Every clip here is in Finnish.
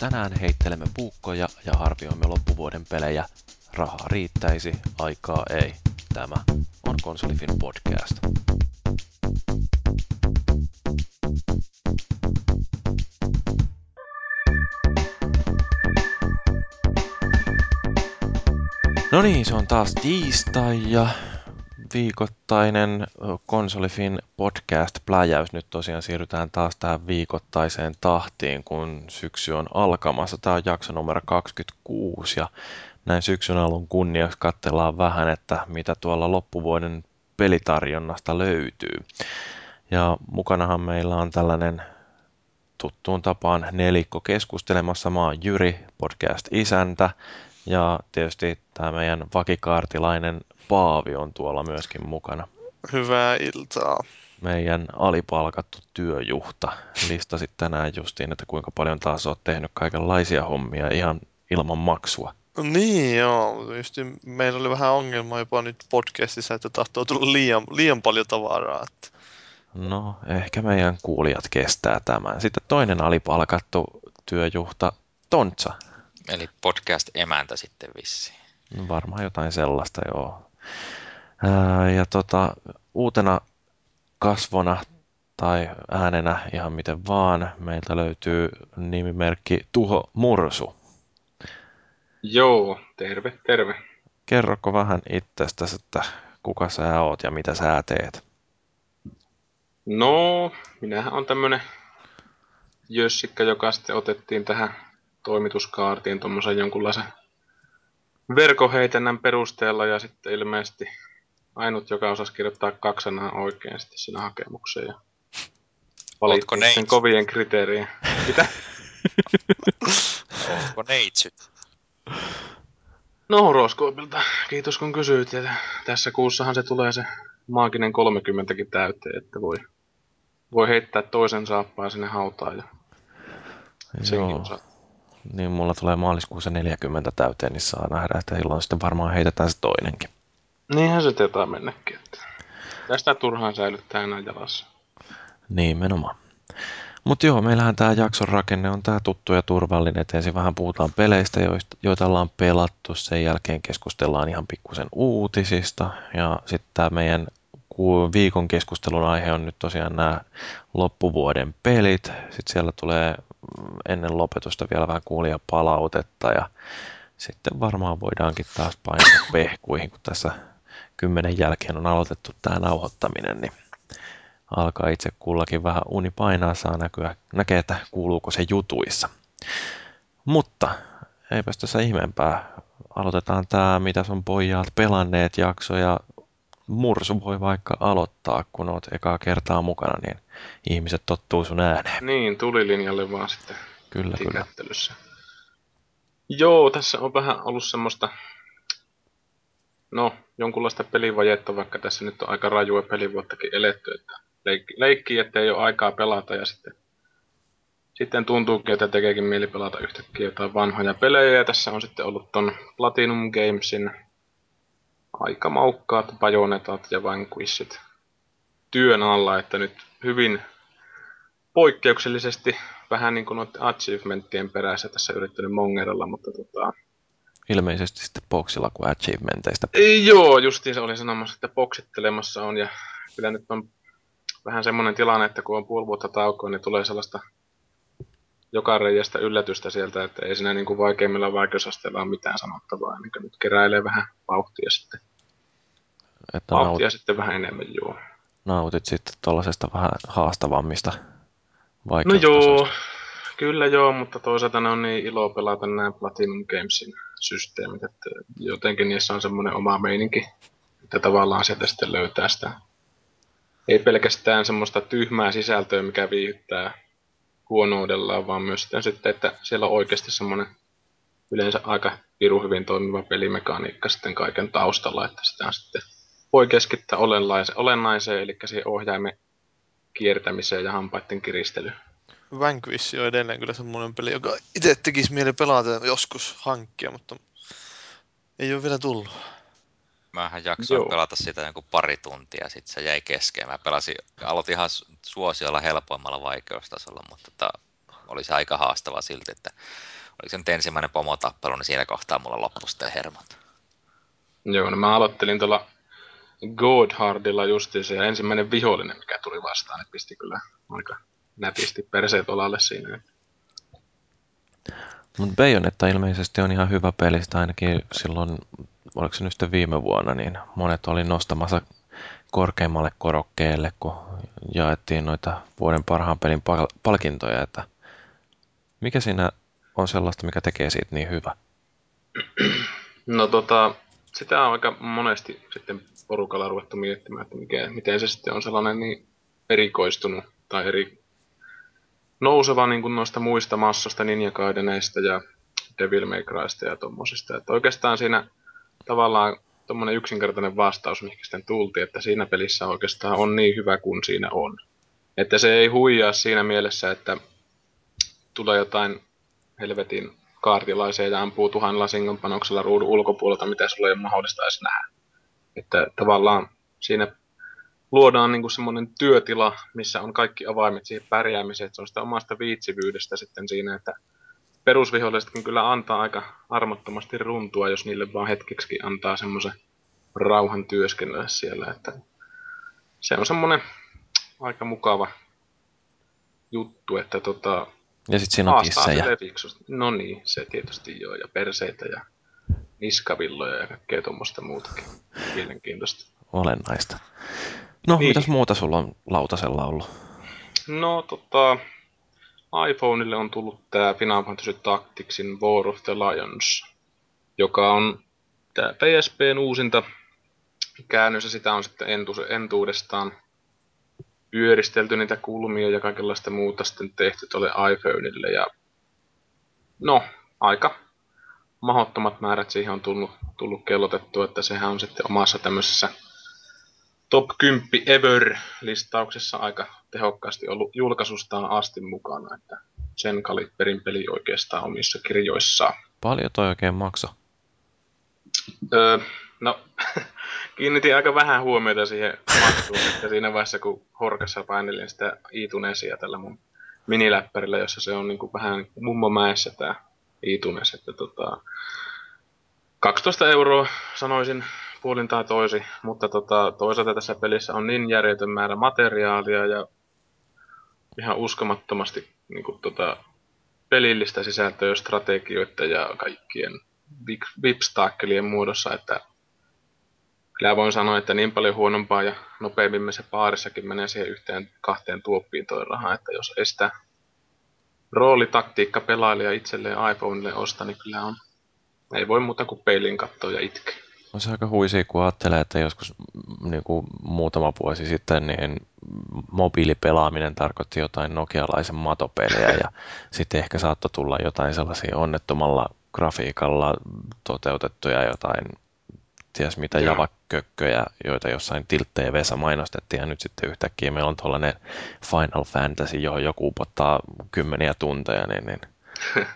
Tänään heittelemme puukkoja ja arvioimme loppuvuoden pelejä. Rahaa riittäisi, aikaa ei. Tämä on Konsolifin podcast. No niin, se on taas tiistai ja viikoittainen konsolifin podcast-pläjäys. Nyt tosiaan siirrytään taas tähän viikoittaiseen tahtiin, kun syksy on alkamassa. Tämä on jakso numero 26 ja näin syksyn alun kunniaksi katsellaan vähän, että mitä tuolla loppuvuoden pelitarjonnasta löytyy. Ja mukanahan meillä on tällainen tuttuun tapaan nelikko keskustelemassa. Mä oon Jyri, podcast-isäntä, ja tietysti tämä meidän vakikaartilainen Paavi on tuolla myöskin mukana. Hyvää iltaa. Meidän alipalkattu työjuhta. Listasit tänään justiin, että kuinka paljon taas olet tehnyt kaikenlaisia hommia ihan ilman maksua. Niin joo, just meillä oli vähän ongelma jopa nyt podcastissa, että tahtoo tulla liian, liian paljon tavaraa. Että... No, ehkä meidän kuulijat kestää tämän. Sitten toinen alipalkattu työjuhta, Tontsa. Eli podcast-emäntä sitten vissiin. No, varmaan jotain sellaista, joo. Ja tota, uutena kasvona tai äänenä ihan miten vaan, meiltä löytyy nimimerkki Tuho Mursu. Joo, terve, terve. Kerroko vähän itsestäsi, että kuka sä oot ja mitä sä teet? No, minähän on tämmönen jössikkä, joka sitten otettiin tähän toimituskaartiin tuommoisen jonkunlaisen verkoheitennän perusteella ja sitten ilmeisesti ainut, joka osasi kirjoittaa kaksi sanaa oikein sitten siinä hakemukseen. Ja valittiin sen kovien kriteerien. Mitä? Oletko neitsyt? No horoskoopilta. Kiitos kun kysyit. Ja tässä kuussahan se tulee se maaginen 30 täyteen, että voi, voi heittää toisen saappaan sinne hautaan ja senkin osaa niin mulla tulee maaliskuussa 40 täyteen, niin saa nähdä, että silloin sitten varmaan heitetään se toinenkin. Niinhän se tietää mennäkin, että tästä turhaan säilyttää enää jalassa. Niin, menomaan. Mutta joo, meillähän tämä jakson rakenne on tämä tuttu ja turvallinen, että ensin vähän puhutaan peleistä, joita ollaan pelattu, sen jälkeen keskustellaan ihan pikkusen uutisista, ja sitten tämä meidän viikon keskustelun aihe on nyt tosiaan nämä loppuvuoden pelit. Sitten siellä tulee ennen lopetusta vielä vähän kuulijapalautetta ja sitten varmaan voidaankin taas painaa pehkuihin, kun tässä kymmenen jälkeen on aloitettu tämä nauhoittaminen, niin alkaa itse kullakin vähän uni painaa, saa näkyä, näkee, että kuuluuko se jutuissa. Mutta eipäs tässä ihmeempää. Aloitetaan tämä, mitä sun pojat pelanneet jakso ja Mursu voi vaikka aloittaa, kun oot ekaa kertaa mukana, niin ihmiset tottuu sun ääneen. Niin, tulilinjalle vaan sitten kyllä, kyllä. Joo, tässä on vähän ollut semmoista, no, jonkunlaista pelivajetta, vaikka tässä nyt on aika rajua pelivuottakin eletty, että leikki, leikki että ei ole aikaa pelata ja sitten, sitten tuntuukin, että tekeekin mieli pelata yhtäkkiä jotain vanhoja pelejä ja tässä on sitten ollut ton Platinum Gamesin aika maukkaat bajonetat ja vanquishit työn alla, että nyt hyvin poikkeuksellisesti vähän niin kuin noiden achievementtien perässä tässä yrittänyt mongeralla, mutta tota... Ilmeisesti sitten boksilla kuin achievementeista. Joo, justiin se oli sanomassa, että boksittelemassa on ja kyllä nyt on vähän semmoinen tilanne, että kun on puoli vuotta taukoa, niin tulee sellaista joka reijästä yllätystä sieltä, että ei siinä niin kuin vaikeimmilla vaikeusasteilla ole mitään sanottavaa, niin nyt keräilee vähän vauhtia sitten. Että vauhtia naut... sitten vähän enemmän, joo. Nautit sitten tuollaisesta vähän haastavammista No joo, kyllä joo, mutta toisaalta ne on niin ilo pelata nämä Platinum Gamesin systeemit, että jotenkin niissä on semmoinen oma meininki, että tavallaan sieltä sitten löytää sitä. Ei pelkästään semmoista tyhmää sisältöä, mikä viihdyttää huonoudellaan, vaan myös sitten, että siellä on oikeasti semmoinen yleensä aika piru hyvin toimiva pelimekaniikka sitten kaiken taustalla, että sitä sitten voi keskittää olennaiseen, eli siihen ohjaimen kiertämiseen ja hampaiden kiristelyyn. Vanquish on edelleen kyllä semmoinen peli, joka itse tekisi mieli pelata joskus hankkia, mutta ei ole vielä tullut. Mähän jaksoin Joo. pelata sitä joku pari tuntia, sitten se jäi kesken. Mä pelasin, aloitin ihan suosiolla helpoimmalla vaikeustasolla, mutta tota, oli se aika haastava silti, että oliko se nyt ensimmäinen pomotappelu, niin siinä kohtaa mulla loppui sitten hermot. Joo, no mä aloittelin tuolla Godhardilla justiinsa ja ensimmäinen vihollinen, mikä tuli vastaan, niin pisti kyllä aika nätisti perseet olalle siinä. Mutta Bayonetta ilmeisesti on ihan hyvä peli, sitä ainakin silloin, oliko se nyt sitten viime vuonna, niin monet oli nostamassa korkeammalle korokkeelle, kun jaettiin noita vuoden parhaan pelin palkintoja, että mikä siinä on sellaista, mikä tekee siitä niin hyvä? No tota, sitä on aika monesti sitten porukalla ruvettu miettimään, että mikä, miten se sitten on sellainen niin erikoistunut tai eri nouseva niin kuin noista muista massoista, Ninja Gaideneista ja Devil May Crysta ja tommosista. Että oikeastaan siinä tavallaan tuommoinen yksinkertainen vastaus, mihin sitten tultiin, että siinä pelissä oikeastaan on niin hyvä kuin siinä on. Että se ei huijaa siinä mielessä, että tulee jotain helvetin kaartilaisia ja ampuu tuhannella singon panoksella ruudun ulkopuolelta, mitä sulla ei ole mahdollista edes nähdä. Että tavallaan siinä luodaan niin semmoinen työtila, missä on kaikki avaimet siihen pärjäämiseen, että se on sitä omasta viitsivyydestä sitten siinä, että perusvihollisetkin kyllä antaa aika armottomasti runtua, jos niille vaan hetkeksi antaa semmoisen rauhan työskennellä siellä, että se on semmoinen aika mukava juttu, että tota, ja sitten siinä on kissejä. No niin, se tietysti joo, ja perseitä ja niskavilloja ja kaikkea tuommoista muutakin. Mielenkiintoista. Olennaista. No, niin. mitäs muuta sulla on lautasella ollut? No, tota, iPhoneille on tullut tämä Final Fantasy Tacticsin War of the Lions, joka on tämä PSPn uusinta käännös, ja sitä on sitten entuudestaan pyöristelty niitä kulmia ja kaikenlaista muuta sitten tehty tuolle iPhoneille. Ja no, aika mahottomat määrät siihen on tullut, tullut kellotettu, että sehän on sitten omassa tämmöisessä top 10 ever-listauksessa aika tehokkaasti ollut julkaisustaan asti mukana, että sen kaliberin peli oikeastaan omissa kirjoissaan. Paljon toi oikein maksaa? Öö, no, kiinnitin aika vähän huomiota siihen maksuun, että siinä vaiheessa kun Horkassa painelin sitä iTunesia tällä mun miniläppärillä, jossa se on niin kuin vähän niin mummomäessä tämä iTunes, että tota, 12 euroa sanoisin puolin tai toisi, mutta tota, toisaalta tässä pelissä on niin järjetön määrä materiaalia ja ihan uskomattomasti niin kuin, tota, pelillistä sisältöä, strategioita ja kaikkien vipstaakkelien muodossa, että kyllä voin sanoa, että niin paljon huonompaa ja nopeammin me se paarissakin menee siihen yhteen kahteen tuoppiin toi raha, että jos ei sitä roolitaktiikka pelailija itselleen iPhoneille osta, niin kyllä on, ei voi muuta kuin peilin katsoa ja itkeä. On se aika huisia, kun ajattelee, että joskus mm, niin kuin muutama vuosi sitten niin mobiilipelaaminen tarkoitti jotain nokialaisen matopeliä ja sitten ehkä saattoi tulla jotain sellaisia onnettomalla grafiikalla toteutettuja jotain ties mitä javakökköjä, joita jossain tilttejä Vesa mainostettiin, ja nyt sitten yhtäkkiä meillä on tuollainen Final Fantasy, johon joku upottaa kymmeniä tunteja, niin, niin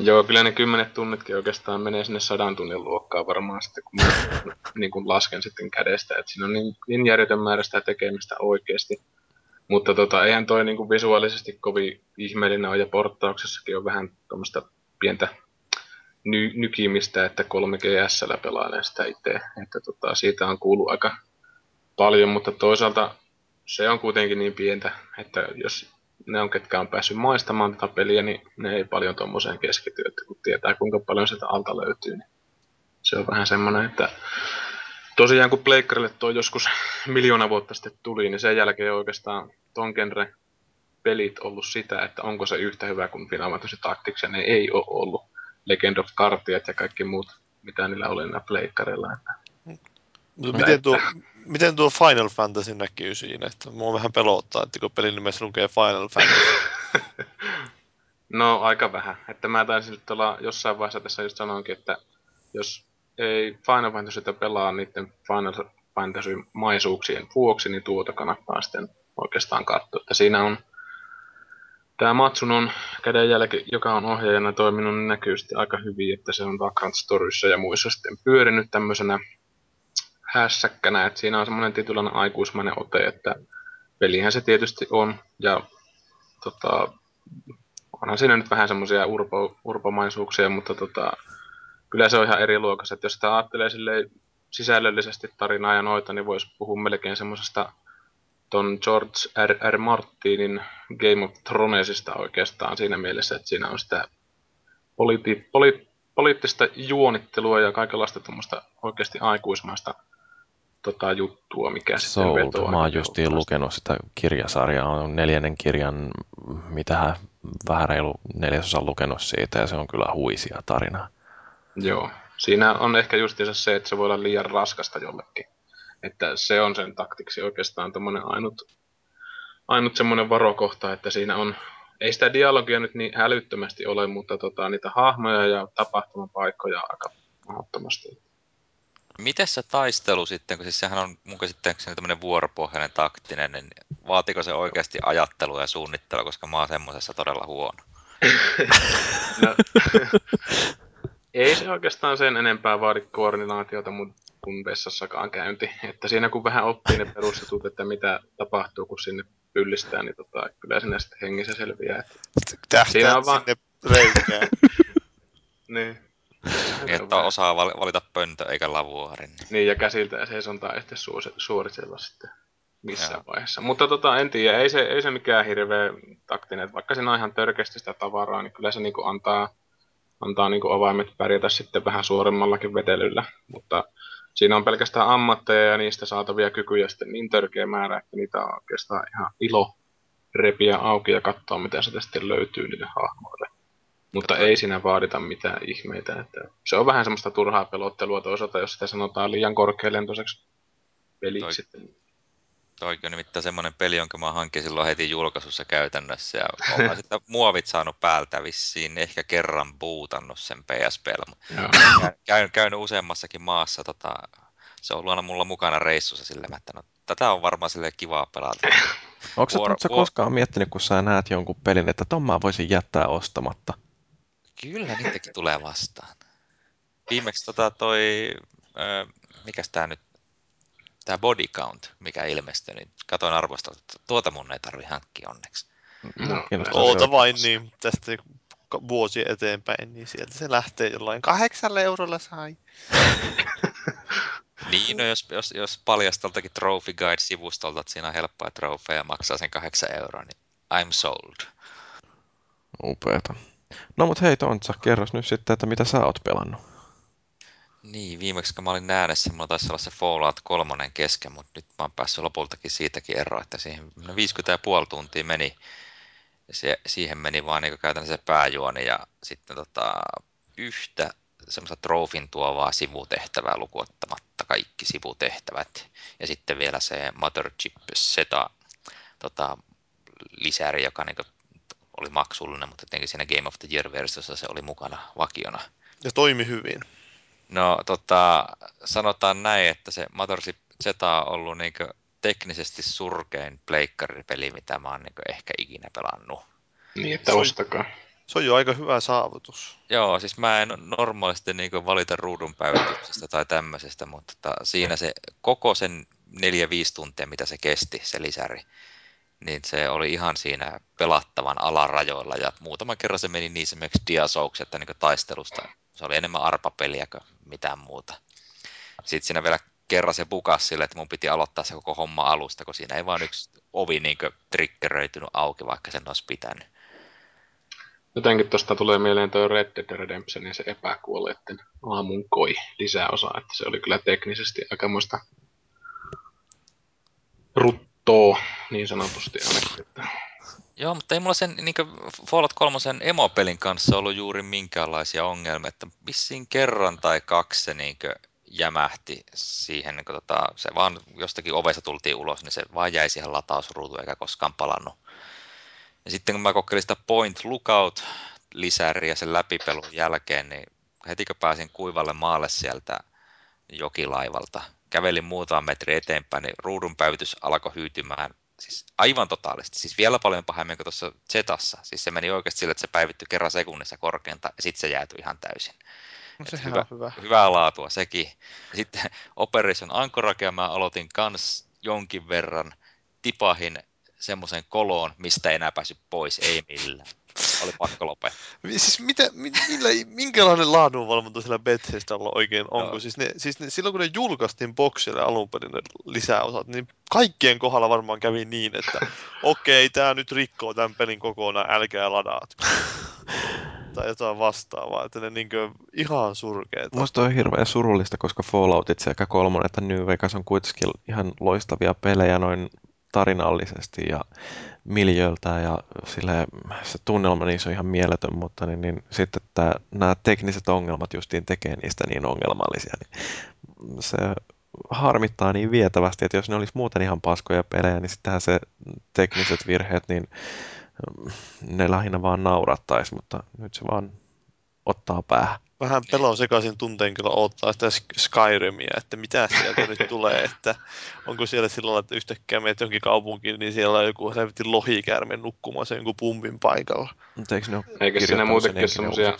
Joo, kyllä ne kymmenet tunnitkin oikeastaan menee sinne sadan tunnin luokkaan varmaan sitten, kun mä niin kun lasken sitten kädestä. Että siinä on niin, niin järjetön määrä sitä tekemistä oikeasti. Mutta tota, eihän toi niin kuin visuaalisesti kovin ihmeellinen ole, ja porttauksessakin on vähän tuommoista pientä ny- nykimistä, että 3GS pelailen sitä itse. Että tota, siitä on kuullut aika paljon, mutta toisaalta se on kuitenkin niin pientä, että jos ne on, ketkä on päässyt maistamaan tätä peliä, niin ne ei paljon tuommoiseen keskity, että kun tietää kuinka paljon sitä alta löytyy, niin se on vähän semmoinen, että tosiaan kun Pleikkarille tuo joskus miljoona vuotta sitten tuli, niin sen jälkeen oikeastaan ton genre pelit ollut sitä, että onko se yhtä hyvä kuin Final Fantasy Tactics, ja ne ei ole ollut. Legend of Cartiat ja kaikki muut, mitä niillä oli näillä pleikkareilla. Että... No, miten, tuo, miten tuo Final Fantasy näkyy siinä? Että mua vähän pelottaa, että kun pelin nimessä lukee Final Fantasy. no aika vähän. Että mä taisin olla jossain vaiheessa tässä just sanoinkin, että jos ei Final Fantasytä pelaa niiden Final Fantasy-maisuuksien vuoksi, niin tuota kannattaa sitten oikeastaan katsoa. Että siinä on tämä Matsunon kädenjälki, joka on ohjaajana toiminut, niin näkyy sitten aika hyvin, että se on Vagrant Storyssa ja muissa sitten pyörinyt tämmöisenä hässäkkänä, että siinä on semmoinen tietynlainen aikuismainen ote, että pelihän se tietysti on, ja tota, onhan siinä nyt vähän semmoisia urpo, urpomaisuuksia, mutta tota, kyllä se on ihan eri luokassa. Että jos sitä ajattelee sisällöllisesti tarinaa ja noita, niin voisi puhua melkein semmoisesta ton George R. R. Martinin Game of Thronesista oikeastaan siinä mielessä, että siinä on sitä politi- poli- poliittista juonittelua ja kaikenlaista tuommoista oikeasti aikuismaista tota, juttua, mikä Sold. sitten vetoo. Mä oon justiin lukenut sitä kirjasarjaa, on neljännen kirjan, mitä vähän reilu neljäsosa lukenut siitä, ja se on kyllä huisia tarinaa. Joo, siinä on ehkä justiinsa se, että se voi olla liian raskasta jollekin. Että se on sen taktiksi oikeastaan tämmöinen ainut, ainut semmoinen varokohta, että siinä on, ei sitä dialogia nyt niin hälyttömästi ole, mutta tota, niitä hahmoja ja tapahtumapaikkoja aika mahdottomasti. Miten se taistelu sitten, kun siis sehän on mun käsittääkseni tämmöinen vuoropohjainen taktinen, niin vaatiko se oikeasti ajattelua ja suunnittelua, koska mä oon semmoisessa todella huono? no, ei se oikeastaan sen enempää vaadi koordinaatiota kuin vessassakaan käynti. Että siinä kun vähän oppii ne perustetut, että mitä tapahtuu, kun sinne pyllistää, niin tota, kyllä sinne sitten hengissä selviää. Että siinä on vaan... reikään. niin. Niin, että osaa valita pöntö eikä lavuaari. Niin. niin, ja käsiltä ja seisontaa ei sitten suoritella sitten missään Joo. vaiheessa. Mutta tota, en tiedä, ei se, ei se mikään hirveä taktinen. Vaikka siinä on ihan törkeästi sitä tavaraa, niin kyllä se niinku antaa, antaa niinku avaimet pärjätä sitten vähän suoremmallakin vetelyllä. Mutta siinä on pelkästään ammatteja ja niistä saatavia kykyjä sitten niin törkeä määrä, että niitä on oikeastaan ihan ilo repiä auki ja katsoa, mitä se sitten löytyy niille hahmoille. Mutta ei siinä vaadita mitään ihmeitä. Että se on vähän semmoista turhaa pelottelua toisaalta, jos sitä sanotaan liian korkealentoiseksi peliksi. Toi, toikin on nimittäin semmoinen peli, jonka mä hankin silloin heti julkaisussa käytännössä. Ja ollaan sitten muovit saanut päältä vissiin, ehkä kerran buutannut sen PSPllä. Käyn, käynyt useammassakin maassa. Tota, se on ollut aina mulla mukana reissussa silleen, että no, tätä on varmaan sille kivaa pelata. Onko sä, vuor- koskaan miettinyt, kun sä näet jonkun pelin, että ton mä voisin jättää ostamatta? Kyllä, niitäkin tulee vastaan. Viimeksi tota toi, äh, mikäs tää nyt, tää body count, mikä ilmestyi, niin katoin arvosta, että tuota mun ei tarvi hankkia onneksi. No, Oota vain niin, tästä vuosi eteenpäin, niin sieltä se lähtee jollain kahdeksalla eurolla sai. niin, no jos, jos, jos paljastaltakin Trophy Guide-sivustolta, että siinä on helppoa trofeja maksaa sen kahdeksan euroa, niin I'm sold. Upeeta. No mut hei Tontsa, kerros nyt sitten, että mitä sä oot pelannut. Niin, viimeksi kun mä olin äänessä, mulla taisi olla se Fallout 3 kesken, mutta nyt mä oon päässyt lopultakin siitäkin eroon, että siihen 50,5 tuntia meni. Se, siihen meni vaan niin käytännössä se pääjuoni ja sitten tota, yhtä semmoista trofin tuovaa sivutehtävää lukuottamatta kaikki sivutehtävät. Ja sitten vielä se Motherchip Seta tota, lisäri, joka niin oli maksullinen, mutta tietenkin siinä Game of the Year-versiossa se oli mukana vakiona. Ja toimi hyvin. No tota, sanotaan näin, että se Motorship Z on ollut niin teknisesti surkein pleikkaripeli, mitä mä oon niin ehkä ikinä pelannut. Niin, että se ostakaa. Se on jo aika hyvä saavutus. Joo, siis mä en normaalisti niin valita ruudun päivityksestä tai tämmöisestä, mutta tota, siinä se koko sen 4-5 tuntia, mitä se kesti, se lisäri, niin se oli ihan siinä pelattavan alarajoilla ja muutama kerran se meni niin esimerkiksi diasoukset että niin taistelusta. Se oli enemmän arpapeliä kuin mitään muuta. Sitten siinä vielä kerran se bukas sille, että mun piti aloittaa se koko homma alusta, kun siinä ei vaan yksi ovi niin triggeröitynyt auki, vaikka sen olisi pitänyt. Jotenkin tuosta tulee mieleen tuo Red Dead Redemption ja se epäkuolleiden aamun koi lisäosa, että se oli kyllä teknisesti aikamoista rut, too, niin sanotusti ainakin. Että... Joo, mutta ei mulla sen niin Fallout 3 emopelin kanssa ollut juuri minkäänlaisia ongelmia, että vissiin kerran tai kaksi se niin jämähti siihen, niin kuin, tota, se vaan jostakin ovesta tultiin ulos, niin se vaan jäi siihen latausruutuun eikä koskaan palannut. Ja sitten kun mä kokeilin sitä Point Lookout lisäriä sen läpipelun jälkeen, niin heti kun pääsin kuivalle maalle sieltä jokilaivalta, kävelin muutama metri eteenpäin, niin ruudun päivitys alkoi hyytymään siis aivan totaalisesti. Siis vielä paljon pahemmin kuin tuossa Zetassa. Siis se meni oikeasti sille, että se päivittyi kerran sekunnissa korkeinta ja sitten se jäätyi ihan täysin. No se hyvä, hyvä. Hyvää laatua sekin. Sitten Operation Anchorage mä aloitin kans jonkin verran. Tipahin semmoisen koloon, mistä ei enää päässyt pois, ei millään. Oli pakko lopettaa. Siis mitä, millä, minkälainen laadunvalvonta sillä Bethesdalla oikein on? No. Siis, ne, siis ne, silloin kun ne julkaistiin boksille alun perin ne lisäosat, niin kaikkien kohdalla varmaan kävi niin, että okei, okay, tämä nyt rikkoo tämän pelin kokonaan, älkää ladaat tai jotain vastaavaa, että ne niinkö ihan surkeita. Musta on hirveän surullista, koska Falloutit sekä kolmonen että New Vegas on kuitenkin ihan loistavia pelejä noin tarinallisesti ja miljöiltä ja sille, se tunnelma niissä on ihan mieletön, mutta niin, niin sitten tämä, nämä tekniset ongelmat justiin tekee niistä niin ongelmallisia, niin se harmittaa niin vietävästi, että jos ne olisi muuten ihan paskoja pelejä, niin sittenhän se tekniset virheet, niin ne lähinnä vaan naurattaisi, mutta nyt se vaan ottaa päähän. Vähän pelon sekaisin tunteen kyllä odottaa sitä Skyrimia, että mitä sieltä nyt tulee, että onko siellä silloin, että yhtäkkiä menet jonkin kaupunkiin, niin siellä on joku helvetin lohikäärme nukkumassa jonkun pumpin paikalla. Mutta eikö ne ole Eikö siinä muutenkin ole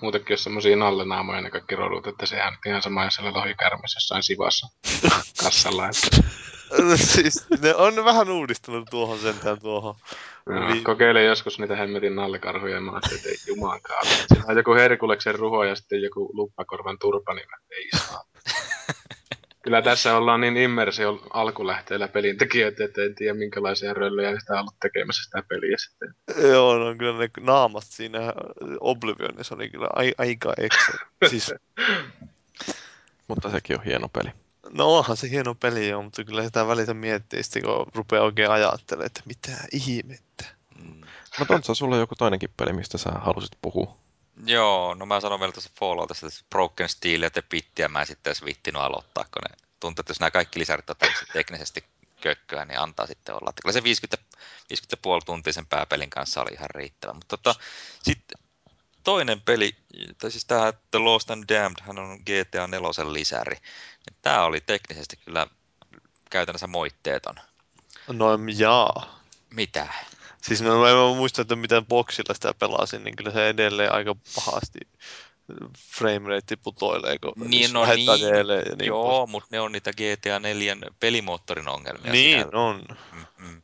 muutenkin semmosia nallenaamoja ne kaikki rodut, että sehän ihan sama jos siellä lohikärmessä jossain sivassa kassalla. Että... siis ne on vähän uudistunut tuohon sentään tuohon. No, vi- kokeilin joskus niitä hemmetin nallikarhuja ja mä ajattelin, että ei jumankaan. Siinä on joku herkuleksen ruho ja sitten joku luppakorvan turpa, niin mä ei saa. Kyllä tässä ollaan niin immersio alkulähteellä pelintekijöitä, että en tiedä minkälaisia röllöjä sitä on ollut tekemässä sitä peliä sitten. Joo, no kyllä ne naamat siinä Oblivionissa oli kyllä aika eksä. Siis... Mutta sekin on hieno peli. No onhan se hieno peli joo, mutta kyllä sitä välitä miettii sitten, kun rupeaa oikein ajattelemaan, että mitä ihmettä. Mm. No Tontsa, sulla on joku toinenkin peli, mistä sä halusit puhua. Joo, no mä sanon vielä tuossa Falloutista, että Broken Steel ja The Pittiä mä en sitten edes vittinyt aloittaa, kun ne tuntuu, että jos nämä kaikki lisärit on teknisesti kökköä, niin antaa sitten olla. Että kyllä se 50, 50,5 tuntia sen pääpelin kanssa oli ihan riittävä. Mutta tota, sitten toinen peli, tai siis tämä The Lost and Damned, hän on GTA 4 lisäri. Tämä oli teknisesti kyllä käytännössä moitteeton. No jaa. Mitä? Siis no, en muista, että miten boksilla sitä pelasin, niin kyllä se edelleen aika pahasti frame rate putoilee, kun niin, no niin, ja niin Joo, mutta ne on niitä GTA 4 pelimoottorin ongelmia. Niin sinä... on. Mm-hmm.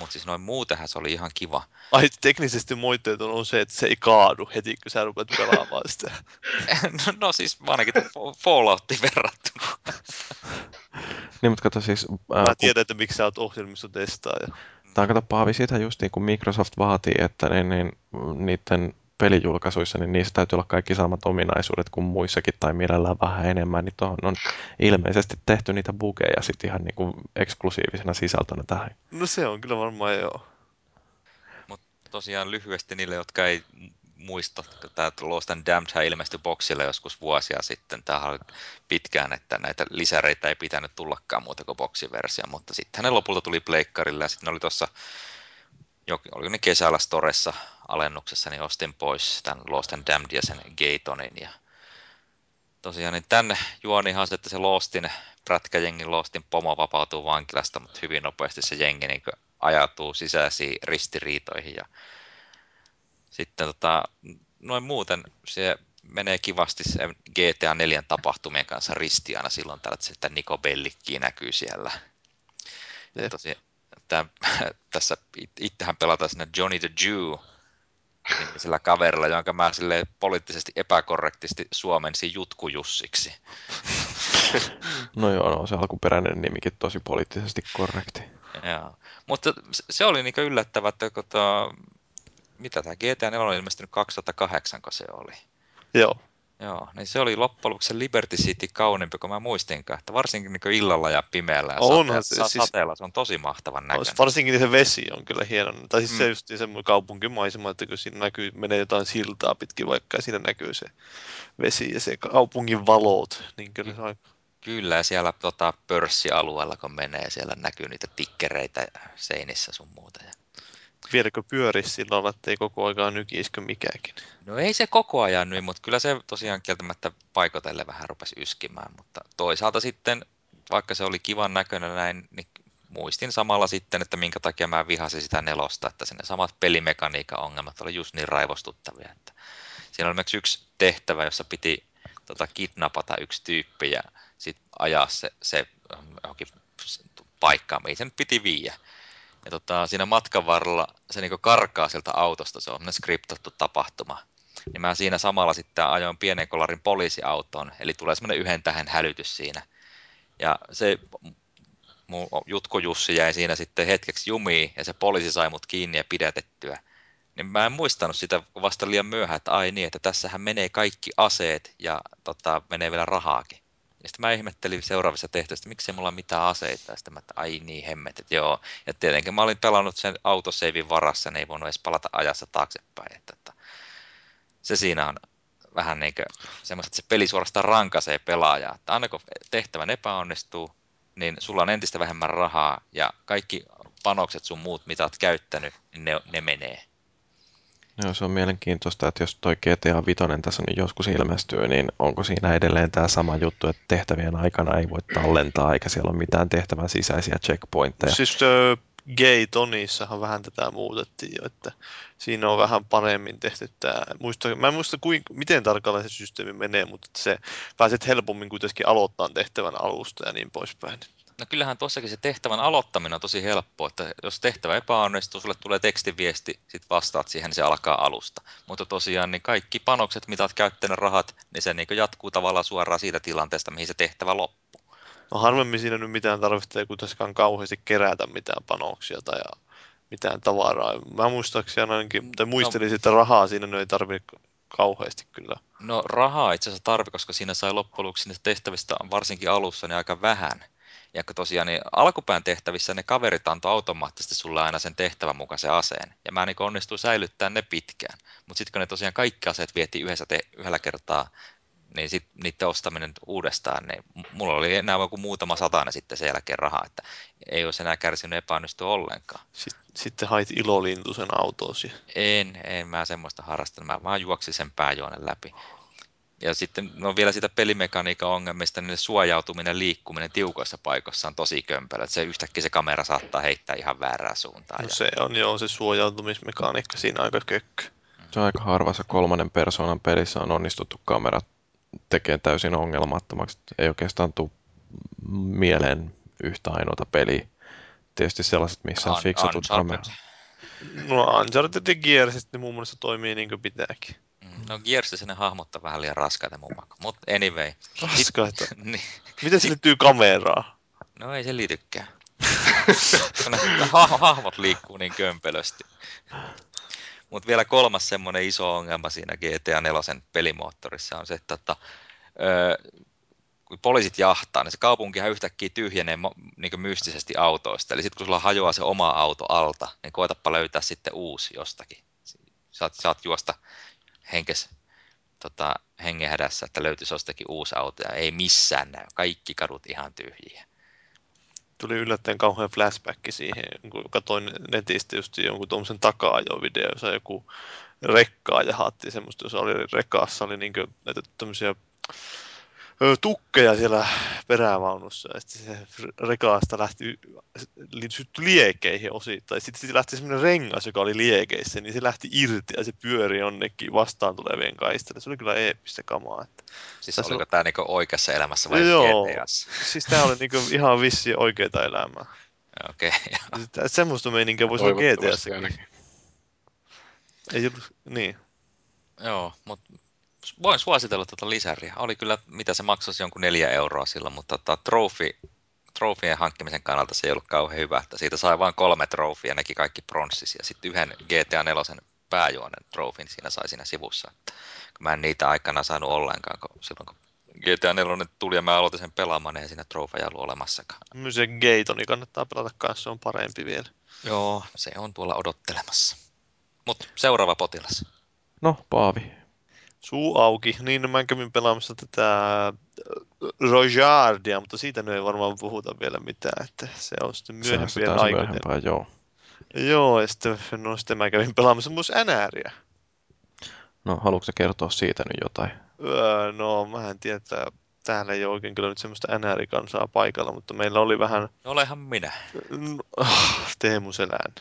Mutta siis noin muutenhan se oli ihan kiva. Ai teknisesti moitteet on se, että se ei kaadu heti, kun sä rupeat pelaamaan sitä. no, no siis ainakin Falloutin verrattuna. niin, mutta kato siis... Ää, Mä tiedän, kun... että miksi sä oot ohjelmistotestaaja. Tämä on kato Paavi, siitä just niin kuin Microsoft vaatii, että niin, niin, niiden pelijulkaisuissa, niin niissä täytyy olla kaikki samat ominaisuudet kuin muissakin tai mielellään vähän enemmän, niin tuohon on ilmeisesti tehty niitä bugeja sitten ihan niin kuin eksklusiivisena sisältönä tähän. No se on kyllä varmaan joo. Mutta tosiaan lyhyesti niille, jotka ei muista, tämä Lost and Damned ilmestyi boksille joskus vuosia sitten. Tämä oli pitkään, että näitä lisäreitä ei pitänyt tullakaan muuta kuin boksiversio, mutta sitten ne lopulta tuli pleikkarille ja sitten ne oli tuossa oliko ne kesällä Storessa alennuksessa, niin ostin pois tämän Lost and Damned ja sen Gatonin. Ja tosiaan niin tänne juonihan se, että se Lostin, prätkäjengin Lostin pomo vapautuu vankilasta, mutta hyvin nopeasti se jengi niin ajatuu sisäisiin ristiriitoihin. Ja sitten tota, noin muuten se menee kivasti se GTA 4 tapahtumien kanssa ristiana silloin tällä, että Niko Bellikki näkyy siellä. Ja tosiaan, tämä, tässä itsehän pelataan sinne Johnny the Jew sillä kaverilla, jonka mä sille poliittisesti epäkorrektisti suomensi Jutkujussiksi. No joo, no, se alkuperäinen nimikin tosi poliittisesti korrekti. Joo. Mutta se oli niin yllättävää, että kun to, mitä tämä GTA 4 on ilmestynyt 2008, kun se oli. Joo. Joo, niin se oli loppujen lopuksi se Liberty City kauniimpi kuin mä muistinkaan, että varsinkin niin illalla ja pimeällä ja Onhan sateella, se, siis, sateella se on tosi mahtavan näköinen. Varsinkin se vesi on kyllä hieno, tai siis mm. se just se kaupunkimaisema, että kun siinä näkyy, menee jotain siltaa pitkin vaikka ja siinä näkyy se vesi ja se kaupungin valot, niin kyllä se on Kyllä, ja siellä tota, pörssialueella kun menee, siellä näkyy niitä tikkereitä seinissä sun muuta. Ja vieläkö pyörisi sillä lailla, että ei koko ajan nykiskö mikäänkin? No ei se koko ajan nyt, mutta kyllä se tosiaan kieltämättä paikotelle vähän rupesi yskimään, mutta toisaalta sitten, vaikka se oli kivan näköinen näin, niin muistin samalla sitten, että minkä takia mä vihasin sitä nelosta, että sinne samat pelimekaniikan ongelmat oli just niin raivostuttavia, että siinä oli yksi tehtävä, jossa piti tota, kidnapata yksi tyyppi ja sitten ajaa se, se johonkin paikkaan, mihin se nyt piti viiä. Ja tota, siinä matkan varrella se niin karkaa sieltä autosta, se on skriptattu tapahtuma. Niin mä siinä samalla sitten ajoin pienen kolarin poliisiautoon, eli tulee semmoinen yhden tähän hälytys siinä. Ja se mun Jutko Jussi jäi siinä sitten hetkeksi jumiin ja se poliisi sai mut kiinni ja pidätettyä. Niin mä en muistanut sitä vasta liian myöhään, että ai niin, että tässähän menee kaikki aseet ja tota, menee vielä rahaakin. Ja sitten mä ihmettelin seuraavissa tehtävissä, että miksei mulla mitään aseita. Ja sitten mä, että ai niin hemmet, että joo. Ja tietenkin mä olin pelannut sen autoseivin varassa, niin ei voinut edes palata ajassa taaksepäin. Että, että se siinä on vähän niin kuin semmoista, että se peli suorastaan rankaisee pelaajaa. Että aina kun tehtävän epäonnistuu, niin sulla on entistä vähemmän rahaa ja kaikki panokset sun muut, mitä oot käyttänyt, niin ne, ne menee. Joo, se on mielenkiintoista, että jos toi GTA 5 tässä nyt joskus ilmestyy, niin onko siinä edelleen tämä sama juttu, että tehtävien aikana ei voi tallentaa, eikä siellä ole mitään tehtävän sisäisiä checkpointteja? Siis uh, Gay Tonissahan vähän tätä muutettiin jo, että siinä on vähän paremmin tehty tämä. Muista, mä en muista, kuin, miten tarkalleen se systeemi menee, mutta se pääset helpommin kuitenkin aloittaa tehtävän alusta ja niin poispäin. No kyllähän tuossakin se tehtävän aloittaminen on tosi helppo, että jos tehtävä epäonnistuu, sulle tulee tekstiviesti, sit vastaat siihen, niin se alkaa alusta. Mutta tosiaan niin kaikki panokset, mitä olet käyttänyt rahat, niin se niin jatkuu tavallaan suoraan siitä tilanteesta, mihin se tehtävä loppuu. No harvemmin siinä nyt mitään tarvitsee kuitenkaan kauheasti kerätä mitään panoksia tai mitään tavaraa. Mä muistaakseni ainakin, tai muistelin no, että rahaa siinä ei tarvitse kauheasti kyllä. No rahaa itse asiassa tarvi, koska siinä sai loppujen lopuksi tehtävistä varsinkin alussa niin aika vähän. Ja tosiaan niin alkupään tehtävissä ne kaverit antoi automaattisesti sulle aina sen tehtävän mukaisen aseen. Ja mä niin onnistuin säilyttämään ne pitkään. Mutta sitten kun ne tosiaan kaikki aseet vietiin yhdessä te- yhdellä kertaa, niin sit niiden ostaminen uudestaan, niin mulla oli enää joku muutama satana sitten sen jälkeen rahaa, että ei olisi enää kärsinyt epäonnistua ollenkaan. Sitten hait ilolintu sen autoosi. En, en mä semmoista harrastanut, mä vaan juoksin sen pääjuonen läpi. Ja sitten no vielä sitä pelimekaniikan ongelmista, niin suojautuminen, liikkuminen tiukoissa paikoissa on tosi kömpelö. Että se yhtäkkiä se kamera saattaa heittää ihan väärään suuntaan. No ja... se on joo, se suojautumismekaniikka siinä aika kökkö. Se on aika harvassa kolmannen persoonan pelissä on onnistuttu kamerat tekee täysin ongelmattomaksi. Ei oikeastaan tule mieleen yhtä ainoata peliä. Tietysti sellaiset, missä on fiksatut kamerat. No Uncharted ja Gears ne muun muassa toimii niin kuin pitääkin. No Gearsissä ne hahmot vähän liian raskaita mun maku. Mutta anyway. Raskaita? niin. Miten se liittyy kameraa? No ei se liitykään. ha- hahmot liikkuu niin kömpelösti. Mutta vielä kolmas semmoinen iso ongelma siinä GTA 4 pelimoottorissa on se, että tota, öö, kun poliisit jahtaa, niin se kaupunkihan yhtäkkiä tyhjenee niin mystisesti autoista. Eli sitten kun sulla hajoaa se oma auto alta, niin koetapa löytää sitten uusi jostakin. Saat, saat juosta henkes tota, hengenhädässä, että löytyisi jostakin uusi auto ja ei missään näy. Kaikki kadut ihan tyhjiä. Tuli yllättäen kauhean flashback siihen, kun katsoin netistä just jonkun tuommoisen takaa jo video, jossa joku rekkaa ja haatti semmoista, jos oli rekassa, oli niin näitä tämmöisiä tukkeja siellä perävaunussa ja sitten se rekaasta lähti syttyi liekeihin osittain. Sitten siitä lähti semmoinen rengas, joka oli liekeissä, niin se lähti irti ja se pyöri jonnekin vastaan tulevien kaistelle. Se oli kyllä eeppistä kamaa. Että siis tässä oliko on... tämä niinku oikeassa elämässä vai Joo, GTAssa? siis tämä oli niinku ihan vissi oikeita elämää. Okei. Okay, semmoista meininkiä voisi olla GTAssa. Ei ollut, niin. Joo, mutta voin suositella tuota lisäriä. Oli kyllä, mitä se maksasi jonkun neljä euroa silloin, mutta tota, trofi, trofien hankkimisen kannalta se ei ollut kauhean hyvä. Että siitä sai vain kolme trofia, nekin kaikki pronssisia. Ja sitten yhden GTA 4 pääjuonen trofin siinä sai siinä sivussa. Että, kun mä en niitä aikana saanut ollenkaan, kun silloin kun GTA 4 tuli ja mä aloitin sen pelaamaan, niin ei siinä trofeja ollut olemassakaan. Myös se Gatoni kannattaa pelata kanssa, se on parempi vielä. Joo, se on tuolla odottelemassa. Mutta seuraava potilas. No, Paavi, suu auki. Niin mä kävin pelaamassa tätä äh, Rojardia, mutta siitä ei varmaan puhuta vielä mitään, että se on sitten myöhempien aikoina. joo. Joo, ja sitten, no, sitten mä kävin pelaamassa myös NRiä. No, haluatko kertoa siitä nyt jotain? Öö, no, mä en tiedä, että täällä ei ole oikein kyllä nyt semmoista NR-kansaa paikalla, mutta meillä oli vähän... No, olehan minä. No, Teemu Selän.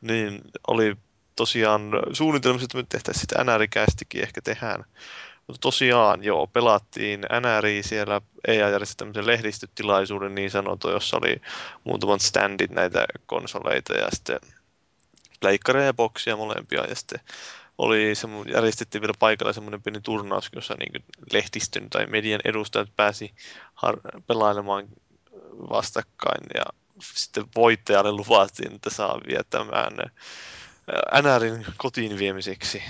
Niin, oli tosiaan suunnitelmassa, että me tehtäisiin sitä NR-kästikin ehkä tehdään. Mutta tosiaan, joo, pelattiin NRI siellä, EA järjesti tämmöisen lehdistötilaisuuden niin sanottu, jossa oli muutamat standit näitä konsoleita ja sitten pleikkareja ja boksia molempia ja sitten oli semmo, järjestettiin vielä paikalla semmoinen pieni turnaus, jossa niin lehtistön tai median edustajat pääsi har- pelailemaan vastakkain ja sitten voittajalle luvattiin, että saa viettämään NRin kotiin viemiseksi.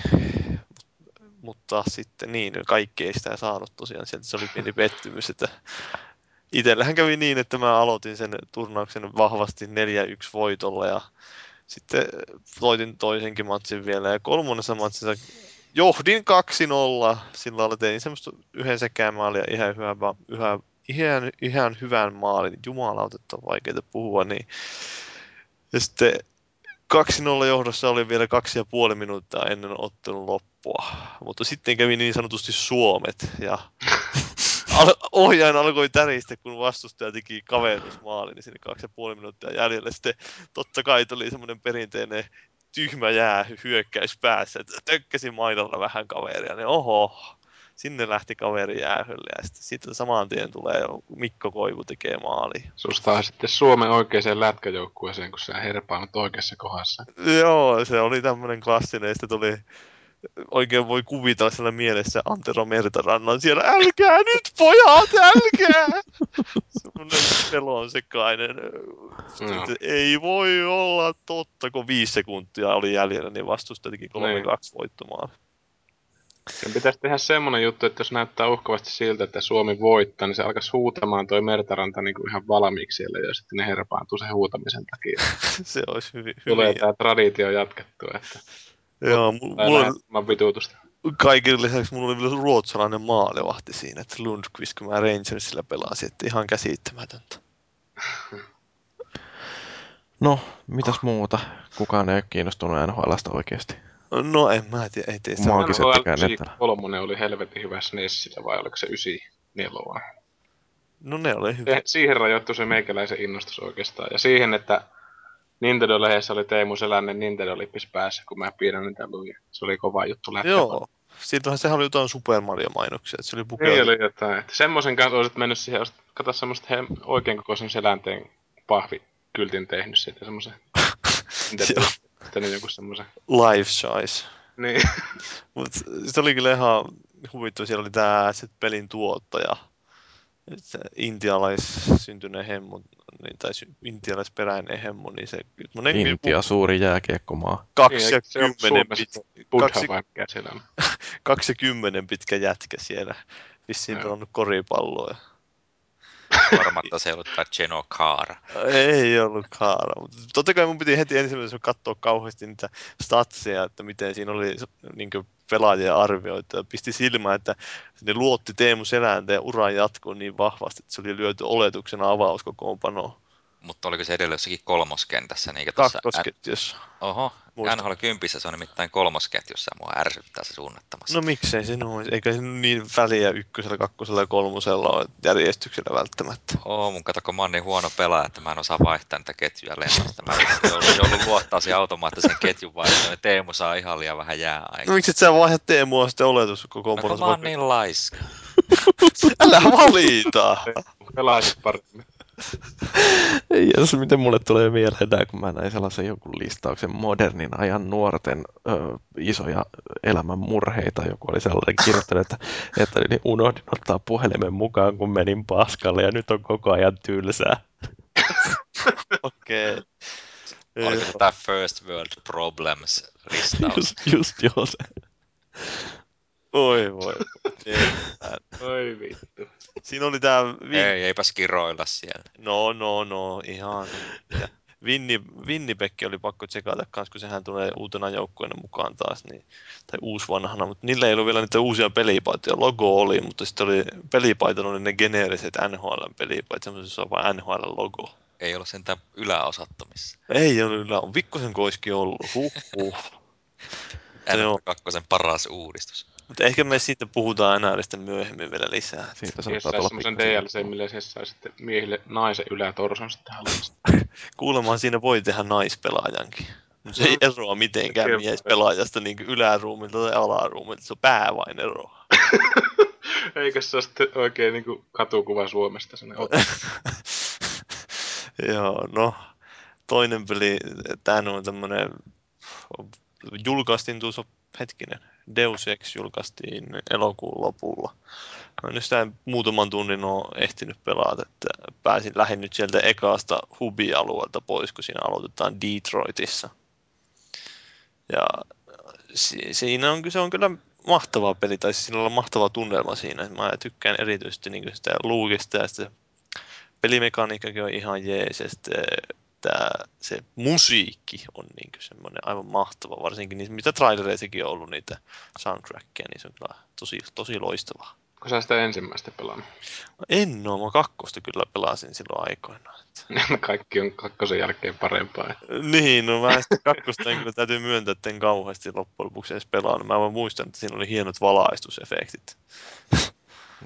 Mutta sitten niin, kaikki ei sitä saanut tosiaan sieltä. Se oli pieni pettymys, että itsellähän kävi niin, että mä aloitin sen turnauksen vahvasti 4-1 voitolla ja sitten voitin toisenkin matsin vielä ja kolmannessa matsissa johdin 2-0. Sillä lailla tein semmoista yhden sekään maalia ihan hyvä, yhä, ihan, ihan hyvän maalin. Jumalauta, että on vaikeaa puhua. Niin. Ja sitten 2-0 johdossa oli vielä kaksi ja puoli minuuttia ennen ottelun loppua. Mutta sitten kävi niin sanotusti Suomet ja al- ohjaajan alkoi täristä, kun vastustaja teki kaverusmaali, niin sinne kaksi ja puoli minuuttia jäljellä. Sitten totta kai tuli semmoinen perinteinen tyhmä jää hyökkäys päässä, että tökkäsin maidalla vähän kaveria, niin oho, sinne lähti kaveri jäähylle ja sitten, sitten saman tien tulee Mikko Koivu tekee maali. Susta sitten Suomen oikeaan lätkäjoukkueeseen, kun sä herpaanut oikeassa kohdassa. Joo, se oli tämmöinen klassinen, sitten tuli oikein voi kuvitella siellä mielessä Antero Mertarannan siellä, älkää nyt pojat, älkää! Semmoinen pelon sekainen. No. Ei voi olla totta, kun viisi sekuntia oli jäljellä, niin vastusta teki 3-2 niin. voittomaan. Sen pitäisi tehdä semmonen juttu, että jos näyttää uhkavasti siltä, että Suomi voittaa, niin se alkaisi huutamaan toi Mertaranta niin kuin ihan valmiiksi siellä, ja sitten ne herpaantuu sen huutamisen takia. se olisi hyvin, hyvin. Tulee tämä traditio jatkettua, että Joo, mulla on vituutusta. Kaiken lisäksi mulla oli vielä ruotsalainen maalevahti siinä, että Lundqvist, kun mä Rangersillä pelasin, että ihan käsittämätöntä. No, mitäs muuta? Kukaan ei ole kiinnostunut NHLstä oikeasti. No en mä tiedä, ei tee Maakin kolmonen oli helvetin hyvä SNESillä vai oliko se 94? No ne oli hyvä. Siihen rajoittui se meikäläisen innostus oikeastaan. Ja siihen, että Nintendo-lehdessä oli Teemu Selänen Nintendo-lippis päässä, kun mä piirrän niitä luin. Se oli kova juttu lähtee. Joo. Siitähän sehän oli jotain Super Mario-mainoksia, että se oli pukeutunut. Niin oli jotain. Että semmoisen kanssa olisit mennyt siihen, kato semmoista he, oikein kokoisen selänteen pahvikyltin tehnyt siitä semmoisen. Sitten joku semmoisen. Life size. Niin. Mut se oli kyllä ihan huvittava. Siellä oli tää sit pelin tuottaja. Intialais syntyneen hemmo niin, tai intialaisperäinen hemmo, niin se... Monen Intia, pu... suuri jääkiekkomaa. 20 pit... 20 pitkä jätkä siellä. Vissiin pelannut koripalloa. Varmatta se ei ollut Geno Kaara. Ei ollut Kaara, mutta totta kai mun piti heti ensimmäisenä katsoa kauheasti niitä statseja, että miten siinä oli niin pelaajia arvioita. Pisti silmään, että ne luotti Teemu Selänteen uran jatkoon niin vahvasti, että se oli lyöty oletuksena avauskokoonpanoon. Mutta oliko se edelleen jossakin kolmoskentässä? Niin Kakkosketjussa. Oho, Muista. NHL 10 se on nimittäin kolmosketjussa ja mua ärsyttää se suunnattomasti. No miksei se noin, eikä se niin väliä ykkösellä, kakkosella ja kolmosella ole järjestyksellä välttämättä. Oo, mun kato, kun mä oon niin huono pelaaja, että mä en osaa vaihtaa niitä ketjuja lennasta. Mä joudun, joudun luottaa siihen automaattisen ketjun vaihtoon ja Teemu saa ihan liian vähän jääaikaa. No miksi et sä vaihda Teemua sitten oletus koko no, mä oon niin laiska. Älä valita! Pelaisit paremmin. Jos miten mulle tulee mieleen kun mä näin sellaisen joku listauksen modernin ajan nuorten ö, isoja elämän murheita. Joku oli sellainen kirjoittanut, että, että niin unohdin ottaa puhelimen mukaan, kun menin paskalle ja nyt on koko ajan tylsää. Okei. Okay. Oliko tämä First World Problems listaus? Just, just joo se. Oi voi. Oi vittu. Siinä oli tää... Vin... Ei, eipäs kiroilla siellä. No, no, no, ihan. Vinni, Vinnipekki oli pakko tsekata kans, kun sehän tulee uutena joukkueena mukaan taas, niin, tai uusvanhana, mutta niillä ei ollut vielä niitä uusia pelipaitoja. Logo oli, mutta sitten oli pelipaita oli ne geneeriset NHL-pelipaitat, semmoisessa on vain NHL-logo. Ei ole sentään yläosattomissa. Ei ole ylä, on Vikkosen koiski ollut, huh, huh. 2 paras uudistus. Mutta ehkä me siitä puhutaan enää sitten myöhemmin vielä lisää. Siitä saattaa tulla semmoisen DLC, millä se saa sitten miehille naisen ylätorson sitten hallista. Kuulemaan siinä voi tehdä naispelaajankin. Se ei eroa mitenkään miespelaajasta niin yläruumilta tai alaruumilta, se on pää vain eroa. Eikö se ole sitten oikein niin kuin katukuva Suomesta sinne Joo, no toinen peli, tämä on tämmöinen, julkaistiin tuossa hetkinen, Deus Ex julkaistiin elokuun lopulla. No, nyt sitä muutaman tunnin on ehtinyt pelata, että pääsin lähin nyt sieltä ekaasta hubi-alueelta pois, kun siinä aloitetaan Detroitissa. Ja si- siinä on, se on kyllä mahtava peli, tai siis siinä on mahtava tunnelma siinä. Mä tykkään erityisesti niin sitä luukista ja sitä pelimekaniikkakin on ihan jees ja sitten tää, se musiikki on niin semmoinen aivan mahtava, varsinkin niitä, mitä trailereissakin on ollut niitä soundtrackia, niin se on kyllä tosi, tosi loistavaa. Onko sä sitä ensimmäistä pelannut? No en oo, mä kakkosta kyllä pelasin silloin aikoinaan. Kaikki on kakkosen jälkeen parempaa. niin, no mä sitten kakkosta en kyllä täytyy myöntää, että en kauheasti loppujen lopuksi edes pelannut. Mä vaan muistan, että siinä oli hienot valaistusefektit.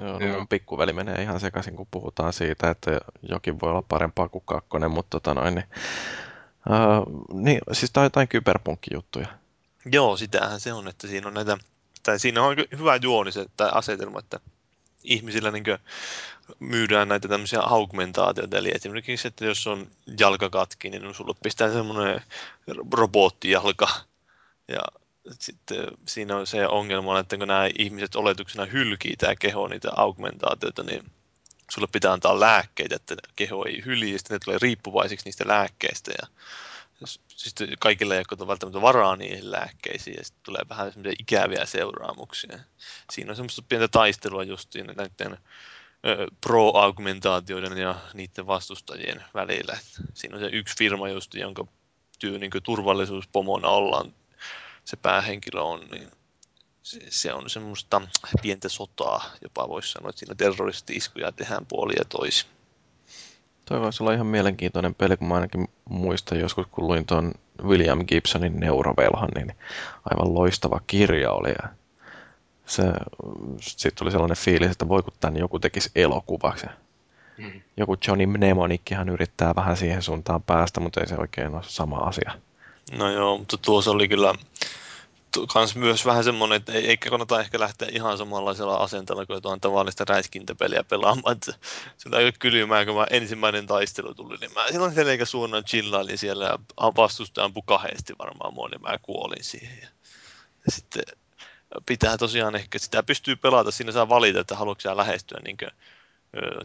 Joo, no mun pikkuveli menee ihan sekaisin, kun puhutaan siitä, että jokin voi olla parempaa kuin kakkonen, mutta tota noin, niin, uh, niin siis tämä on jotain kyberpunkkijuttuja. Joo, sitähän se on, että siinä on näitä, tai siinä on hyvä juoni se tai asetelma, että ihmisillä niin myydään näitä tämmöisiä augmentaatioita, eli esimerkiksi, että jos on jalka katki, niin sulle pistää semmoinen robottijalka, ja sitten siinä on se ongelma, että kun nämä ihmiset oletuksena hylkii tämä keho niitä augmentaatioita, niin sulle pitää antaa lääkkeitä, että keho ei hylji, sitten ne tulee riippuvaisiksi niistä lääkkeistä. Ja sitten kaikille ei ole välttämättä varaa niihin lääkkeisiin, ja sitten tulee vähän semmoisia ikäviä seuraamuksia. Siinä on semmoista pientä taistelua justiin näiden pro-augmentaatioiden ja niiden vastustajien välillä. Siinä on se yksi firma just, jonka työ niin turvallisuuspomona ollaan se päähenkilö on, niin se, se on semmoista pientä sotaa, jopa voisi sanoa, että siinä terroristi-iskuja tehdään puoli ja toisi. Toi voisi olla ihan mielenkiintoinen peli, kun mä ainakin muistan joskus, kun luin tuon William Gibsonin Neurovelhan, niin aivan loistava kirja oli. Ja se, sitten tuli sellainen fiilis, että voi kun tämän joku tekisi elokuvaksi. Mm. Joku Johnny Mnemonikkihan yrittää vähän siihen suuntaan päästä, mutta ei se oikein ole sama asia. No joo, mutta tuossa oli kyllä kans myös vähän semmoinen, että ei, eikä kannata ehkä lähteä ihan samanlaisella asenteella kuin jotain tavallista räiskintäpeliä pelaamaan. Että se oli aika kylmää, kun mä ensimmäinen taistelu tuli, niin mä silloin sen eikä suunnan chillailin siellä ja vastustaja ampui kahdesti varmaan mua, niin mä kuolin siihen. Ja, sitten pitää tosiaan ehkä, sitä pystyy pelata, siinä saa valita, että haluatko lähestyä niin kuin,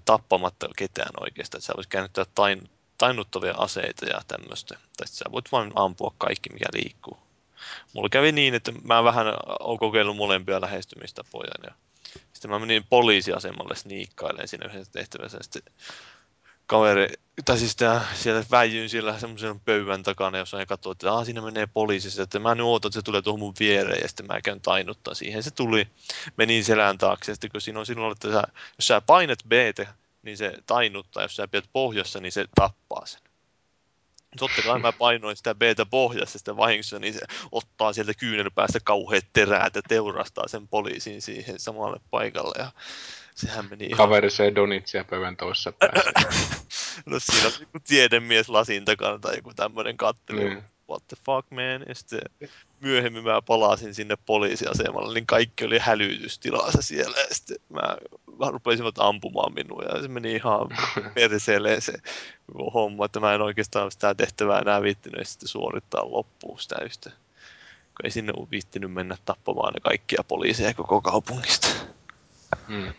tappamatta ketään oikeastaan, että sä voisi käännyttää tain, tainnuttavia aseita ja tämmöistä. Tai sä voit vain ampua kaikki, mikä liikkuu. Mulla kävi niin, että mä vähän olen kokeillut molempia lähestymistapoja. Ja sitten mä menin poliisiasemalle sniikkailemaan siinä yhdessä tehtävässä. Sitten kaveri, tai siis tää, siellä väijyin siellä semmoisen pöydän takana, jossa he katsoo, että siinä menee poliisi, että mä nyt ootan, että se tulee tuohon mun viereen, ja sitten mä käyn tainuttaa siihen. Se tuli, menin selän taakse, ja sitten kun siinä on silloin, että sä, jos sä painat b niin se tainuttaa, jos sä pidät pohjassa, niin se tappaa sen. Totta kai mä painoin sitä b pohjassa sitä vahingossa, niin se ottaa sieltä kyynärpäästä kauheat terät ja teurastaa sen poliisin siihen samalle paikalle. Ja sehän meni ihan... Kaveri se donitsia pöydän toisessa päässä. no siinä on joku tiedemies lasin takana tai joku tämmöinen katteli. Mm what the fuck man, ja sitten myöhemmin mä palasin sinne poliisiasemalle, niin kaikki oli hälytystilassa siellä, ja sitten mä, mä rupesivat ampumaan minua, ja se meni ihan perseelle se homma, että mä en oikeastaan sitä tehtävää enää viittinyt sitten suorittaa loppuun sitä yhtä. Kun ei sinne ole viittinyt mennä tappamaan ne kaikkia poliiseja koko kaupungista. Hmm.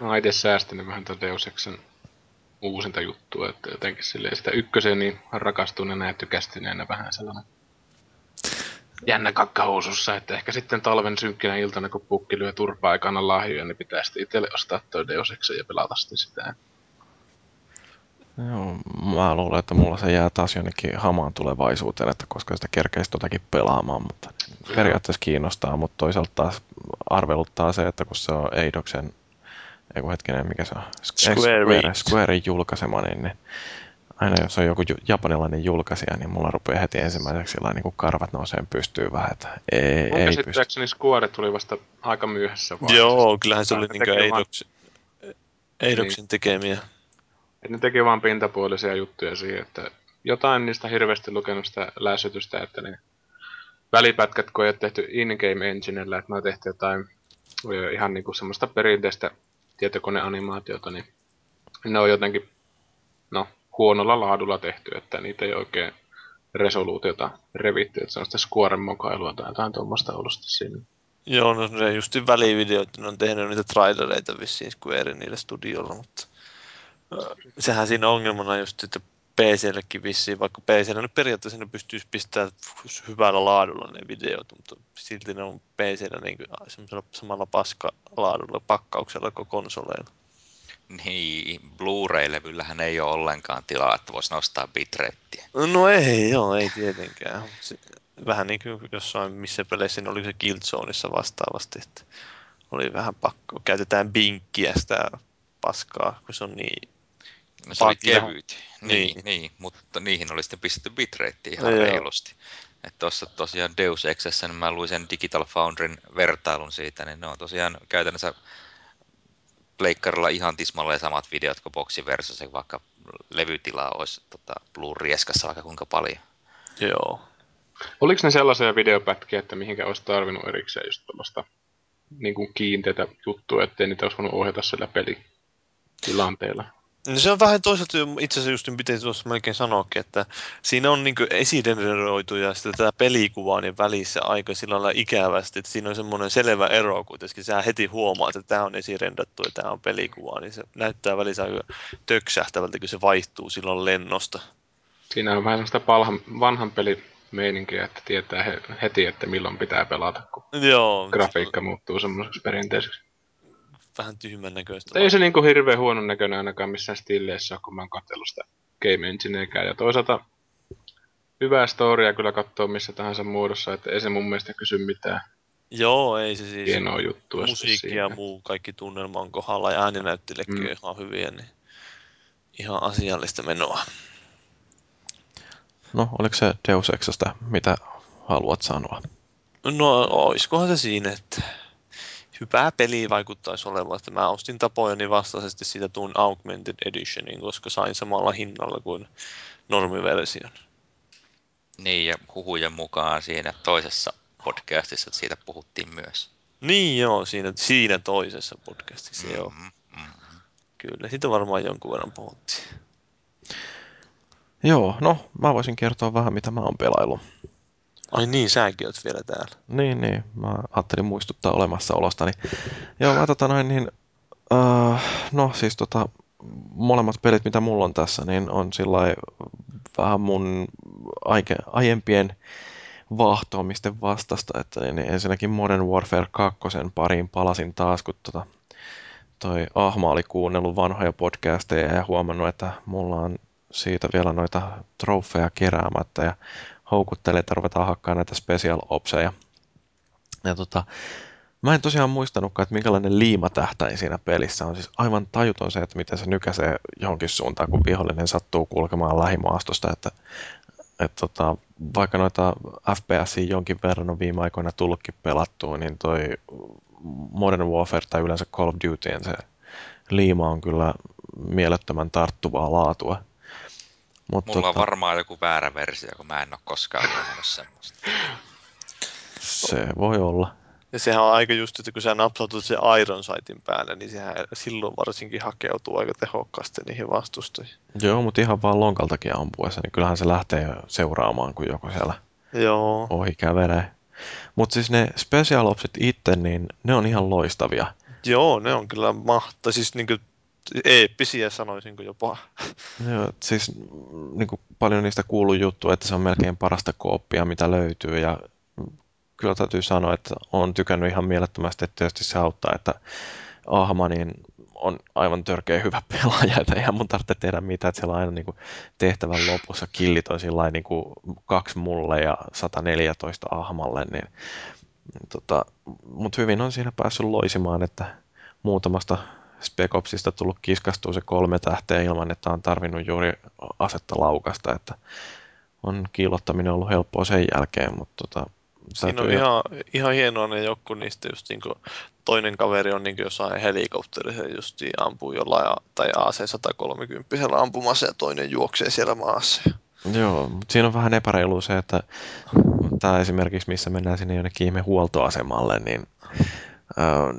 Mä oon itse säästänyt vähän tuon Deus Exen uusinta juttua, että jotenkin silleen sitä ykkösen niin rakastuneena ja tykästyneenä vähän sellainen jännä kakkahousussa, että ehkä sitten talven synkkinä iltana, kun pukki lyö turpa-aikana lahjoja, niin pitää sitten itselle ostaa toi ja pelata sitten sitä. Joo, mä luulen, että mulla se jää taas jonnekin hamaan tulevaisuuteen, että koska sitä kerkeisi totakin pelaamaan, mutta periaatteessa kiinnostaa, mutta toisaalta taas arveluttaa se, että kun se on Eidoksen ei kun hetkinen, mikä se on? Square, Square, Squarein julkaisema, niin, niin aina jos on joku japanilainen julkaisija, niin mulla rupeaa heti ensimmäiseksi sillä niin kuin karvat nousee pystyy vähän, että ei, Mun ei pysty. Square tuli vasta aika myöhässä vaiheessa. Joo, kyllähän se oli niin Eidoksen, Eidoksen niin. tekemiä. Et ne teki vaan pintapuolisia juttuja siihen, että jotain niistä hirveästi lukenut sitä lässytystä, että ne välipätkät, kun ei ole tehty in-game enginellä, että ne on tehty jotain ihan niin kuin semmoista perinteistä tietokoneanimaatiota, niin ne on jotenkin no, huonolla laadulla tehty, että niitä ei oikein resoluutiota revitty, että se on sitä squaren mokailua tai jotain tuommoista ollut siinä. Joo, no se just välivideot, ne on tehnyt niitä trailereita vissiin Square niille studiolla, mutta sehän siinä ongelmana just, että PCllekin vissiin, vaikka PCllä nyt periaatteessa ne pystyisi pistämään hyvällä laadulla ne videot, mutta silti ne on PCllä niin samalla paskalaadulla pakkauksella kuin konsoleilla. Niin, Blu-ray-levyllähän ei ole ollenkaan tilaa, että voisi nostaa bitrateä. No ei, joo, ei tietenkään. Vähän niin kuin jossain missä peleissä oli se Killzoneissa vastaavasti, että oli vähän pakko. Käytetään binkkiä sitä paskaa, kun se on niin No se oli kevyt, niin, niin. niin, mutta niihin oli sitten pistetty bitrate ihan no, reilusti. Että tuossa tosiaan Deus Exessä, niin mä luin sen Digital Foundryn vertailun siitä, niin ne on tosiaan käytännössä pleikkarilla ihan tismalleen samat videot kuin boksiversiossa, vaikka levytila olisi tota, Blu-rieskassa vaikka kuinka paljon. Joo. Oliko ne sellaisia videopätkiä, että mihinkä olisi tarvinnut erikseen just tuollaista niin kiinteitä juttuja, ettei niitä olisi voinut ohjata sillä pelitilanteella? No se on vähän toisaalta itse asiassa just miten tuossa melkein sanoakin, että siinä on niin esigeneroitu ja sitten tätä pelikuvaa niin välissä aika sillä lailla ikävästi, että siinä on semmoinen selvä ero kuitenkin. Sä heti huomaat, että tämä on esirendattu ja tämä on pelikuva, niin se näyttää välissä aika töksähtävältä, kun se vaihtuu silloin lennosta. Siinä on vähän sitä palhan, vanhan peli meininkiä, että tietää heti, että milloin pitää pelata, kun Joo, grafiikka muuttuu semmoiseksi perinteiseksi vähän tyhmän näköistä. Ei se niinku hirveän huonon näköinen ainakaan missään stilleissä ole, kun mä oon katsellut sitä Game Engineekään. Ja toisaalta hyvää storia kyllä katsoo missä tahansa muodossa, että ei se mun mielestä kysy mitään. Joo, ei se siis. Hienoa juttu. Musiikki ja muu, kaikki tunnelma on kohdalla ja ääninäyttelijäkin mm. on ihan hyviä, niin ihan asiallista menoa. No, oliko se Deus Exasta, mitä haluat sanoa? No, oiskohan se siinä, että hyvää peliä vaikuttaisi olevan. Että mä ostin tapojani vastaisesti siitä tuun Augmented Editionin, koska sain samalla hinnalla kuin normiversion. Niin, ja huhujen mukaan siinä toisessa podcastissa että siitä puhuttiin myös. Niin joo, siinä, siinä toisessa podcastissa, mm-hmm. joo. Mm-hmm. Kyllä, siitä varmaan jonkun verran puhuttiin. Joo, no mä voisin kertoa vähän mitä mä oon pelaillut. Ai niin, säkin oot vielä täällä. Niin, niin. Mä ajattelin muistuttaa olemassaolostani. Joo, mä tota noin niin, uh, no siis tota, molemmat pelit, mitä mulla on tässä, niin on sillä vähän mun aike, aiempien vahtoamisten vastasta, että niin, niin ensinnäkin Modern Warfare 2 pariin palasin taas, kun tota, toi Ahma oli kuunnellut vanhoja podcasteja ja huomannut, että mulla on siitä vielä noita trofeja keräämättä ja houkuttelee, että ruvetaan hakkaa näitä special opseja. Ja tota, mä en tosiaan muistanutkaan, että minkälainen liimatähtäin siinä pelissä on. Siis aivan tajuton se, että miten se nykäisee johonkin suuntaan, kun vihollinen sattuu kulkemaan lähimaastosta. Että, että tota, vaikka noita FPS jonkin verran on viime aikoina tullutkin pelattua, niin toi Modern Warfare tai yleensä Call of Duty, se liima on kyllä mielettömän tarttuvaa laatua. Mut Mulla tota... on varmaan joku väärä versio, kun mä en ole koskaan huomannut semmoista. Se voi olla. Ja sehän on aika just, että kun sä napsautut sen Iron Sightin päälle, niin sehän silloin varsinkin hakeutuu aika tehokkaasti niihin vastustoihin. Joo, mutta ihan vaan lonkaltakin ampuessa, niin kyllähän se lähtee seuraamaan, kun joku siellä Joo. ohi kävelee. Mutta siis ne special opsit itse, niin ne on ihan loistavia. Joo, ne on kyllä mahtaa. Siis niin kuin eeppisiä sanoisinko jopa. Joo, siis niin kuin paljon niistä kuuluu juttu, että se on melkein parasta kooppia, mitä löytyy ja kyllä täytyy sanoa, että on tykännyt ihan mielettömästi, että tietysti se auttaa, että Ahma niin on aivan törkeä hyvä pelaaja, että eihän mun tarvitse tehdä mitään, että siellä on aina niin kuin tehtävän lopussa killit on sillä niin kuin kaksi mulle ja 114 Ahmalle, niin, tota, mutta hyvin on siinä päässyt loisimaan, että muutamasta Spec Opsista tullut kiskastua se kolme tähteä ilman, että on tarvinnut juuri asetta laukasta, että on kiilottaminen ollut helppoa sen jälkeen, mutta tota, Siinä on ihan, ihan hienoa ne joku niistä just niin toinen kaveri on niin jossain helikopterissa just ampuu jollain tai AC-130 ampumassa ja toinen juoksee siellä maassa. Joo, mutta siinä on vähän epäreilu se, että tämä esimerkiksi missä mennään sinne jonnekin ihme huoltoasemalle, niin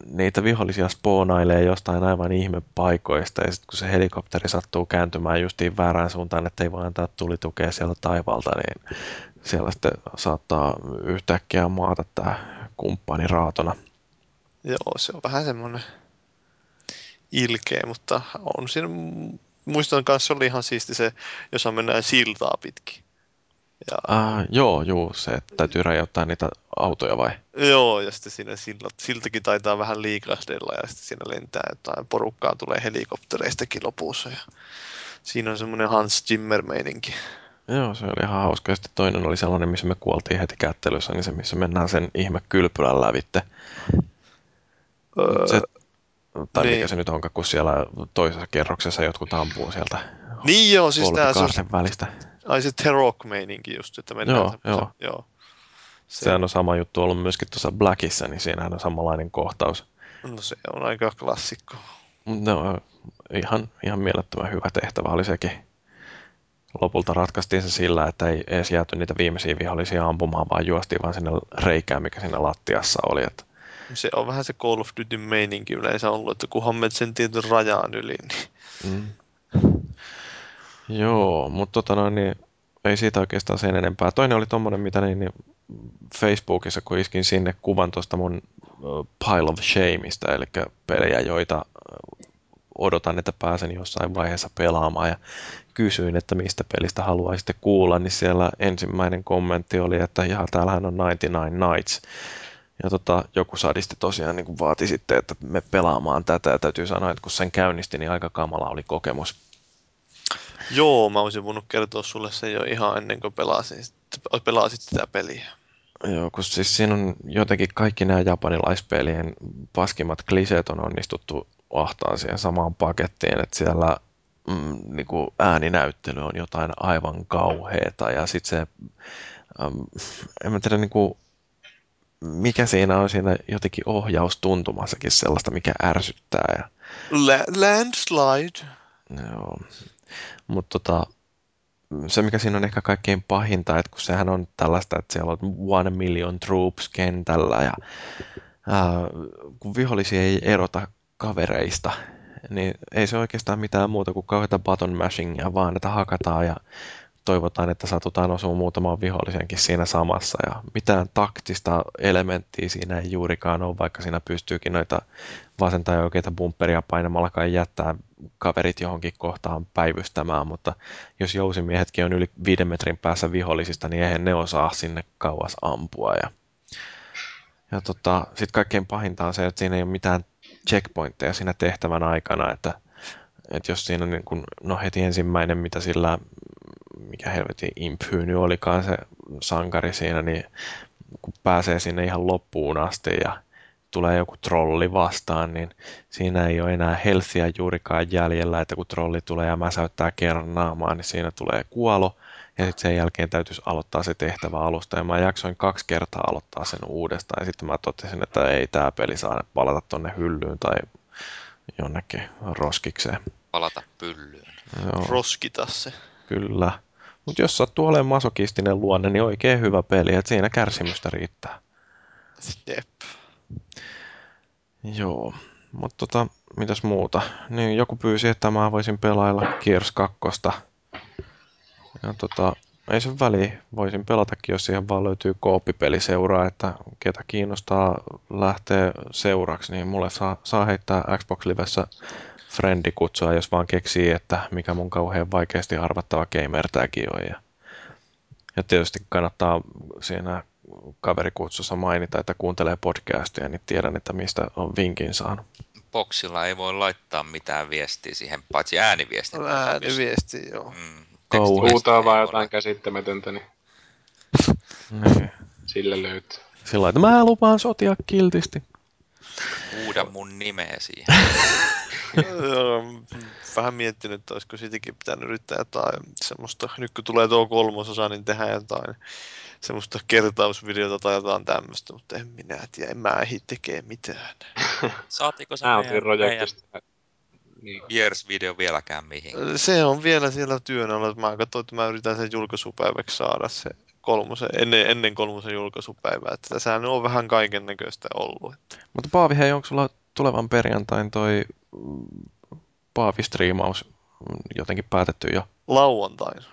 niitä vihollisia spoonailee jostain aivan ihme paikoista ja sitten kun se helikopteri sattuu kääntymään justiin väärään suuntaan, että ei voi antaa tulitukea siellä taivaalta, niin siellä sitten saattaa yhtäkkiä maata tämä kumppani raatona. Joo, se on vähän semmoinen ilkeä, mutta on siinä, muistan kanssa oli ihan siisti se, jossa mennään siltaa pitkin. Ja... Ah, joo, joo, se, että täytyy rajoittaa niitä autoja vai? Joo, ja sitten siinä silta, siltakin taitaa vähän liikahdella ja sitten siinä lentää jotain porukkaa tulee helikoptereistakin lopussa. Ja siinä on semmoinen Hans Zimmer-meininki. Joo, se oli ihan hauska. Ja sitten toinen oli sellainen, missä me kuoltiin heti kättelyssä, niin se, missä mennään sen ihme kylpylän lävitte. Öö, se, tai niin. mikä se nyt onkaan, kun siellä toisessa kerroksessa jotkut ampuu sieltä niin joo, siis tämä välistä. Ai se Terok-meininki just, että mennään joo, joo. joo. Se... Sehän on sama juttu ollut myöskin tuossa Blackissa, niin siinähän on samanlainen kohtaus. No se on aika klassikko. No, ihan, ihan mielettömän hyvä tehtävä oli sekin. Lopulta ratkaistiin se sillä, että ei edes jääty niitä viimeisiä vihollisia ampumaan, vaan juostiin vaan sinne reikään, mikä siinä lattiassa oli. Että... Se on vähän se Call of Duty meininki yleensä ollut, että kunhan menet sen tietyn rajaan yli, niin... Mm. Joo, mutta tota noin, niin ei siitä oikeastaan sen enempää. Toinen oli tommonen, mitä niin, niin Facebookissa, kun iskin sinne kuvan tuosta mun Pile of Shameista, eli pelejä, joita odotan, että pääsen jossain vaiheessa pelaamaan ja kysyin, että mistä pelistä haluaisitte kuulla, niin siellä ensimmäinen kommentti oli, että jaha, täällähän on 99 Nights. Ja tota, joku sadisti tosiaan niin kuin vaati sitten, että me pelaamaan tätä ja täytyy sanoa, että kun sen käynnisti, niin aika kamala oli kokemus. Joo, mä olisin voinut kertoa sulle sen jo ihan ennen kuin pelasin, pelasit sitä peliä. Joo, kun siis siinä on jotenkin kaikki nämä japanilaispelien paskimmat kliseet on onnistuttu ahtaan siihen samaan pakettiin, että siellä mm, niin kuin ääninäyttely on jotain aivan kauheeta ja sitten se, ähm, en mä tiedä niin kuin, mikä siinä on siinä jotenkin ohjaustuntumassakin sellaista, mikä ärsyttää. Ja... La- landslide. Joo, mutta tota, se, mikä siinä on ehkä kaikkein pahinta, että kun sehän on tällaista, että siellä on one million troops kentällä ja ää, kun vihollisia ei erota kavereista, niin ei se oikeastaan mitään muuta kuin kauheita button mashingia, vaan että hakataan ja toivotaan, että satutaan osumaan muutamaan vihollisenkin siinä samassa. Ja mitään taktista elementtiä siinä ei juurikaan ole, vaikka siinä pystyykin noita vasenta ja oikeita bumperia painamalla kai jättää kaverit johonkin kohtaan päivystämään, mutta jos jousimiehetkin on yli viiden metrin päässä vihollisista, niin eihän ne osaa sinne kauas ampua. Ja, ja tota, sitten kaikkein pahinta on se, että siinä ei ole mitään checkpointteja siinä tehtävän aikana, että, että jos siinä on niin kun, no heti ensimmäinen, mitä sillä, mikä helvetin impyyny olikaan se sankari siinä, niin kun pääsee sinne ihan loppuun asti ja tulee joku trolli vastaan, niin siinä ei ole enää helsiä juurikaan jäljellä, että kun trolli tulee ja mäsäyttää kerran naamaa, niin siinä tulee kuolo, ja sitten sen jälkeen täytyisi aloittaa se tehtävä alusta, ja mä jaksoin kaksi kertaa aloittaa sen uudestaan, ja sitten mä totesin, että ei tämä peli saa palata tonne hyllyyn tai jonnekin roskikseen. Palata pyllyyn. Joo. Roskita se. Kyllä. Mutta jos sattuu olemaan masokistinen luonne, niin oikein hyvä peli, että siinä kärsimystä riittää. Jep. Joo, mutta tota, mitäs muuta? Niin joku pyysi, että mä voisin pelailla Gears 2. Ja tota, ei se väli, voisin pelatakin, jos siihen vaan löytyy kooppipeliseuraa, että ketä kiinnostaa lähteä seuraksi, niin mulle saa, saa heittää Xbox Livessä kutsua, jos vaan keksii, että mikä mun kauhean vaikeasti arvattava gamer tämäkin on. Ja, ja tietysti kannattaa siinä kaverikutsussa mainita, että kuuntelee podcastia, niin tiedän, että mistä on vinkin saanut. Boksilla ei voi laittaa mitään viestiä siihen, paitsi ääniviestiä. Ääniviesti, joo. Mm, Huutaa vaan jotain käsittämätöntä, niin, niin. sille löytyy. Sillä että mä lupaan sotia kiltisti. Huuda mun nimeä siihen. Vähän miettinyt, että olisiko siitäkin pitänyt yrittää jotain semmoista, nyt kun tulee tuo kolmososa, niin tehdään jotain semmoista kertausvideota tai jotain tämmöistä, mutta en minä tiedä, en mä ehdi tekee mitään. Saatiko se meidän, meidän niin. Gears-video vieläkään mihin? Se on vielä siellä työn alla. Mä katsoin, että mä yritän sen julkaisupäiväksi saada se kolmosen, ennen, ennen kolmosen julkaisupäivää. Että tässähän on vähän kaiken näköistä ollut. Mutta Paavi, hei, onko sulla tulevan perjantain toi Paavi-striimaus jotenkin päätetty jo? Lauantain.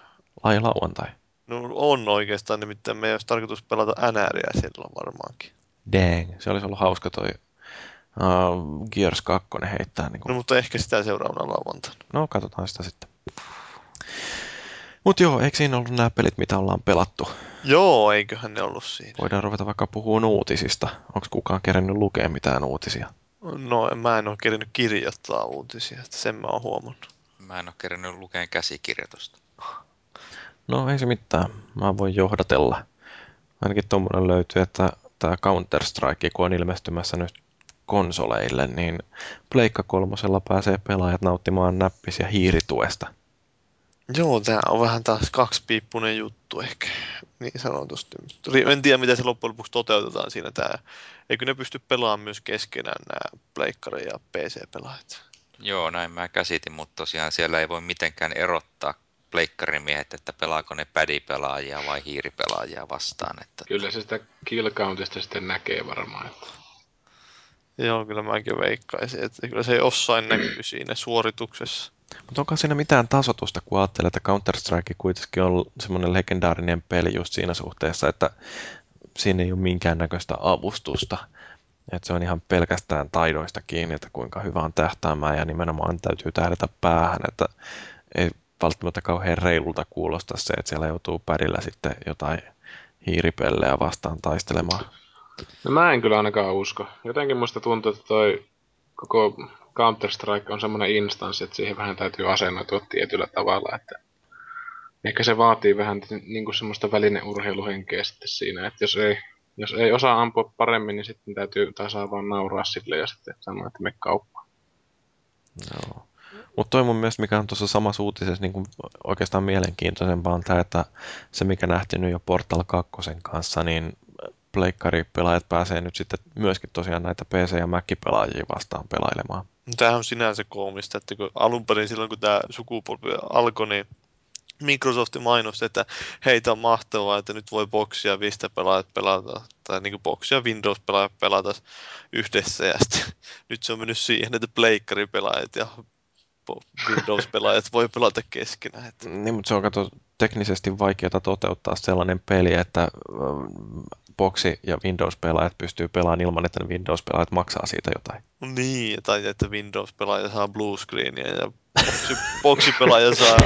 Ai lauantai. No on oikeastaan, nimittäin me olisi tarkoitus pelata NRiä silloin varmaankin. Dang, se olisi ollut hauska toi uh, Gears 2 heittää. Niin kuin... No mutta ehkä sitä seuraavana lauantaina. No katsotaan sitä sitten. Mutta joo, eikö siinä ollut nämä pelit, mitä ollaan pelattu? Joo, eiköhän ne ollut siinä. Voidaan ruveta vaikka puhumaan uutisista. Onko kukaan kerännyt lukea mitään uutisia? No, mä en ole kerännyt kirjoittaa uutisia, että sen mä oon huomannut. Mä en ole kerännyt lukea käsikirjoitusta. No ei se mitään, mä voin johdatella. Ainakin tuommoinen löytyy, että tämä Counter-Strike, kun on ilmestymässä nyt konsoleille, niin Pleikka kolmosella pääsee pelaajat nauttimaan näppis- ja hiirituesta. Joo, tämä on vähän taas kaksipiippunen juttu ehkä, niin sanotusti. En tiedä, miten se loppujen lopuksi toteutetaan siinä. Tämä. Eikö ne pysty pelaamaan myös keskenään nämä pleikkari- ja PC-pelaajat? Joo, näin mä käsitin, mutta tosiaan siellä ei voi mitenkään erottaa pleikkarimiehet, että pelaako ne pädipelaajia vai hiiripelaajia vastaan. Että... Kyllä se sitä kill countista sitten näkee varmaan. Että... Joo, kyllä mäkin veikkaisin, että kyllä se jossain näkyy siinä suorituksessa. Mutta onko siinä mitään tasotusta, kun ajattelee, että Counter-Strike kuitenkin on semmoinen legendaarinen peli just siinä suhteessa, että siinä ei ole minkäännäköistä avustusta. Että se on ihan pelkästään taidoista kiinni, että kuinka hyvä on tähtäämään ja nimenomaan täytyy tähdätä päähän, että ei välttämättä kauhean reilulta kuulosta se, että siellä joutuu pärillä sitten jotain hiiripellejä vastaan taistelemaan. No mä en kyllä ainakaan usko. Jotenkin musta tuntuu, että toi koko Counter-Strike on semmoinen instanssi, että siihen vähän täytyy asennoitua tietyllä tavalla, että ehkä se vaatii vähän niin kuin semmoista välineurheiluhenkeä sitten siinä, että jos ei, jos ei osaa ampua paremmin, niin sitten täytyy saa vaan nauraa sille ja sitten sanoa, että me kauppaan. Joo. Mutta toi mun mielestä, mikä on tuossa samassa uutisessa niin kuin oikeastaan mielenkiintoisempaa, on tämä, että se mikä nähtiin nyt jo Portal 2 kanssa, niin pleikkaripelaajat pääsee nyt sitten myöskin tosiaan näitä PC- ja Mac-pelaajia vastaan pelailemaan. Tämähän on sinänsä koomista, että kun alun perin silloin kun tämä sukupolvi alkoi, niin Microsoft mainosti, että heitä on mahtavaa, että nyt voi boksia Vista pelaajat pelata, tai niin boksia Windows pelaajat pelata yhdessä, ja sitten, nyt se on mennyt siihen, että pelaajat ja Windows-pelaajat voi pelata keskenään. Että... Niin, mutta se on kato, teknisesti vaikeaa toteuttaa sellainen peli, että Boxi ja Windows-pelaajat pystyy pelaamaan ilman, että ne Windows-pelaajat maksaa siitä jotain. Niin, tai että Windows-pelaaja saa blue screenia ja boxi-pelaaja saa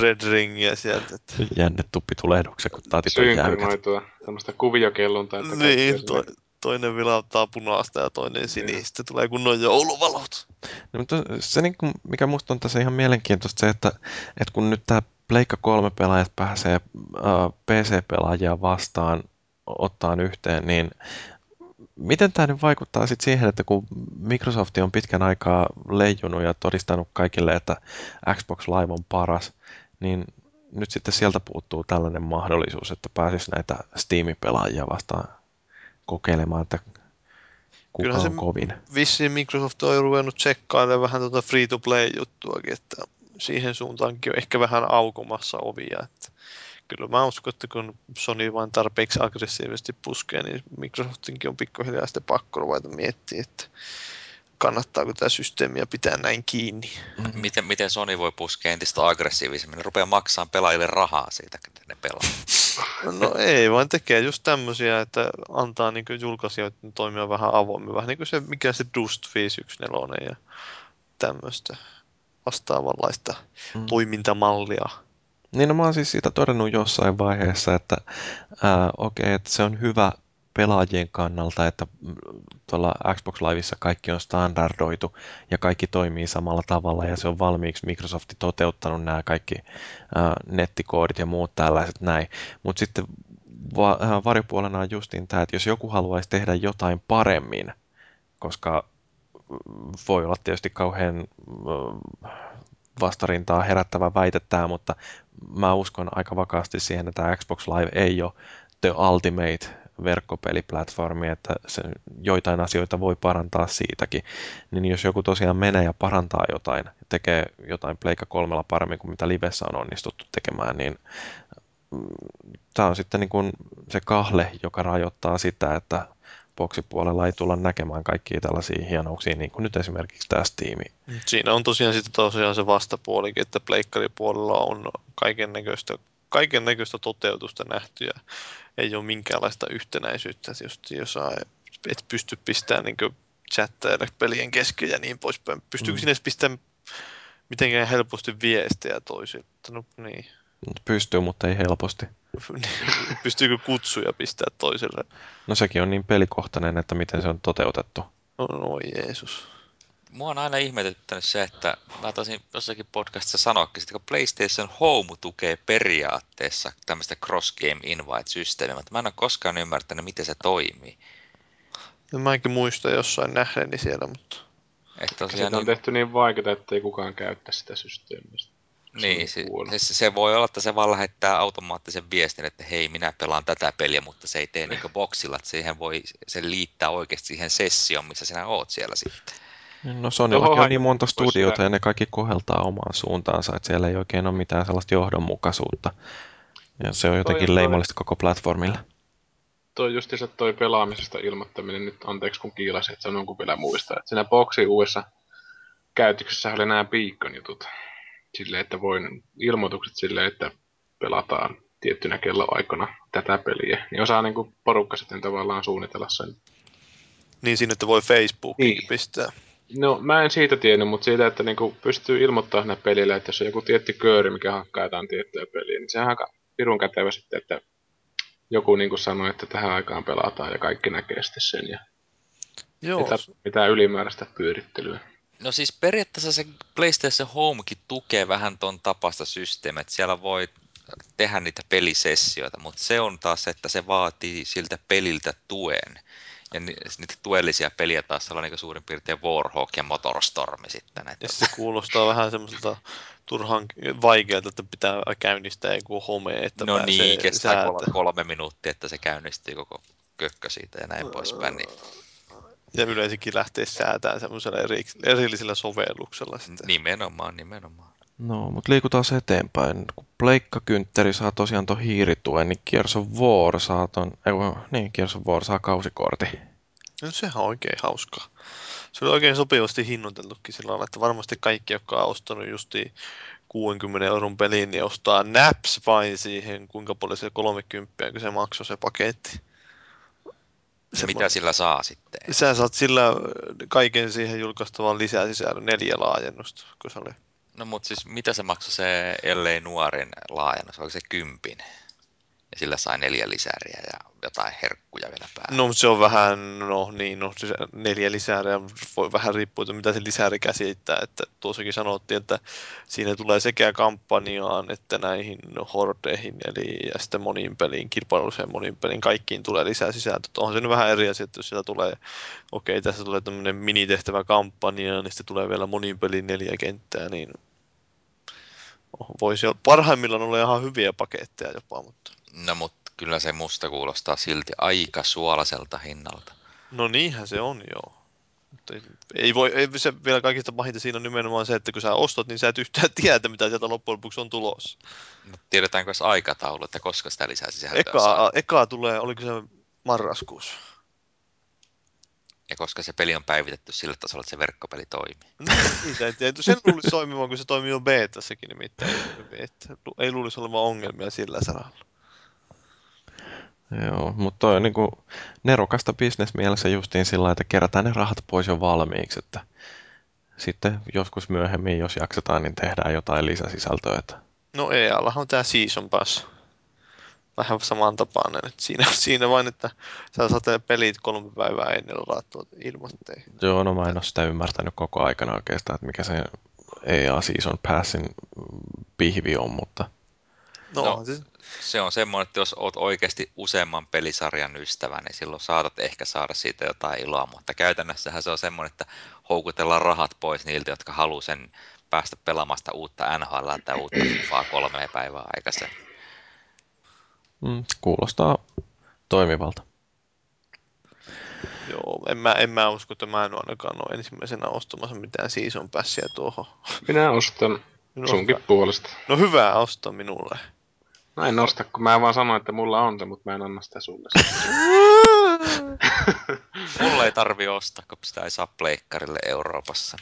red ringiä sieltä. Että... Jänne tuppitulehduksen, kun taatit on jäykät. tämmöistä kuviokelluntaa. Että niin, to, toinen vilauttaa punaista ja toinen sinistä. Tulee kunnon jouluvalot. No, mutta se, niin kuin, mikä musta on tässä ihan mielenkiintoista, se, että, että kun nyt tämä Pleikka 3 pelaajat pääsee uh, PC-pelaajia vastaan ottaa yhteen, niin miten tämä nyt vaikuttaa sitten siihen, että kun Microsoft on pitkän aikaa leijunut ja todistanut kaikille, että Xbox Live on paras, niin nyt sitten sieltä puuttuu tällainen mahdollisuus, että pääsisi näitä Steam-pelaajia vastaan kokeilemaan, että kuka Kyllähän on kovin. Vissiin Microsoft on ruvennut tsekkailemaan vähän tuota free-to-play-juttuakin, että siihen suuntaankin on ehkä vähän aukomassa ovia. Että kyllä mä uskon, että kun Sony vain tarpeeksi aggressiivisesti puskee, niin Microsoftinkin on pikkuhiljaa sitten pakko ruveta miettiä, että kannattaako tämä systeemiä pitää näin kiinni. Miten, miten Sony voi puskea entistä aggressiivisemmin? Ne rupeaa maksamaan pelaajille rahaa siitä, kun ne pelaa. No ei, vaan tekee just tämmöisiä, että antaa niin julkaisijoiden toimia vähän avoimmin. Vähän niin kuin se, mikä se Dust 514 ja tämmöistä vastaavanlaista mm. toimintamallia. Niin no mä oon siis siitä todennut jossain vaiheessa, että ää, okei, okay, että se on hyvä pelaajien kannalta, että tuolla Xbox Liveissa kaikki on standardoitu ja kaikki toimii samalla tavalla ja se on valmiiksi Microsofti toteuttanut nämä kaikki ää, nettikoodit ja muut tällaiset näin. Mutta sitten va- varjopuolena on justiin tämä, että jos joku haluaisi tehdä jotain paremmin, koska voi olla tietysti kauhean vastarintaa herättävä väite tämä, mutta mä uskon aika vakaasti siihen, että Xbox Live ei ole the ultimate verkkopeliplatformi, että se, joitain asioita voi parantaa siitäkin. Niin jos joku tosiaan menee ja parantaa jotain, tekee jotain Pleikka kolmella paremmin kuin mitä Livessä on onnistuttu tekemään, niin mm, tämä on sitten niin kuin se kahle, joka rajoittaa sitä, että boksipuolella ei tulla näkemään kaikkia tällaisia hienouksia, niin kuin nyt esimerkiksi tämä Steam. Siinä on tosiaan sitten tosiaan se vastapuolikin, että pleikkaripuolella on kaiken näköistä kaiken näköistä toteutusta nähty ja ei ole minkäänlaista yhtenäisyyttä, just jos et pysty pistämään niin chattailla pelien kesken ja niin poispäin. Pystyykö mm. sinne pistämään mitenkään helposti viestejä toisille? No niin. Pystyy, mutta ei helposti. Pystyykö kutsuja pistää toiselle? No sekin on niin pelikohtainen, että miten se on toteutettu. No, no Jeesus. Mua on aina ihmetyttänyt se, että mä taisin jossakin podcastissa sanoakin, että kun PlayStation Home tukee periaatteessa tämmöistä Cross Game Invite-systeemiä, mutta mä en ole koskaan ymmärtänyt, miten se toimii. No, mä enkin muista jossain nähneeni siellä, mutta... Että tosiaan niin... on tehty niin vaikeaa, että ei kukaan käyttää sitä systeemiä. Niin, se, se, se, voi olla, että se vaan lähettää automaattisen viestin, että hei, minä pelaan tätä peliä, mutta se ei tee niin boksilla, että siihen voi sen liittää oikeasti siihen sessioon, missä sinä oot siellä sitten. No Sonyallakin on niin monta studiota ja ne kaikki koheltaa omaan suuntaansa, että siellä ei oikein ole mitään sellaista johdonmukaisuutta. Ja se on jotenkin toi, leimallista koko platformille. Toi justiinsa toi pelaamisesta ilmoittaminen nyt, anteeksi kun kiilasin, että sanon kun vielä muistaa. Että siinä boksi uudessa käytöksessä oli nämä beacon jutut. Silleen, että voin ilmoitukset silleen, että pelataan tiettynä kelloaikana tätä peliä. Niin osaa niin kuin porukka sitten tavallaan suunnitella sen. Niin siinä, että voi Facebookiin niin. pistää. No mä en siitä tiennyt, mutta siitä, että niinku pystyy ilmoittamaan sinne pelille, että jos on joku tietty kööri, mikä hakkaa jotain tiettyä peliä, niin sehän on aika pirun kätevä sitten, että joku niinku sanoi, että tähän aikaan pelataan ja kaikki näkee sitten sen ja Joo. Mitä, mitään ylimääräistä pyörittelyä. No siis periaatteessa se PlayStation Homekin tukee vähän ton tapasta systeemiä, että siellä voi tehdä niitä pelisessioita, mutta se on taas, että se vaatii siltä peliltä tuen. Ja niitä tuellisia peliä taas olla niin suurin piirtein Warhawk ja Motorstorm sitten. Että... Ja se kuulostaa vähän semmoiselta turhan vaikealta, että pitää käynnistää joku home, että No niin, kestää säätä. kolme minuuttia, että se käynnistyy koko kökkö siitä ja näin poispäin. Niin... Ja yleensäkin lähtee säätämään semmoisella eri, erillisellä sovelluksella. Sitten. Nimenomaan, nimenomaan. No, mutta liikutaan se eteenpäin. Kun Pleikkakyntteri saa tosiaan tuon hiirituen, niin Gears of War saa ton, ei, niin, Gears of War saa kausikorti. No sehän on oikein hauskaa. Se oli oikein sopivasti hinnoiteltukin sillä lailla, että varmasti kaikki, jotka on ostanut justi 60 euron peliin, niin ostaa naps vain siihen, kuinka paljon se 30, kun se maksoi se paketti. Se mitä sillä saa sitten? Sä saat sillä kaiken siihen julkaistavan lisää sisällön neljä laajennusta, kun se oli No mutta siis mitä se maksoi se ellei nuorin laajennus? Oliko se kympin? Ja sillä sai neljä lisäriä ja jotain herkkuja vielä päälle. No se on vähän, no niin, no neljä lisääriä voi vähän riippua, että mitä se lisääri käsittää. Että tuossakin sanottiin, että siinä tulee sekä kampanjaan että näihin hordeihin, eli ja sitten moniin peliin, kilpailulliseen moniin peliin, kaikkiin tulee lisää sisältöä. Onhan se nyt vähän eri asia, että jos siellä tulee, okei, okay, tässä tulee tämmöinen minitehtävä kampanja, niin sitten tulee vielä moniin peliin neljä kenttää, niin voisi parhaimmillaan olla ihan hyviä paketteja jopa, mutta... No mutta kyllä se musta kuulostaa silti aika suolaiselta hinnalta. No niinhän se on, joo. Mutta ei voi, ei se vielä kaikista pahinta siinä on nimenomaan se, että kun sä ostat, niin sä et yhtään tiedä, mitä sieltä loppujen lopuksi on tulossa. No, tiedetäänkö edes aikataulu, että koska sitä lisää sisältöä eka, saa? Eka tulee, oliko se marraskuussa? Ja koska se peli on päivitetty sillä tasolla, että se verkkopeli toimii. No, niitä en tiedä. Sen luulisi toimimaan, kun se toimii jo betassakin nimittäin. Ei luulisi olevan ongelmia sillä saralla. Joo, mutta toi on niinku nerokasta bisnesmielessä justiin sillä että kerätään ne rahat pois jo valmiiksi, että sitten joskus myöhemmin, jos jaksetaan, niin tehdään jotain lisäsisältöä. Että... No ei, on tämä Season Pass vähän samantapainen. Että siinä, siinä vain, että sä saat pelit kolme päivää ennen ladattua ilmoitteen. Joo, no mä en ole sitä ymmärtänyt koko aikana oikeastaan, että mikä se EA Season Passin pihvi on, mutta... No, no siis... se on semmoinen, että jos oot oikeasti useamman pelisarjan ystävä, niin silloin saatat ehkä saada siitä jotain iloa, mutta käytännössähän se on semmoinen, että houkutellaan rahat pois niiltä, jotka haluaa sen päästä pelaamasta uutta NHL tai uutta FIFAa kolme päivää aikaisemmin. Mm, kuulostaa toimivalta. Joo, en mä, en mä usko, että mä en ole ainakaan ole ensimmäisenä ostamassa mitään season passia tuohon. Minä ostan sunkin puolesta. No hyvää osta minulle. Mä en nosta, kun mä vaan sanoin, että mulla on se, mutta mä en anna sitä sulle. mulla ei tarvi ostaa, kun sitä ei saa pleikkarille Euroopassa.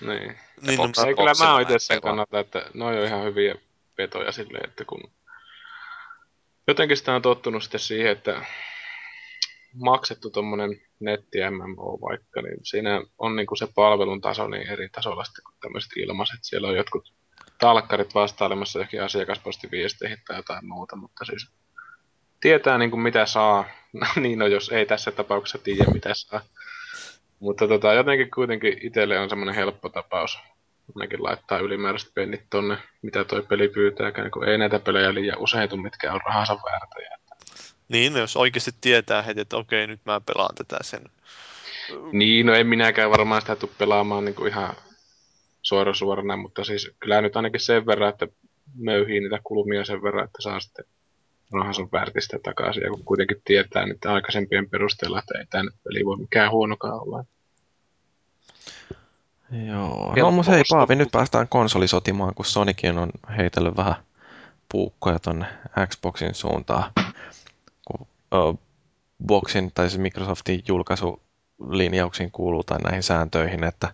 Niin. niin. niin no, ei, kyllä mä oon itse sen kannalta, että ne on jo ihan hyviä petoja silleen, että kun jotenkin sitä on tottunut sitten siihen, että maksettu tuommoinen netti MMO vaikka, niin siinä on niinku se palvelun taso niin eri tasolla sitten kuin tämmöiset ilmaiset. Siellä on jotkut talkkarit vastailemassa johonkin asiakaspostiviesteihin tai jotain muuta, mutta siis tietää niin kuin mitä saa. niin no, jos ei tässä tapauksessa tiedä mitä saa. Mutta tota, jotenkin kuitenkin itselle on semmoinen helppo tapaus. Ainakin laittaa ylimääräiset pennit tonne, mitä toi peli pyytääkään, kun ei näitä pelejä liian usein tule, mitkä on rahansa väärtäjä. Niin, jos oikeasti tietää heti, että okei, nyt mä pelaan tätä sen. Niin, no en minäkään varmaan sitä tule pelaamaan niin kuin ihan suora suorana, mutta siis kyllä nyt ainakin sen verran, että möyhii niitä kulmia sen verran, että saa sitten rahansa väärtistä takaisin, ja kun kuitenkin tietää nyt aikaisempien perusteella, että ei tämä peli voi mikään huonokaan olla. Joo, no mutta hei Paavi, nyt päästään konsolisotimaan, kun Sonicin on heitellyt vähän puukkoja tonne Xboxin suuntaan. Kun uh, Boxin tai siis Microsoftin julkaisulinjauksiin kuuluu tai näihin sääntöihin, että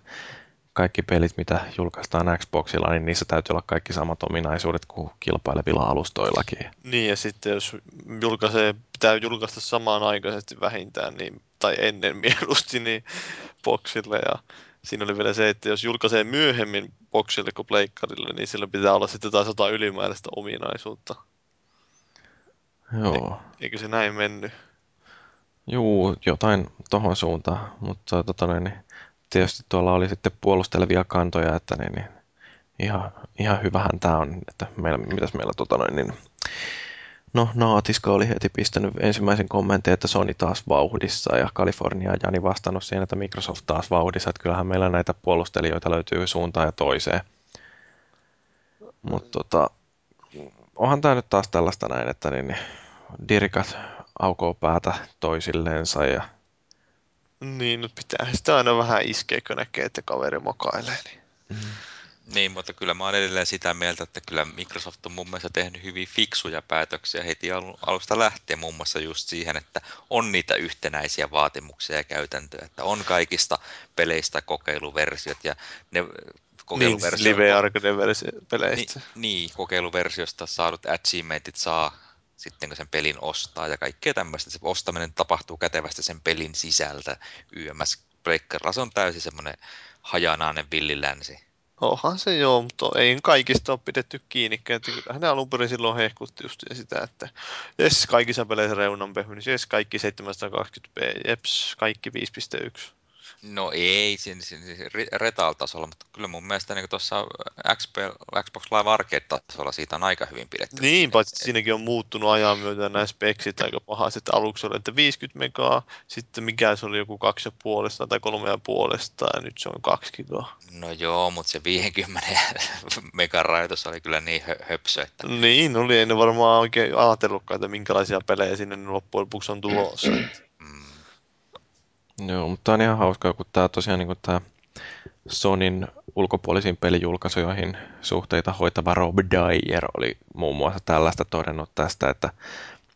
kaikki pelit, mitä julkaistaan Xboxilla, niin niissä täytyy olla kaikki samat ominaisuudet kuin kilpailevilla alustoillakin. Niin, ja sitten jos julkaisee, pitää julkaista samaan aikaisesti vähintään, niin, tai ennen mieluusti, niin Boxille. Ja siinä oli vielä se, että jos julkaisee myöhemmin Boxille kuin Pleikkarille, niin sillä pitää olla sitten taas jotain ylimääräistä ominaisuutta. Joo. E- eikö se näin mennyt? Juu, jotain tohon suuntaan, mutta tota niin, tietysti tuolla oli sitten puolustelevia kantoja, että niin, niin ihan, ihan hyvähän tämä on, että meillä, mitäs meillä tota noin, niin, No, Naatiska oli heti pistänyt ensimmäisen kommentin, että Sony taas vauhdissa ja Kalifornia ja Jani vastannut siihen, että Microsoft taas vauhdissa, että kyllähän meillä näitä puolustelijoita löytyy suuntaan ja toiseen. Mutta tota, onhan tämä nyt taas tällaista näin, että niin, dirikat aukoo päätä toisilleensa ja niin, nyt pitää sitä aina vähän iskeä, kun näkee, että kaveri mokailee. Niin. Mm. Niin, mutta kyllä mä olen edelleen sitä mieltä, että kyllä Microsoft on mun mielestä tehnyt hyvin fiksuja päätöksiä heti alusta lähtien muun muassa just siihen, että on niitä yhtenäisiä vaatimuksia ja käytäntöjä, että on kaikista peleistä kokeiluversiot ja ne kokeiluversiot... Niin, live arcade-peleistä. Niin, niin, kokeiluversiosta saadut achievementit saa sitten kun sen pelin ostaa ja kaikkea tämmöistä. Se ostaminen tapahtuu kätevästi sen pelin sisältä YMS. Breakkerilla se on täysin semmoinen hajanainen villilänsi. Onhan se joo, mutta ei kaikista ole pidetty kiinni. Ne alun perin silloin hehkutti just sitä, että jes, kaikissa peleissä reunan pehmennys, jes, kaikki 720p, jeps, kaikki 5.1. No ei siinä, siinä, siinä Retal-tasolla, mutta kyllä mun mielestä niin tuossa XP, Xbox Live Arcade-tasolla siitä on aika hyvin pidetty. Niin, paitsi siinäkin on muuttunut ajan myötä nämä speksit aika pahasti, että aluksi oli, että 50 megaa, sitten mikä se oli joku kaksi puolesta tai kolme ja puolesta, ja nyt se on kaksi gigaa. No joo, mutta se 50 megan rajoitus oli kyllä niin hö- höpsö, että... Niin, oli, ei ne varmaan oikein ajatellutkaan, että minkälaisia pelejä sinne loppujen lopuksi on tulossa. Joo, mutta on ihan hauskaa, kun tämä tosiaan niin tämä Sonin ulkopuolisiin pelijulkaisuihin suhteita hoitava Rob Dyer oli muun muassa tällaista todennut tästä, että,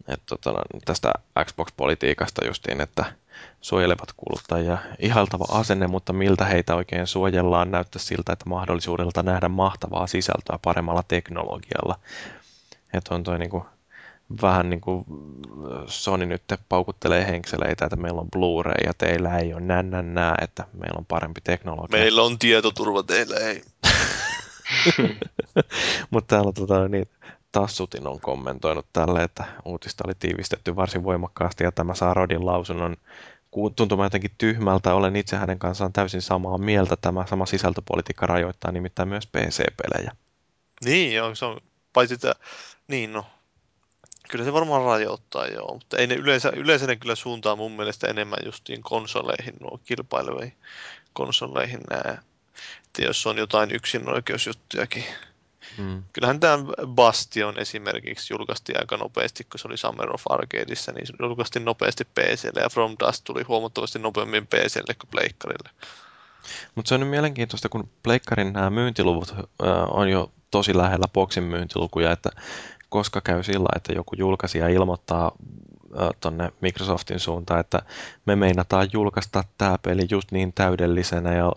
että tota, tästä Xbox-politiikasta justiin, että suojelevat kuluttajia. Ihaltava asenne, mutta miltä heitä oikein suojellaan, näyttää siltä, että mahdollisuudelta nähdä mahtavaa sisältöä paremmalla teknologialla. Että on toi kuin vähän niin kuin Sony nyt paukuttelee henkseleitä, että meillä on Blu-ray ja teillä ei ole nän, nän, nää, että meillä on parempi teknologia. Meillä on tietoturva, teillä ei. Mutta täällä tota, niin, Tassutin on kommentoinut tälle, että uutista oli tiivistetty varsin voimakkaasti ja tämä saa Rodin lausunnon tuntumaan jotenkin tyhmältä. Olen itse hänen kanssaan täysin samaa mieltä. Tämä sama sisältöpolitiikka rajoittaa nimittäin myös PC-pelejä. Niin, joo, se on, paitsi että, niin no, Kyllä se varmaan rajoittaa, joo, mutta ei ne yleensä, yleensä ne kyllä suuntaa mun mielestä enemmän justiin konsoleihin, nuo kilpaileviin konsoleihin nämä, että jos on jotain yksinoikeusjuttujakin. Hmm. Kyllähän tämä Bastion esimerkiksi julkaistiin aika nopeasti, kun se oli Summer of Arcadeissa, niin se julkaistiin nopeasti PClle ja From Dust tuli huomattavasti nopeammin PClle kuin Pleikkarille. Mutta se on nyt mielenkiintoista, kun Pleikkarin nämä myyntiluvut äh, on jo tosi lähellä boksin myyntilukuja, että koska käy sillä, että joku julkaisija ilmoittaa tonne Microsoftin suuntaan, että me meinataan julkaista tämä peli just niin täydellisenä ja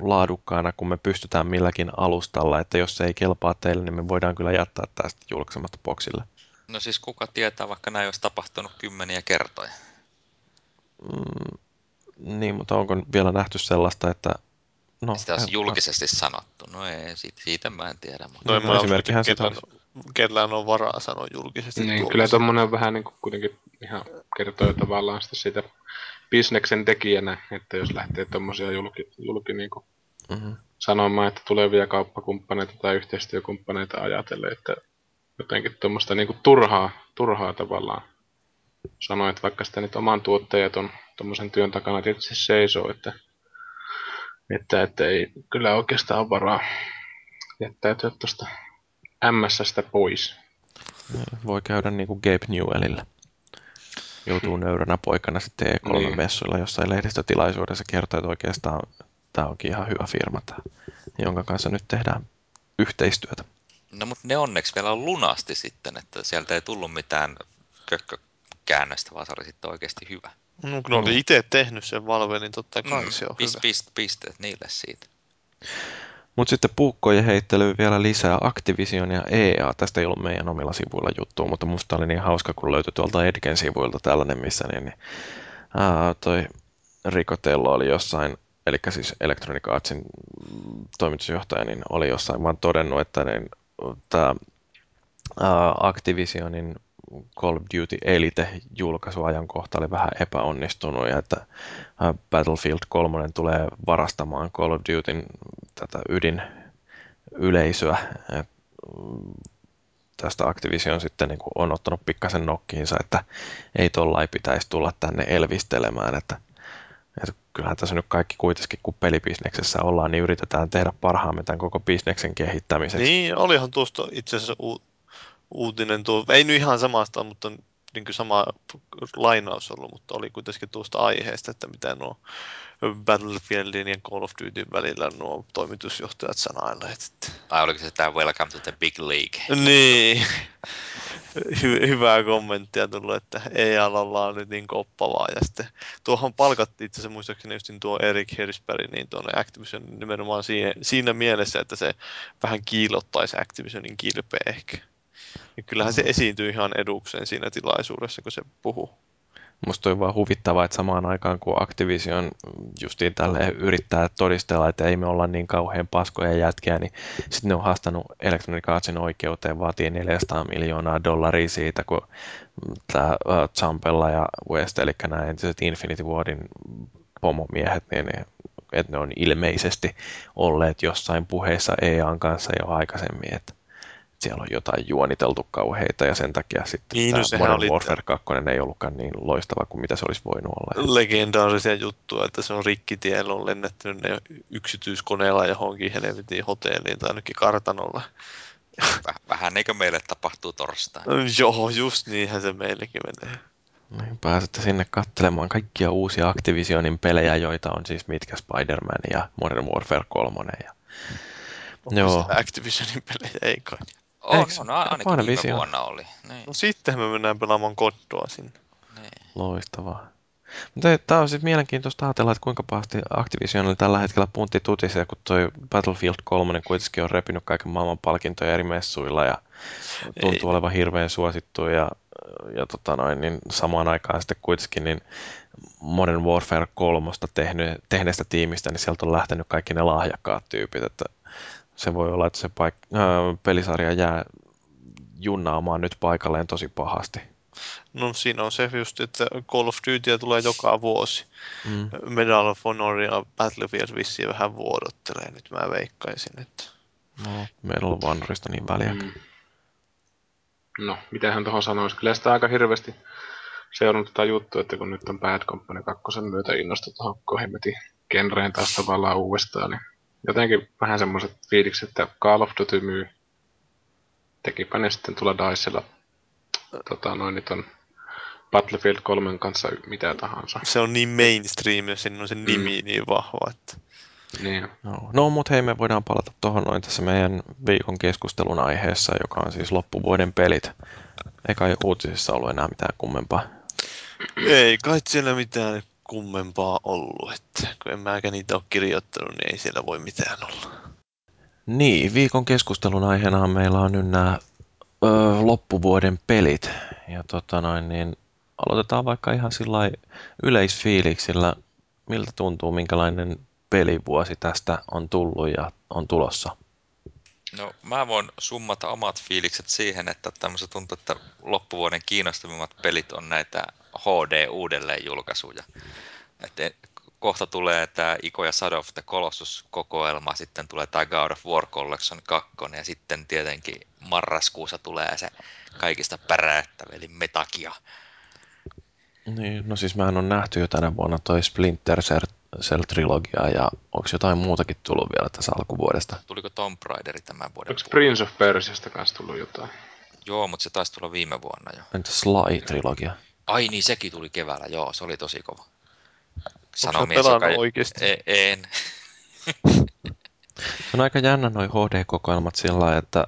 laadukkaana, kun me pystytään milläkin alustalla, että jos se ei kelpaa teille, niin me voidaan kyllä jättää tästä julkaisematta boksille. No siis kuka tietää, vaikka näin olisi tapahtunut kymmeniä kertoja? Mm, niin, mutta onko vielä nähty sellaista, että No, sitä olisi julkisesti sanottu. No ei, siitä, siitä mä en tiedä. Mutta... No, no esimerkkihän sitä kellään on varaa sanoa julkisesti. Niin, tuollaisen. kyllä tuommoinen vähän niin kuin kuitenkin ihan kertoo tavallaan sitä siitä bisneksen tekijänä, että jos lähtee tuommoisia julki, julki niin kuin mm-hmm. sanomaan, että tulevia kauppakumppaneita tai yhteistyökumppaneita ajatellen, että jotenkin tuommoista niin turhaa, turhaa tavallaan sanoa, että vaikka sitä nyt oman tuottajat on tuommoisen työn takana tietysti seisoo, että, että, että ei kyllä oikeastaan ole varaa jättäytyä tuosta MSstä pois. Voi käydä niin kuin Gabe Newellillä. Joutuu nöyränä poikana sitten E3-messuilla niin. jossain lehdistötilaisuudessa kertoa, että oikeastaan tämä onkin ihan hyvä firma, tämä, jonka kanssa nyt tehdään yhteistyötä. No mutta ne onneksi vielä on lunasti sitten, että sieltä ei tullut mitään kökkökäännöstä, vaan se oli sitten oikeasti hyvä. No kun ne oli itse tehnyt sen Valve, niin totta kai mm, se on pist, hyvä. Pist, pisteet niille siitä. Mutta sitten puukkojen heittely vielä lisää Activision ja EA. Tästä ei ollut meidän omilla sivuilla juttua, mutta musta oli niin hauska, kun löytyi tuolta Edgen sivuilta tällainen, missä niin, niin ää, toi Ricotello oli jossain, eli siis Electronic Artsin toimitusjohtaja, niin oli jossain vaan todennut, että niin, tämä Activisionin Call of Duty Elite-julkaisuajankohta oli vähän epäonnistunut ja että Battlefield 3 tulee varastamaan Call of Dutyn tätä ydin yleisöä. Mm, tästä Activision sitten niin kuin on ottanut pikkasen nokkiinsa, että ei tuolla ei pitäisi tulla tänne elvistelemään, että, että kyllähän tässä nyt kaikki kuitenkin, kun pelibisneksessä ollaan, niin yritetään tehdä parhaamme tämän koko bisneksen kehittämiseksi. Niin, olihan tuosta itse asiassa u- uutinen tuo, ei nyt ihan samasta, mutta niin kuin sama lainaus ollut, mutta oli kuitenkin tuosta aiheesta, että mitä nuo Battlefieldin ja Call of Dutyn välillä nuo toimitusjohtajat sanailleet. Ai oliko se tämä Welcome to the Big League? Niin. Hy- hyvää kommenttia tullut, että ei alalla on nyt niin koppavaa. Ja sitten tuohon palkattiin itse asiassa muistaakseni just tuo Erik Hersberg niin tuonne Activision nimenomaan siinä, siinä mielessä, että se vähän kiilottaisi Activisionin kilpeä ehkä. Ja kyllähän se esiintyy ihan edukseen siinä tilaisuudessa, kun se puhuu. Musta on vaan huvittavaa, että samaan aikaan kun Activision justiin tälle yrittää todistella, että ei me olla niin kauhean paskoja jätkiä, niin sitten ne on haastanut Electronic Artsin oikeuteen, vaatii 400 miljoonaa dollaria siitä, kun tämä Zampella ja West, eli nämä entiset Infinity Wardin pomomiehet, niin ne, että ne on ilmeisesti olleet jossain puheissa EAN kanssa jo aikaisemmin, että siellä on jotain juoniteltu kauheita ja sen takia sitten niin, no, Modern oli... Warfare 2 ei ollutkaan niin loistava kuin mitä se olisi voinut olla. Legendaarisia juttuja, että se on rikkitiellä on lennetty ne yksityiskoneella johonkin helvetin hotelliin tai ainakin kartanolla. Vähän eikö meille tapahtuu torstaina? No, joo, just niinhän se meillekin menee. Niin, pääsette sinne katselemaan kaikkia uusia Activisionin pelejä, joita on siis mitkä Spider-Man ja Modern Warfare 3. Ja... Onko Joo. Activisionin pelejä? Ei kai. On, Eikö? on ainakin viime vuonna oli. Niin. No sitten me mennään pelaamaan koddoa sinne. Niin. Loistavaa. Mutta tämä on sitten mielenkiintoista ajatella, että kuinka pahasti Activisionilla tällä hetkellä puntti tutisia, kun toi Battlefield 3 kuitenkin on repinyt kaiken maailman palkintoja eri messuilla ja tuntuu Ei. olevan hirveän suosittu ja, ja tota noin, niin samaan aikaan sitten kuitenkin niin Modern Warfare 3 tehnyt, tehneestä tiimistä, niin sieltä on lähtenyt kaikki ne lahjakkaat tyypit, että se voi olla, että se paik- äh, pelisarja jää junnaamaan nyt paikalleen tosi pahasti. No siinä on se just, että Call of Duty tulee joka vuosi. Mm. Medal of Honor ja Battlefield vissiin vähän vuodottelee, nyt mä veikkaisin. Että... No, meillä on Vanrista niin väliä. Mm. No, mitähän tuohon sanoisi? Kyllä sitä aika hirveästi seurannut tätä juttua, että kun nyt on Bad Company 2 myötä innostu tuohon kohimmetin genreen taas tavallaan uudestaan, niin jotenkin vähän semmoiset fiilikset, että Call of Duty myy. Tekipä ne sitten tulla Dicella tota, noin nyt on Battlefield 3 kanssa mitä tahansa. Se on niin mainstream ja siinä on se nimi mm. niin vahva, että... Niin. No, no mutta hei, me voidaan palata tuohon noin tässä meidän viikon keskustelun aiheessa, joka on siis loppuvuoden pelit. Eikä ei uutisissa ollut enää mitään kummempaa. Ei kai siellä mitään kummempaa ollut, että kun en mäkään niitä ole kirjoittanut, niin ei siellä voi mitään olla. Niin, viikon keskustelun aiheena meillä on nyt nämä ö, loppuvuoden pelit. Ja tota noin, niin aloitetaan vaikka ihan sillä yleisfiiliksillä, miltä tuntuu, minkälainen pelivuosi tästä on tullut ja on tulossa. No mä voin summata omat fiilikset siihen, että tämmöistä tuntuu, että loppuvuoden kiinnostavimmat pelit on näitä HD uudelleenjulkaisuja. Että kohta tulee tämä Iko ja Shadow of the Colossus-kokoelma, sitten tulee tämä God of War Collection 2, ja sitten tietenkin marraskuussa tulee se kaikista päräyttävä, eli Metakia. Niin, no siis mehän on nähty jo tänä vuonna toi Splinter Cell-trilogia, ja onko jotain muutakin tullut vielä tässä alkuvuodesta? Tuliko Tomb Raideri tämän vuoden Onko Prince of Persiasta kanssa tullut jotain? Joo, mutta se taisi tulla viime vuonna jo. Entä Sly-trilogia? Ai niin, sekin tuli keväällä, joo, se oli tosi kova. Sano mies, joka... oikeasti? E- en. Se on aika jännä noin HD-kokoelmat sillä että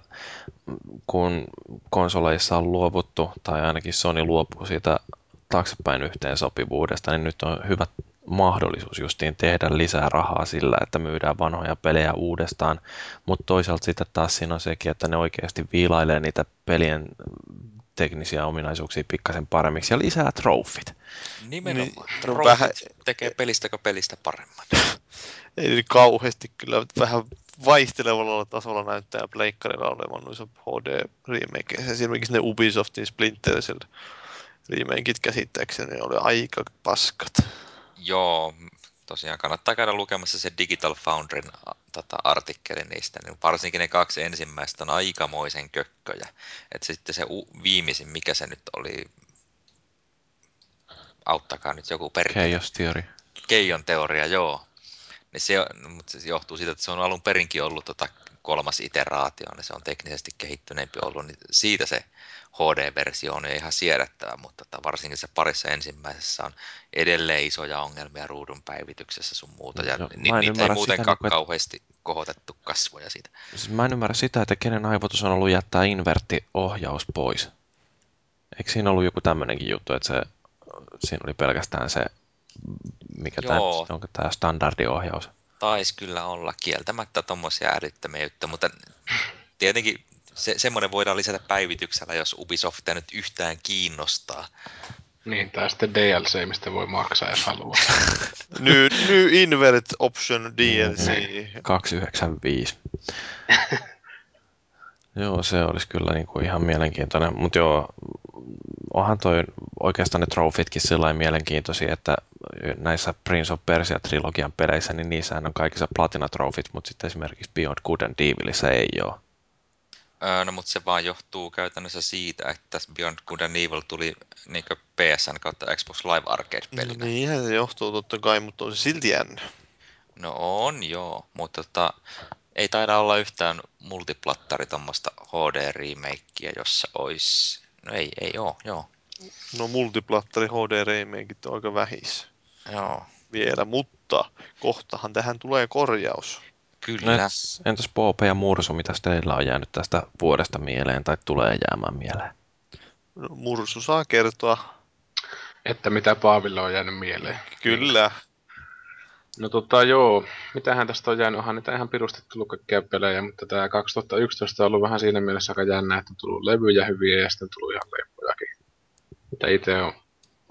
kun konsoleissa on luovuttu, tai ainakin Sony luopuu siitä taaksepäin yhteensopivuudesta, niin nyt on hyvä mahdollisuus justiin tehdä lisää rahaa sillä, että myydään vanhoja pelejä uudestaan, mutta toisaalta sitten taas siinä on sekin, että ne oikeasti viilailee niitä pelien teknisiä ominaisuuksia pikkasen paremmiksi ja lisää trofit. Nimenomaan. Niin, trofit vähän... tekee pelistäkö pelistä paremman. Ei niin kauheasti kyllä, vähän vaihtelevalla tasolla näyttää pleikkarilla olevan noissa HD-remakeissä. Esimerkiksi ne Ubisoftin Splinter Cell remakeit käsittääkseni oli aika paskat. Joo, tosiaan kannattaa käydä lukemassa se Digital Foundryn tota, artikkeli niistä, niin varsinkin ne kaksi ensimmäistä on aikamoisen kökköjä. Että sitten se u- viimeisin, mikä se nyt oli, auttakaa nyt joku perkele. Keijon teoria. Keijon teoria, joo. Niin se, mutta se johtuu siitä, että se on alun perinkin ollut tota kolmas iteraatio, niin se on teknisesti kehittyneempi ollut, niin siitä se HD-versio on ihan siedettävä, mutta tota, varsinkin se parissa ensimmäisessä on edelleen isoja ongelmia ruudun päivityksessä sun muuta, ja no, ni- niitä ei muutenkaan sitä, kauheasti kohotettu kasvoja siitä. Siis mä en ymmärrä sitä, että kenen aivotus on ollut jättää inverttiohjaus pois. Eikö siinä ollut joku tämmöinenkin juttu, että se, siinä oli pelkästään se, mikä tämä, onko tämä standardiohjaus? Taisi kyllä olla kieltämättä tuommoisia älyttömiä mutta tietenkin se, semmoinen voidaan lisätä päivityksellä, jos Ubisoft nyt yhtään kiinnostaa. Niin, tai sitten DLC, mistä voi maksaa, jos haluaa. new, new Invert Option DLC. 295. joo, se olisi kyllä niin kuin ihan mielenkiintoinen, mutta joo, onhan toi oikeastaan ne trofitkin sillä mielenkiintoisia, että näissä Prince of Persia-trilogian peleissä, niin niissä on kaikissa platina-trofit, mutta sitten esimerkiksi Beyond Good and Evilissa ei ole. Öö, no, mutta se vaan johtuu käytännössä siitä, että Beyond Good and Evil tuli niin PSN kautta Xbox Live Arcade-pelinä. No niinhän se johtuu totta kai, mutta on se silti jännä. No on joo, mutta tota, ei taida olla yhtään multiplattari tuommoista HD-remakea, jossa olisi... No ei, ei oo, joo. No multiplattari HD-remakeit on aika vähissä. Joo. Vielä, mutta kohtahan tähän tulee korjaus. Kyllä. Entäs, entäs Poope ja Mursu, mitä teillä on jäänyt tästä vuodesta mieleen tai tulee jäämään mieleen? No, Mursu saa kertoa. Että mitä Paaville on jäänyt mieleen. Kyllä. No tota joo, mitähän tästä on jäänyt, onhan niitä ihan pirusti tullut kaikkia pelejä, mutta tämä 2011 on ollut vähän siinä mielessä aika jännä, että on tullut levyjä hyviä ja sitten tullut ihan leppojakin. Mitä itse on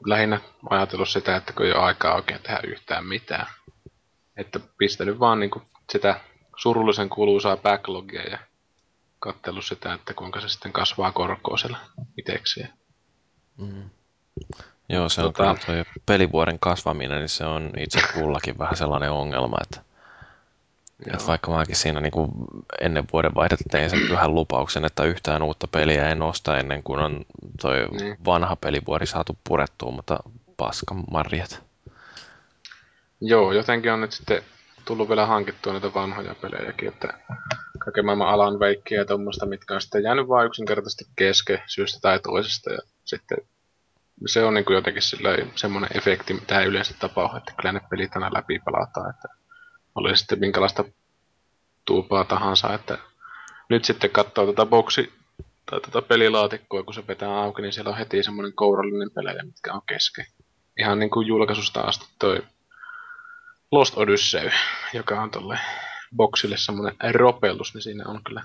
lähinnä ajatellut sitä, että kun ei ole aikaa oikein tehdä yhtään mitään. Että pistänyt vaan niinku sitä surullisen kuuluisaa backlogia ja katsellut sitä, että kuinka se sitten kasvaa korkoa siellä itsekseen. Mm. Joo, se tota... on kyllä pelivuoden kasvaminen, niin se on itse kullakin vähän sellainen ongelma, että, että vaikka mäkin siinä niin kuin ennen vuoden vaihdetta tein sen pyhän lupauksen, että yhtään uutta peliä en osta ennen kuin on toi niin. vanha pelivuori saatu purettua, mutta paskan marjat. Joo, jotenkin on nyt sitten tullut vielä hankittua näitä vanhoja pelejäkin, että kaiken maailman alan veikkiä ja tuommoista, mitkä on sitten jäänyt vain yksinkertaisesti kesken syystä tai toisesta. Ja sitten se on niin kuin jotenkin semmoinen efekti, mitä ei yleensä tapahdu, että kyllä ne pelit aina läpi pelataan. Että oli sitten minkälaista tuupaa tahansa, että nyt sitten katsoo tätä boksi tai tätä pelilaatikkoa, kun se vetää auki, niin siellä on heti semmoinen kourallinen pelejä, mitkä on kesken. Ihan niin kuin julkaisusta asti toi Lost Odyssey, joka on tolle boksille semmoinen ropellus, niin siinä on kyllä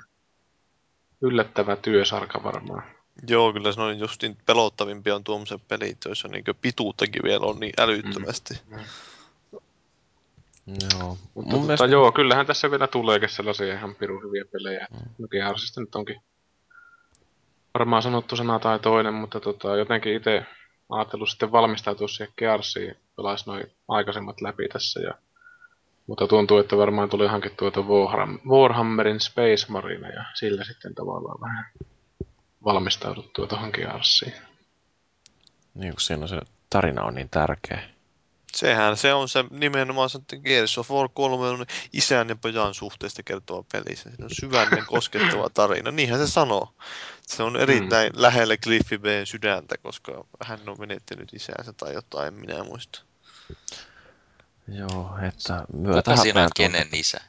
yllättävä työsarka varmaan. Joo, kyllä se on justin pelottavimpia on tuommoisen pelit, joissa niin pituuttakin vielä on niin älyttömästi. Mm. Joo. Mutta Mun tota, mielestä... joo, kyllähän tässä vielä tuleekin sellaisia ihan pirun hyviä pelejä. Mm. Gearsista nyt onkin varmaan sanottu sana tai toinen, mutta tota, jotenkin itse ajatellut sitten valmistautua siihen Gearsiin, pelaisi noin aikaisemmat läpi tässä ja mutta tuntuu, että varmaan tuli hankittua tuota Warhammerin Space Marine ja sillä sitten tavallaan vähän valmistauduttua tuohon Gearsiin. Niin, kun siinä on se tarina on niin tärkeä. Sehän se on se nimenomaan se, että Gears of War 3 on isän ja pojan suhteesta kertova peli. Se on syvällinen koskettava tarina. Niinhän se sanoo. Se on erittäin mm. lähelle Cliffy B:n sydäntä, koska hän on menettänyt isänsä tai jotain, en minä muista. Joo, että myötä Kuka siinä on kenen isä?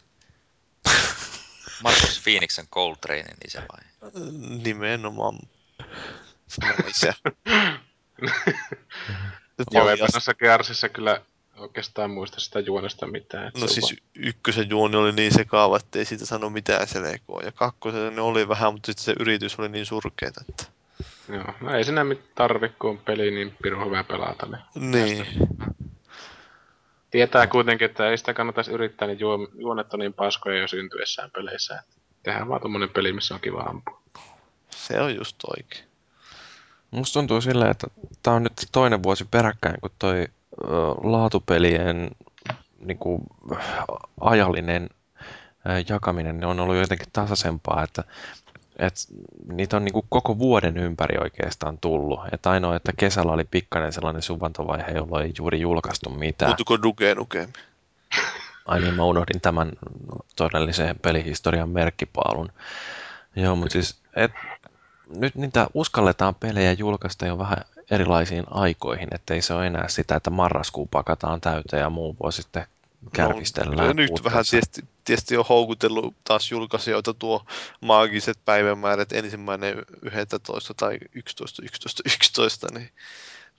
Markus Phoenixen Coltranein isä vai? Nimenomaan. isä. Joo, eipä noissa Gearsissa kyllä oikeastaan muista sitä juonesta mitään. No siis vaan... ykkösen juoni oli niin sekaava, että ei siitä sano mitään selkoa. Ja kakkosen ne oli vähän, mutta sitten se yritys oli niin surkeeta, että... Joo, no ei siinä mitään tarvi, kun on peli niin pirun hyvä pelata. Niin. niin. Tietää kuitenkin, että ei sitä kannattaisi yrittää, niin juonet on niin paskoja jo syntyessään peleissä. Tehdään vaan tommonen peli, missä on kiva ampua. Se on just oikein. Musta tuntuu silleen, että tämä on nyt toinen vuosi peräkkäin, kun toi ö, laatupelien niin kuin, ajallinen ö, jakaminen on ollut jotenkin tasaisempaa, että et, niitä on niin kuin koko vuoden ympäri oikeastaan tullut. Et ainoa, että kesällä oli pikkainen sellainen suvantovaihe, jolloin ei juuri julkaistu mitään. Muuttuko Duke Nukem? Ai niin, mä unohdin tämän todellisen pelihistorian merkkipaalun. Joo, mutta siis, et, nyt niitä uskalletaan pelejä julkaista jo vähän erilaisiin aikoihin, ettei se ole enää sitä, että marraskuu pakataan täyteen ja muu vuosi sitten kärvistellään. No, nyt vähän tietysti, tietysti on houkutellut taas julkaisijoita tuo maagiset päivämäärät ensimmäinen 11 tai 11, 11, 11, niin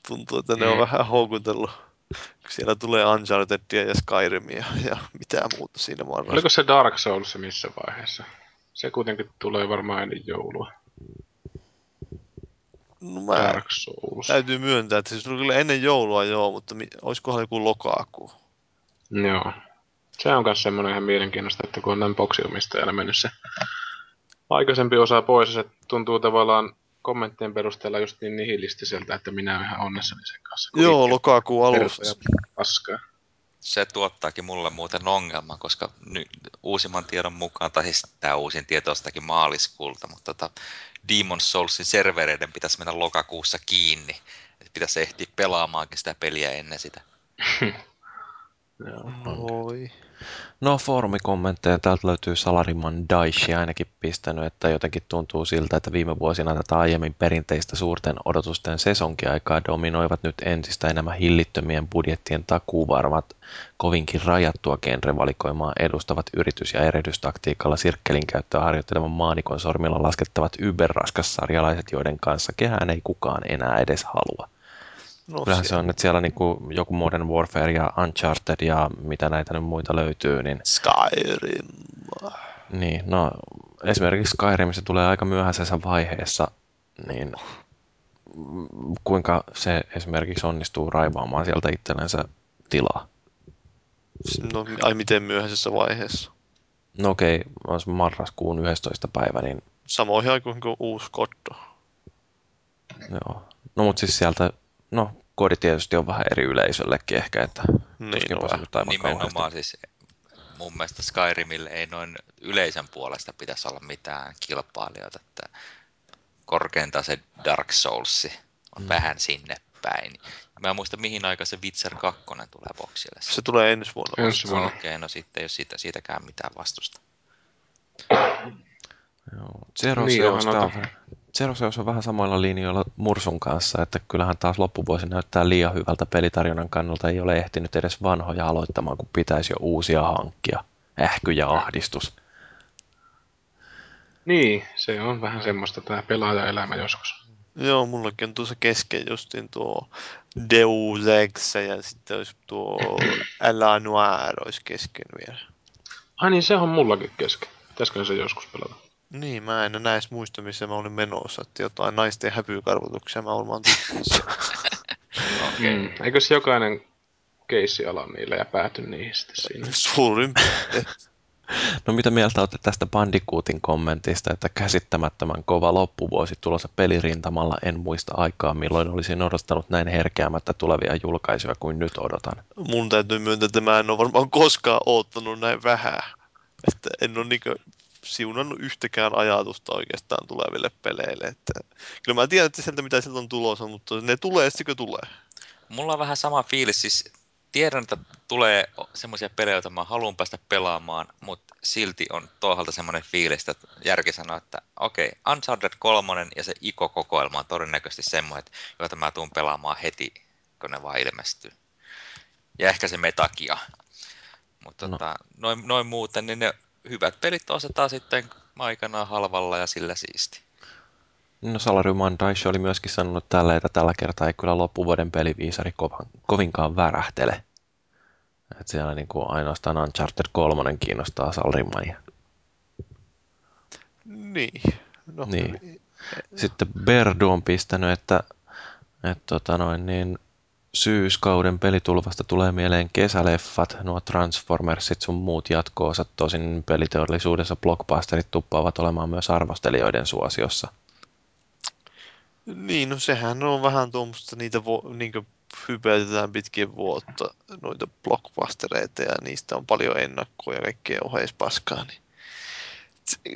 tuntuu, että ne on mm. vähän houkutellut. Siellä tulee Unchartedia ja Skyrimia ja mitä muuta siinä marraskuussa. Oliko se Dark Souls missä vaiheessa? Se kuitenkin tulee varmaan ennen joulua. No mä Dark Souls. Täytyy myöntää, että se tuli kyllä ennen joulua joo, mutta mi- olisikohan joku lokakuu? Joo. Se on myös semmoinen ihan mielenkiintoista, että kun on tämän boksiomistajalle mennyt se aikaisempi osa pois, se tuntuu tavallaan kommenttien perusteella just niin nihilistiseltä, että minä olen ihan onnessani sen kanssa. Joo, lokakuun alussa. Paskaa. Se tuottaakin mulle muuten ongelman, koska ny, uusimman tiedon mukaan, tai siis tämä uusin tieto on maaliskuulta, mutta tota, Demon Soulsin servereiden pitäisi mennä lokakuussa kiinni. Että pitäisi ehtiä pelaamaankin sitä peliä ennen sitä. Oi. No foorumikommentteja täältä löytyy Salariman Daishi ainakin pistänyt, että jotenkin tuntuu siltä, että viime vuosina tätä aiemmin perinteistä suurten odotusten sesonkiaikaa dominoivat nyt entistä enemmän hillittömien budjettien takuuvarmat, kovinkin rajattua genrevalikoimaa edustavat yritys- ja erehdystaktiikalla sirkkelin käyttöä harjoittelevan maanikon sormilla laskettavat yberraskassarjalaiset, joiden kanssa kehään ei kukaan enää edes halua. No, Kyllähän se on, että siellä niin kuin joku Modern Warfare ja Uncharted ja mitä näitä nyt muita löytyy. Niin... Skyrim. Niin, no esimerkiksi Skyrim se tulee aika myöhäisessä vaiheessa, niin kuinka se esimerkiksi onnistuu raivaamaan sieltä itsellensä tilaa? No, ai miten myöhäisessä vaiheessa? No okei, okay, marraskuun 11. päivä, niin... Samoihin aikoihin kuin uusi Kotto. Joo. No mutta siis sieltä, no koodi tietysti on vähän eri yleisöllekin ehkä, että niin, no, aivan nimenomaan kauheasti. siis mun mielestä Skyrimille ei noin yleisön puolesta pitäisi olla mitään kilpailijoita, että korkeintaan se Dark Souls on mm. vähän sinne päin. Mä en muista mihin aikaan se Witcher 2 tulee boksille. Se tulee ensi vuonna. Ensi vuonna. Okei, okay, no sitten ei ole siitä, siitäkään mitään vastusta. Joo, Zero niin, Zero Zeroseus on vähän samoilla linjoilla Mursun kanssa, että kyllähän taas loppuvuosi näyttää liian hyvältä pelitarjonnan kannalta. Ei ole ehtinyt edes vanhoja aloittamaan, kun pitäisi jo uusia hankkia. Ähky ja ahdistus. Niin, se on vähän semmoista tämä pelaajaelämä joskus. Joo, mullakin on tuossa kesken justiin tuo Deus Ex ja sitten olisi tuo Älä Noir olisi kesken vielä. Ai niin, se on mullakin kesken. Pitäisikö se joskus pelata? Niin, mä en enää edes muista, missä mä olin menossa. Että jotain naisten häpykarvotuksia mä olin okay. mm. Eikös jokainen keissi ala niille ja pääty niihin sitten siinä? Suurin No mitä mieltä olette tästä Bandicootin kommentista, että käsittämättömän kova loppuvuosi tulossa pelirintamalla en muista aikaa, milloin olisin odottanut näin herkeämättä tulevia julkaisuja kuin nyt odotan. Mun täytyy myöntää, että mä en ole varmaan koskaan odottanut näin vähän. Että en ole niin siunannut yhtäkään ajatusta oikeastaan tuleville peleille. Että, kyllä mä tiedän, että sieltä mitä sieltä on tulossa, mutta ne tulee sitten tulee. Mulla on vähän sama fiilis, siis tiedän, että tulee semmoisia pelejä, joita mä haluan päästä pelaamaan, mutta silti on toisaalta semmoinen fiilis, että järki sanoo, että okei, okay, Uncharted 3 ja se ICO-kokoelma on todennäköisesti semmoinen, joita mä tuun pelaamaan heti, kun ne vaan ilmestyy. Ja ehkä se metakia. Mutta no. tota, noin, noin muuten, niin ne hyvät pelit ostetaan sitten aikanaan halvalla ja sillä siisti. No Salary Mandaish oli myöskin sanonut tällä, että tällä kertaa ei kyllä loppuvuoden peliviisari kovan, kovinkaan värähtele. Että siellä niin kuin ainoastaan Uncharted 3 kiinnostaa Salarimania. Niin. No, niin. Sitten Berdu on pistänyt, että, että tota noin, niin syyskauden pelitulvasta tulee mieleen kesäleffat, nuo Transformersit sun muut jatko-osat. Tosin peliteollisuudessa blockbusterit tuppaavat olemaan myös arvostelijoiden suosiossa. Niin, no sehän on vähän tuommoista, niitä vo, niin hypätetään pitkin vuotta, noita blockbustereita, ja niistä on paljon ennakkoja ja kaikkea oheispaskaa, niin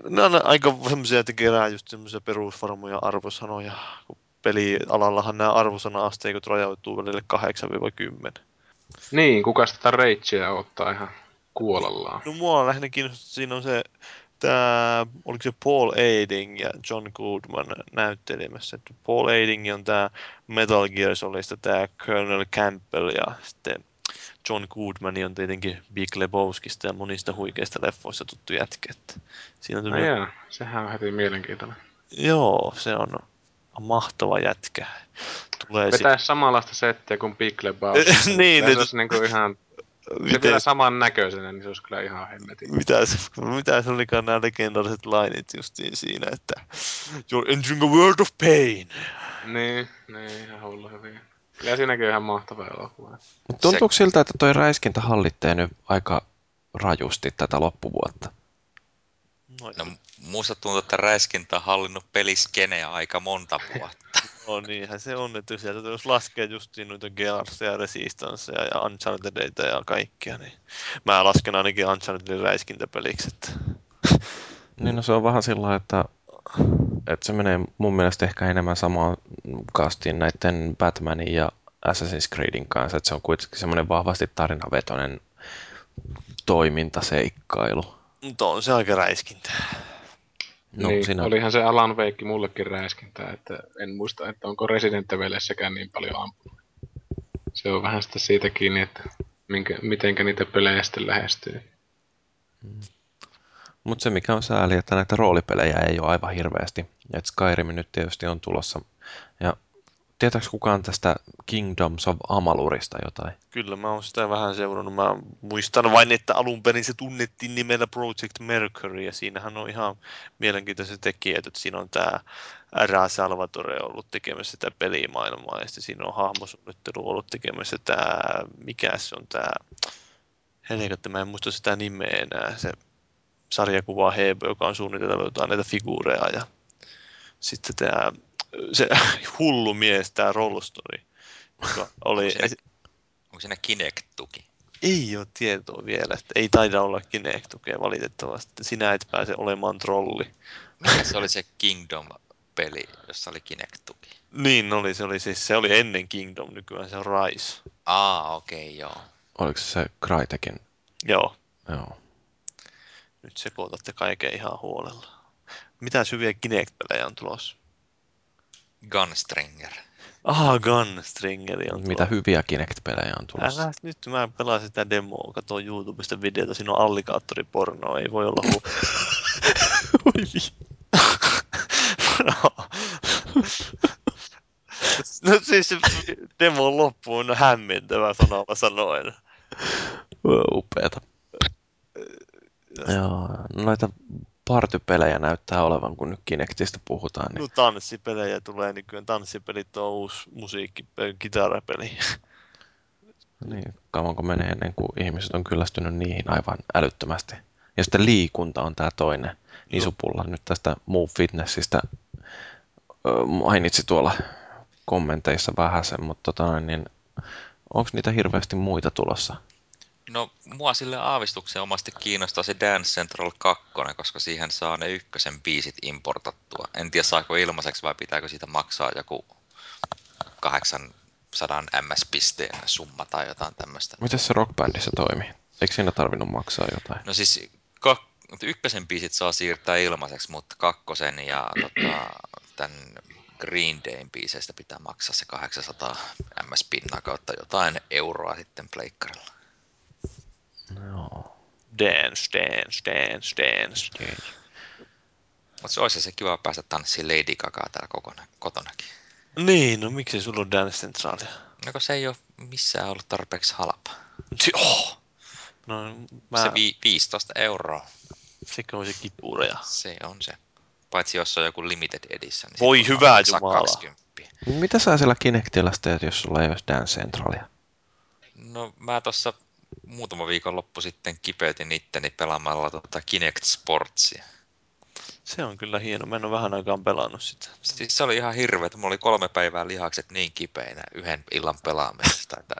ne on aika semmoisia, että kerää just semmoisia perusvarmoja arvosanoja, kun pelialallahan nämä arvosana-asteikot rajautuu välille 8-10. Niin, kuka sitä Rachea ottaa ihan kuolellaan? No mua lähinnä kiinnostaa, siinä on se tämä, oliko se Paul Aiding ja John Goodman näyttelemässä. Että Paul Aiding on tämä Metal Gear Solista tämä Colonel Campbell ja sitten John Goodman on tietenkin Big Lebowskista ja monista huikeista leffoista tuttu jätkä. Siinä on no sehän on heti mielenkiintoinen. Joo, se on mahtava jätkä. Tulee Vetää sit... samanlaista settiä kuin Big Lebowski. niin, se olisi niinku ihan se vielä saman näköisenä, niin se olisi kyllä ihan hemmetin. Mitä se, mitä se olikaan nämä legendaariset lainit justiin siinä, että You're entering a world of pain. Niin, niin ihan hullu hyviä. Kyllä siinäkin ihan mahtava elokuva. Tuntuuko se... siltä, että toi räiskintä hallittee nyt aika rajusti tätä loppuvuotta? No, muusta tuntuu, että räiskintä on hallinnut peliskeneä aika monta vuotta. No niinhän se on, että sieltä jos laskee justiin noita Gearsia ja Resistanceja ja Unchartedeita ja kaikkia, niin mä lasken ainakin Unchartedin räiskintäpeliksi. Että... Niin no se on vähän sillä että, että se menee mun mielestä ehkä enemmän samaan kastiin näiden Batmanin ja Assassin's Creedin kanssa, että se on kuitenkin semmoinen vahvasti tarinavetoinen toimintaseikkailu. Mutta on se aika räiskintä. No, niin, sinä... olihan se Alan Wake mullekin räiskintä, että en muista, että onko Resident Evilissäkään niin paljon ampunut. Se on vähän sitä siitä kiinni, että minkä, mitenkä niitä pelejä sitten lähestyy. Mm. Mutta se mikä on sääli, että näitä roolipelejä ei ole aivan hirveästi. Et Skyrim nyt tietysti on tulossa. Ja Tietääkö kukaan tästä Kingdoms of Amalurista jotain? Kyllä, mä oon sitä vähän seurannut. Mä muistan vain, että alun perin se tunnettiin nimellä Project Mercury, ja siinähän on ihan mielenkiintoiset tekijät, että siinä on tämä R.A. Salvatore ollut tekemässä sitä pelimaailmaa, ja sitten siinä on hahmosuunnittelu ollut tekemässä tämä, mikä se on tämä, Helikotta, mä en muista sitä nimeä enää, se sarjakuva Hebe, joka on suunnitellut jotain näitä figuureja, ja sitten tämä se hullu mies, tämä Rollstory, joka oli... Onko siinä, onko siinä Kinect-tuki? Ei ole tietoa vielä, että ei taida olla Kinect-tukea valitettavasti. Sinä et pääse olemaan trolli. Mikä se oli se Kingdom-peli, jossa oli Kinect-tuki? Niin oli, se oli siis, se oli ennen Kingdom, nykyään se on Rise. Aa, okei, okay, joo. Oliko se se Crytekin? Joo. Joo. Nyt sekoitatte kaiken ihan huolella. Mitä syviä Kinect-pelejä on tulossa? Gunstringer. Aha, Gunstringeri on Mitä hyviä Kinect-pelejä on tulossa. Älä nyt, mä pelasin sitä demoa, katsoin YouTubesta videota, siinä on allikaattoripornoa, ei voi olla hu... Oi no. no siis se demon loppu on hämmentävä sanalla sanoen. Upeeta. Joo, noita partypelejä näyttää olevan, kun nyt Kinectistä puhutaan. Niin... No tanssipelejä tulee nykyään. Tanssipelit on uusi musiikki, kitarapeli. Niin, kauanko menee ennen kuin ihmiset on kyllästynyt niihin aivan älyttömästi. Ja sitten liikunta on tämä toinen isupulla. Nyt tästä Move Fitnessistä mainitsi tuolla kommenteissa vähän sen, mutta tota, niin, onko niitä hirveästi muita tulossa? No, mua sille aavistuksen omasti kiinnostaa se Dance Central 2, koska siihen saa ne ykkösen biisit importattua. En tiedä saako ilmaiseksi vai pitääkö siitä maksaa joku 800 MS-pisteen summa tai jotain tämmöistä. Miten se rockbändissä toimii? Eikö siinä tarvinnut maksaa jotain? No siis kak- ykkösen biisit saa siirtää ilmaiseksi, mutta kakkosen ja tota, tämän Green Dayn biiseistä pitää maksaa se 800 MS-pinnaa kautta jotain euroa sitten pleikkarilla. No. Dance, dance, dance, dance. dance. Mutta se olisi se kiva päästä tanssiin Lady Gagaa täällä kokona, kotonakin. Niin, no miksi sulla on Dance Centralia? No kun se ei ole missään ollut tarpeeksi halpa. Oh! No, mä... Se vi- 15 euroa. Sekö on se kipureja? Se on se. Paitsi jos on joku limited edition. Niin Voi hyvää jumala. 20. Mitä sä siellä Kinectillä teet, jos sulla ei ole Dance Centralia? No mä tuossa muutama viikon loppu sitten kipeytin itteni pelaamalla tuota Kinect Sportsia. Se on kyllä hieno. Mä en ole vähän aikaan pelannut sitä. Siis se oli ihan hirveä. Mulla oli kolme päivää lihakset niin kipeinä yhden illan pelaamisesta, että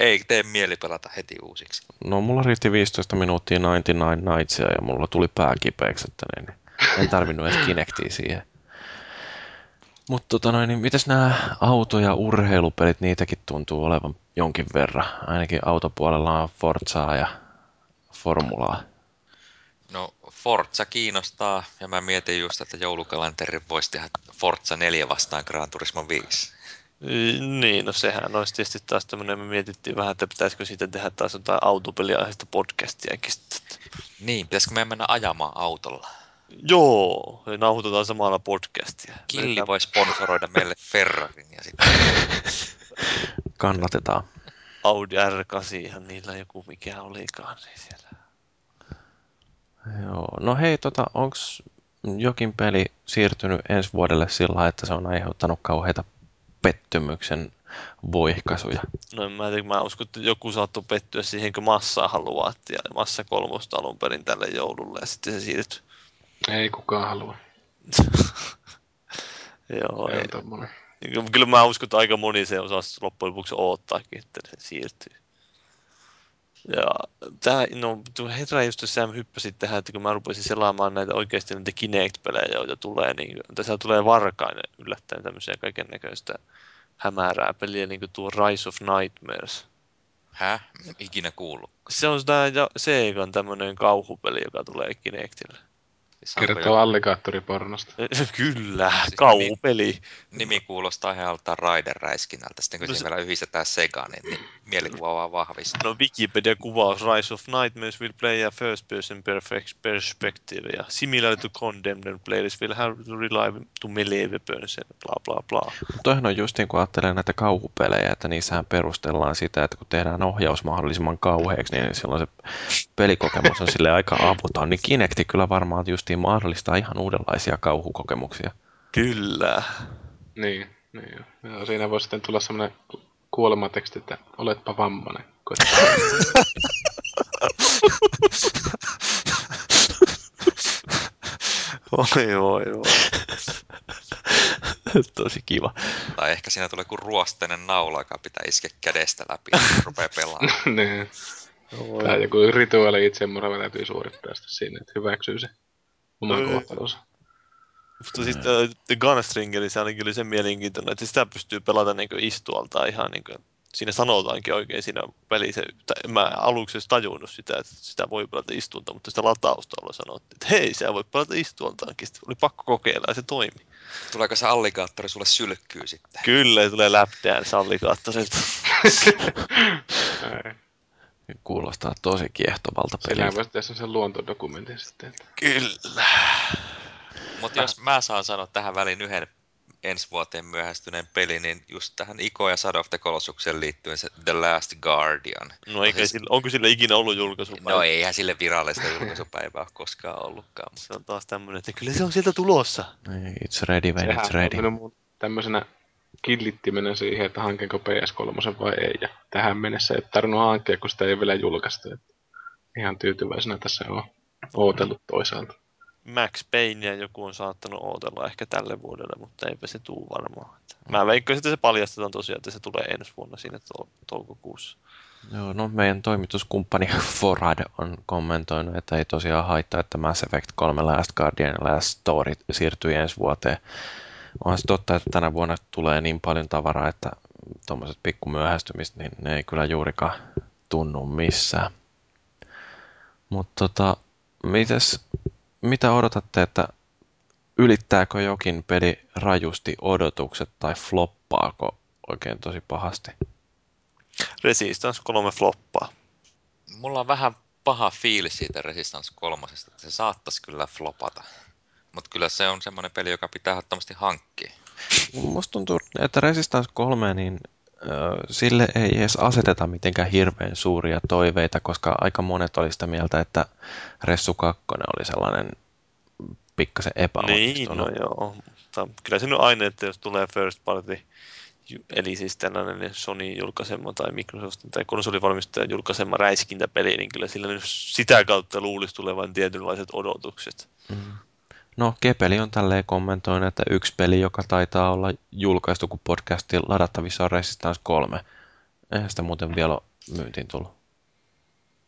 ei tee mieli pelata heti uusiksi. No mulla riitti 15 minuuttia 99 Nightsia ja mulla tuli pää kipeäksi, että niin, en tarvinnut edes Kinectia siihen. Mutta tota noin, niin mitäs nämä auto- ja urheilupelit, niitäkin tuntuu olevan jonkin verran. Ainakin autopuolella on Forzaa ja Formulaa. No Forza kiinnostaa ja mä mietin just, että joulukalenterin voisi tehdä Forza 4 vastaan Gran Turismo 5. Niin, no sehän olisi tietysti taas tämmöinen, me mietittiin vähän, että pitäisikö siitä tehdä taas jotain autopeliaiheista podcastiakin. Niin, pitäisikö me mennä ajamaan autolla? Joo, nauhoitetaan samalla podcastia. Killi voi sponsoroida meille Ferrarin ja sitten... Kannatetaan. Audi R8, ihan niillä joku mikä olikaan niin siellä. Joo, no hei, tota, onko jokin peli siirtynyt ensi vuodelle sillä että se on aiheuttanut kauheita pettymyksen voihkaisuja? No mä, tiedä, mä uskon, että joku saattoi pettyä siihen, kun massaa haluaa, ja massa kolmosta alun perin tälle joululle, ja sitten se siirtyi. Ei kukaan halua. Joo, ei. ei. Kyllä mä uskon, että aika moni se osaa loppujen lopuksi odottaakin, että se siirtyy. Ja tää, no, herra just sä hyppäsit tähän, että kun mä rupesin selaamaan näitä oikeasti näitä Kinect-pelejä, joita tulee, niin tässä tulee varkainen yllättäen tämmöisiä kaiken näköistä hämärää peliä, niin kuin tuo Rise of Nightmares. Häh? Ikinä kuullut. Se on tämä Segan tämmöinen kauhupeli, joka tulee Kinectille. Siis Kertoo alligaattoripornosta. Kyllä, siis kaupeli. Nimi, nimi kuulostaa ihan Raider-räiskinnältä. Sitten kun no, se... vielä yhdistetään Sega, niin, niin mielikuva vaan vahvistuu. No Wikipedia kuvaus Rise of Nightmares will play a first person perspective ja similar to Condemned players will have to rely to melee weapons ja bla bla bla. Toihan on just niin kuin ajattelee näitä kauhupelejä, että niissähän perustellaan sitä, että kun tehdään ohjaus mahdollisimman kauheaksi, niin silloin se pelikokemus on sille aika avuton. Niin Kinecti kyllä varmaan just justiin mahdollistaa ihan uudenlaisia kauhukokemuksia. Kyllä. Niin, niin jo. Ja siinä voi sitten tulla semmoinen kuolemateksti, että oletpa vammanen. Oi, voi, voi. Tosi kiva. Tai ehkä siinä tulee kuin ruosteinen naula, joka pitää iskeä kädestä läpi, ja rupeaa pelaamaan. niin. Tai joku rituaali itsemurha täytyy suorittaa sitten siinä, että hyväksyy se oman kohtalonsa. Mutta sitten uh, The Gunstringer, se ainakin oli sen mielenkiintoinen, että sitä pystyy pelata niin istualta ihan niin kuin, siinä sanotaankin oikein siinä välissä, mä aluksi edes tajunnut sitä, että sitä voi pelata istuunta, mutta sitä latausta olla sanottiin, että hei, sä voit pelata istuuntaankin. Sitten oli pakko kokeilla ja se toimi. Tuleeko se alligaattori sulle sylkkyy sitten? Kyllä, tulee se alligaattorilta. Kuulostaa tosi kiehtovalta peliltä. Sillä voisi tehdä sen luontodokumentin sitten. Kyllä. Mutta jos mä saan sanoa tähän väliin yhden ensi vuoteen myöhästyneen peli, niin just tähän Iko ja Shadow of the Colossukseen liittyen se The Last Guardian. No eikä siis... sille, onko sille ikinä ollut julkaisupäivä? No eihän sille virallista julkaisupäivää koskaan ollutkaan. Mutta... Se on taas tämmöinen, että kyllä se on sieltä tulossa. It's ready when Sehän it's ready. on tämmöisenä killittimenä siihen, että hankinko PS3 vai ei. Ja tähän mennessä ei tarvinnut hankkia, kun sitä ei vielä julkaistu. Ihan tyytyväisenä tässä on ootellut toisaalta. Max Payne joku on saattanut odotella ehkä tälle vuodelle, mutta eipä se tuu varmaan. Mä veikkaan, että se paljastetaan tosiaan, että se tulee ensi vuonna siinä to- toukokuussa. Joo, no meidän toimituskumppani Forad on kommentoinut, että ei tosiaan haittaa, että Mass Effect 3 Last Guardian Last Story siirtyy ensi vuoteen. Onhan se totta, että tänä vuonna tulee niin paljon tavaraa, että tuommoiset pikkumyöhästymiset, niin ne ei kyllä juurikaan tunnu missään. Mutta tota, mites mitä odotatte, että ylittääkö jokin peli rajusti odotukset tai floppaako oikein tosi pahasti? Resistance 3 floppaa. Mulla on vähän paha fiilis siitä Resistance 3, että se saattaisi kyllä flopata. Mutta kyllä se on semmoinen peli, joka pitää ehdottomasti hankkia. Musta tuntuu, että Resistance 3, niin sille ei edes aseteta mitenkään hirveän suuria toiveita, koska aika monet oli sitä mieltä, että Ressu 2 oli sellainen pikkasen epäonnistunut. Niin, no joo. Mutta kyllä se nyt aina, että jos tulee first party, eli siis tällainen Sony julkaisema tai Microsoftin tai konsolivalmistajan julkaisema räiskintäpeli, niin kyllä sillä nyt sitä kautta luulisi tulevan tietynlaiset odotukset. Mm. No, Kepeli on tälleen kommentoinut, että yksi peli, joka taitaa olla julkaistu, kun podcasti ladattavissa on Resistance 3. Eihän sitä muuten vielä myyntiin tullut.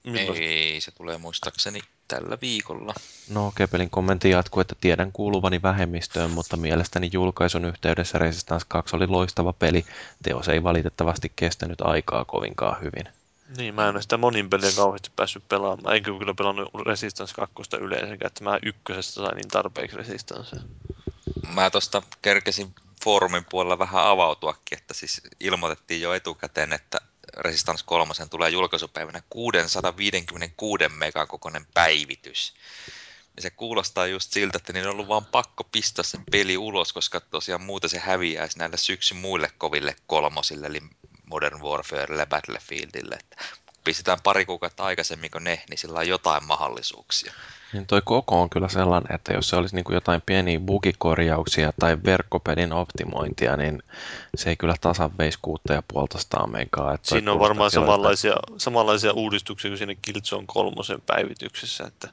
Milloin? Ei, se tulee muistaakseni tällä viikolla. No, Kepelin kommentti jatkuu, että tiedän kuuluvani vähemmistöön, mutta mielestäni julkaisun yhteydessä Resistance 2 oli loistava peli. Teos ei valitettavasti kestänyt aikaa kovinkaan hyvin. Niin, mä en ole sitä monin peliä kauheasti päässyt pelaamaan. Enkä kyllä pelannut Resistance 2 yleensäkään, että mä ykkösestä sain niin tarpeeksi Resistance. Mä tosta kerkesin foorumin puolella vähän avautuakin, että siis ilmoitettiin jo etukäteen, että Resistance 3 tulee julkaisupäivänä 656 megan kokoinen päivitys. Ja se kuulostaa just siltä, että niin on ollut vaan pakko pistää se peli ulos, koska tosiaan muuten se häviäisi näille syksyn muille koville kolmosille, eli Modern Warfarelle ja Battlefieldille. Että pistetään pari kuukautta aikaisemmin kuin ne, niin sillä on jotain mahdollisuuksia. Niin toi koko on kyllä sellainen, että jos se olisi niin kuin jotain pieniä bugikorjauksia tai verkkopelin optimointia, niin se ei kyllä tasan veisi kuutta ja puolta. Että siinä on varmaan samanlaisia, samanlaisia uudistuksia kuin siinä Killzone kolmosen päivityksessä, että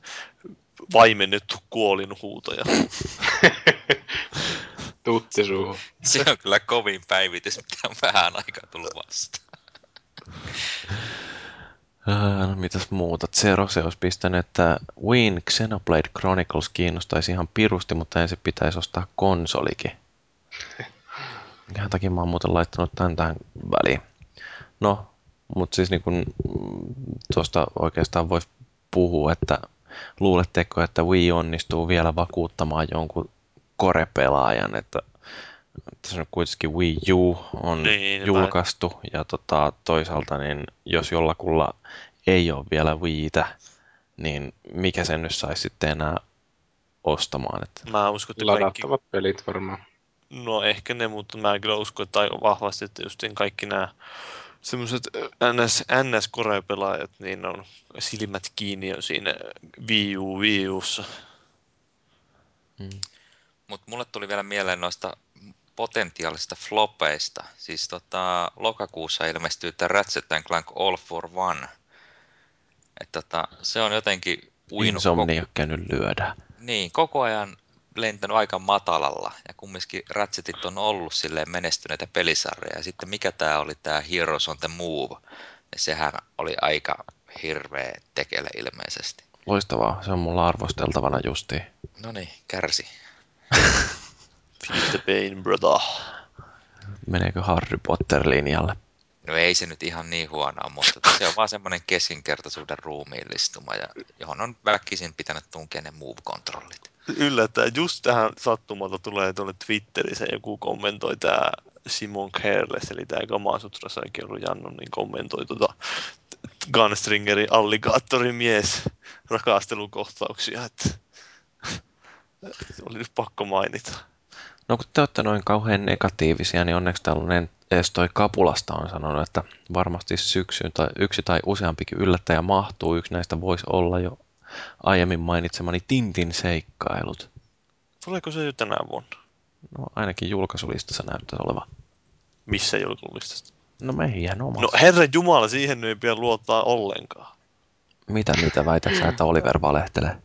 vaimennettu kuolinhuutoja. Tutti suuhun. Se on kyllä kovin päivitys, mitä on vähän aikaa tullut vastaan. no, mitäs muuta? Zero se olisi pistänyt, että Win Xenoblade Chronicles kiinnostaisi ihan pirusti, mutta ensin pitäisi ostaa konsolikin. Minkä takia mä oon muuten laittanut tämän tähän väliin. No, mutta siis niin kun, mm, tuosta oikeastaan voisi puhua, että luuletteko, että Wii onnistuu vielä vakuuttamaan jonkun Core-pelaajan, että tässä on kuitenkin Wii U on niin, julkaistu tai... ja tota, toisaalta niin jos jollakulla ei ole vielä Wiitä, niin mikä sen nyt saisi sitten enää ostamaan? Että... Mä uskon, että kaikki... pelit varmaan. No ehkä ne, mutta mä kyllä uskon, että vahvasti, että just kaikki nämä semmoiset NS, ns pelaajat niin on silmät kiinni jo siinä Wii U, Wii Ussa. Hmm. Mutta mulle tuli vielä mieleen noista potentiaalisista flopeista. Siis tota, lokakuussa ilmestyy tämä Ratchet Clank All for One. Et tota, se on jotenkin uinut... Insomnia koko... käynyt lyödä. Niin, koko ajan lentänyt aika matalalla. Ja kumminkin Ratchetit on ollut silleen menestyneitä pelisarjoja. Ja sitten mikä tämä oli tämä Heroes on the Move. Ja sehän oli aika hirveä tekele ilmeisesti. Loistavaa, se on mulla arvosteltavana justi. No niin, kärsi. Feel the pain, brother. Meneekö Harry Potter-linjalle? No ei se nyt ihan niin huonoa, mutta se on vaan semmoinen keskinkertaisuuden ruumiillistuma, ja johon on väkisin pitänyt tunkea ne move-kontrollit. Yllättäen just tähän sattumalta tulee tuonne Twitterissä joku kommentoi tämä Simon Careless, eli tämä Gamasutrassakin ollut Jannu, niin kommentoi tuota Gunstringerin alligaattorimies rakastelukohtauksia, että oli nyt pakko mainita. No kun te olette noin kauhean negatiivisia, niin onneksi tällainen edes toi Kapulasta on sanonut, että varmasti syksyyn tai yksi tai useampikin yllättäjä mahtuu. Yksi näistä voisi olla jo aiemmin mainitsemani Tintin seikkailut. Tuleeko se jo tänä vuonna? No ainakin julkaisulistassa näyttää olevan. Missä julkaisulistassa? No meidän omassa. No herran jumala, siihen ei pidä luottaa ollenkaan. Mitä mitä väitäksä, että Oliver valehtelee?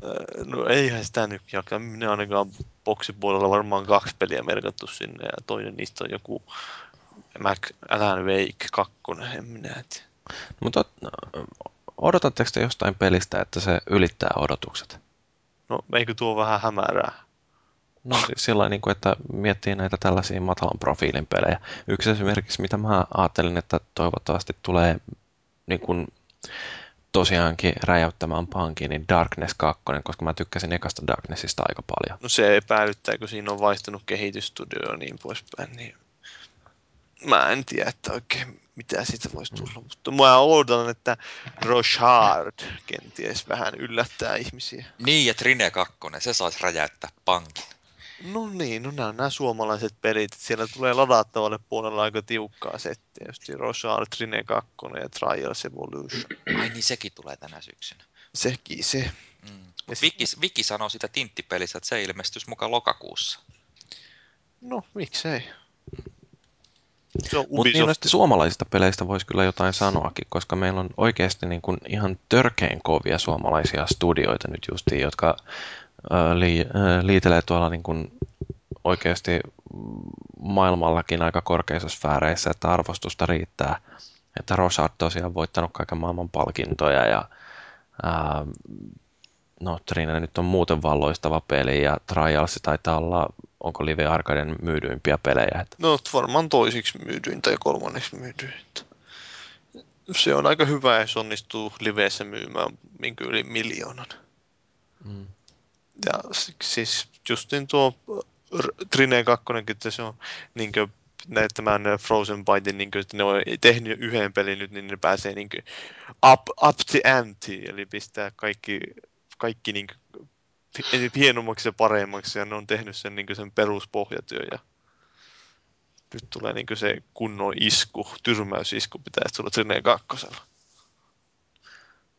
No eihän sitä nyt jakaa. Minä ainakaan boksipuolella varmaan kaksi peliä merkattu sinne ja toinen niistä on joku Mac Alan Wake 2, en minä tiedä. Mutta odotatteko te jostain pelistä, että se ylittää odotukset? No eikö tuo vähän hämärää? No sillä niin kuin, että miettii näitä tällaisia matalan profiilin pelejä. Yksi esimerkiksi, mitä mä ajattelin, että toivottavasti tulee niin kuin, tosiaankin räjäyttämään pankin, niin Darkness 2, koska mä tykkäsin ekasta Darknessista aika paljon. No se epäilyttää, kun siinä on vaihtunut kehitysstudio ja niin poispäin, niin mä en tiedä, että oikein mitä siitä voisi tulla. Mm. Mutta mä odotan, että Rochard kenties vähän yllättää ihmisiä. Niin, ja Trine 2, se saisi räjäyttää pankin. No niin, no nämä nämä suomalaiset pelit. Siellä tulee ladattavalle puolella aika tiukkaa settiä. Just Rochard, Trine 2 ja Trials Evolution. Ai niin, sekin tulee tänä syksynä. Sekin se. Mm. Viki, Viki sanoo sitä tinttipelissä, että se ilmestyisi mukaan lokakuussa. No, miksei. Mutta niin näistä suomalaisista peleistä voisi kyllä jotain sanoakin, koska meillä on oikeasti niin kuin ihan törkein kovia suomalaisia studioita nyt justiin, jotka li, liitelee tuolla niin kuin oikeasti maailmallakin aika korkeissa sfääreissä, että arvostusta riittää. Että Rosard tosiaan voittanut kaiken maailman palkintoja ja ää, no Trine nyt on muuten valloistava peli ja Trials taitaa olla, onko Live Arcaden myydyimpiä pelejä? Että... No varmaan toisiksi myydyin tai kolmanneksi myydyin. Se on aika hyvä, jos onnistuu liveissä myymään yli miljoonan. Mm. Ja siis justin tuo Trine 2, että se on niin kuin, näyttämään Frozen Bytein, niin kuin, että ne on tehnyt yhden pelin nyt, niin ne pääsee niin kuin, up, up the ante, eli pistää kaikki kaikki niin kuin, hienommaksi ja paremmaksi ja ne on tehnyt sen, niin sen peruspohjatyön ja nyt tulee niin se kunnon isku, tyrmäysisku pitäisi tulla Trineen kakkosella.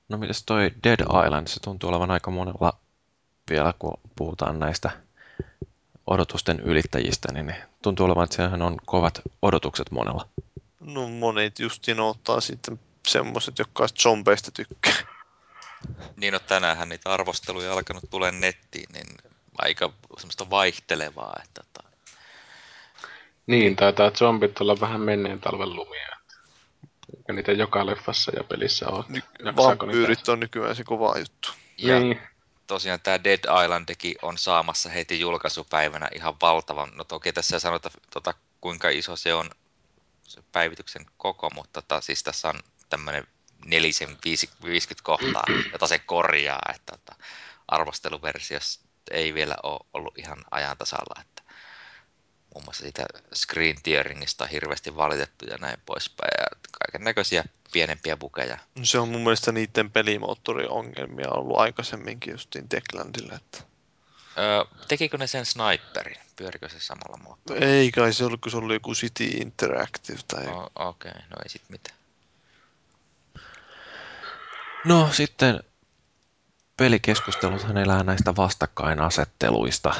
No mitäs toi Dead Island, se tuntuu olevan aika monella vielä, kun puhutaan näistä odotusten ylittäjistä, niin tuntuu olevan, että sehän on kovat odotukset monella. No monet justiin ottaa sitten semmoiset, jotka zombeista tykkää. Niin no tänäänhän niitä arvosteluja alkanut tulee nettiin, niin aika semmoista vaihtelevaa. Että, että... Tota- niin, taitaa zombit olla vähän menneen talven lumia. Ja niitä joka leffassa ja pelissä on. Ny- vampyyrit niitä... on nykyään se kova juttu. Ja niin. Tosiaan tämä Dead Islandikin on saamassa heti julkaisupäivänä ihan valtavan, no toki tässä ei sanota tota, kuinka iso se on se päivityksen koko, mutta tota, siis tässä on tämmöinen nelisen 50 kohtaa, jota se korjaa, että, että arvosteluversiossa ei vielä ole ollut ihan ajan tasalla, että muun muassa siitä screen tearingista on hirveästi valitettu ja näin poispäin, ja kaiken näköisiä pienempiä bukeja. Se on mun mielestä niiden pelimoottoriongelmia ollut aikaisemminkin justiin Techlandilla, että Öö, tekikö ne sen sniperin? Pyörikö se samalla moottorilla? Ei kai se ollut, kun se oli joku City Interactive tai... Oh, Okei, okay. no ei sit mitään. No sitten pelikeskustelut elää näistä vastakkainasetteluista,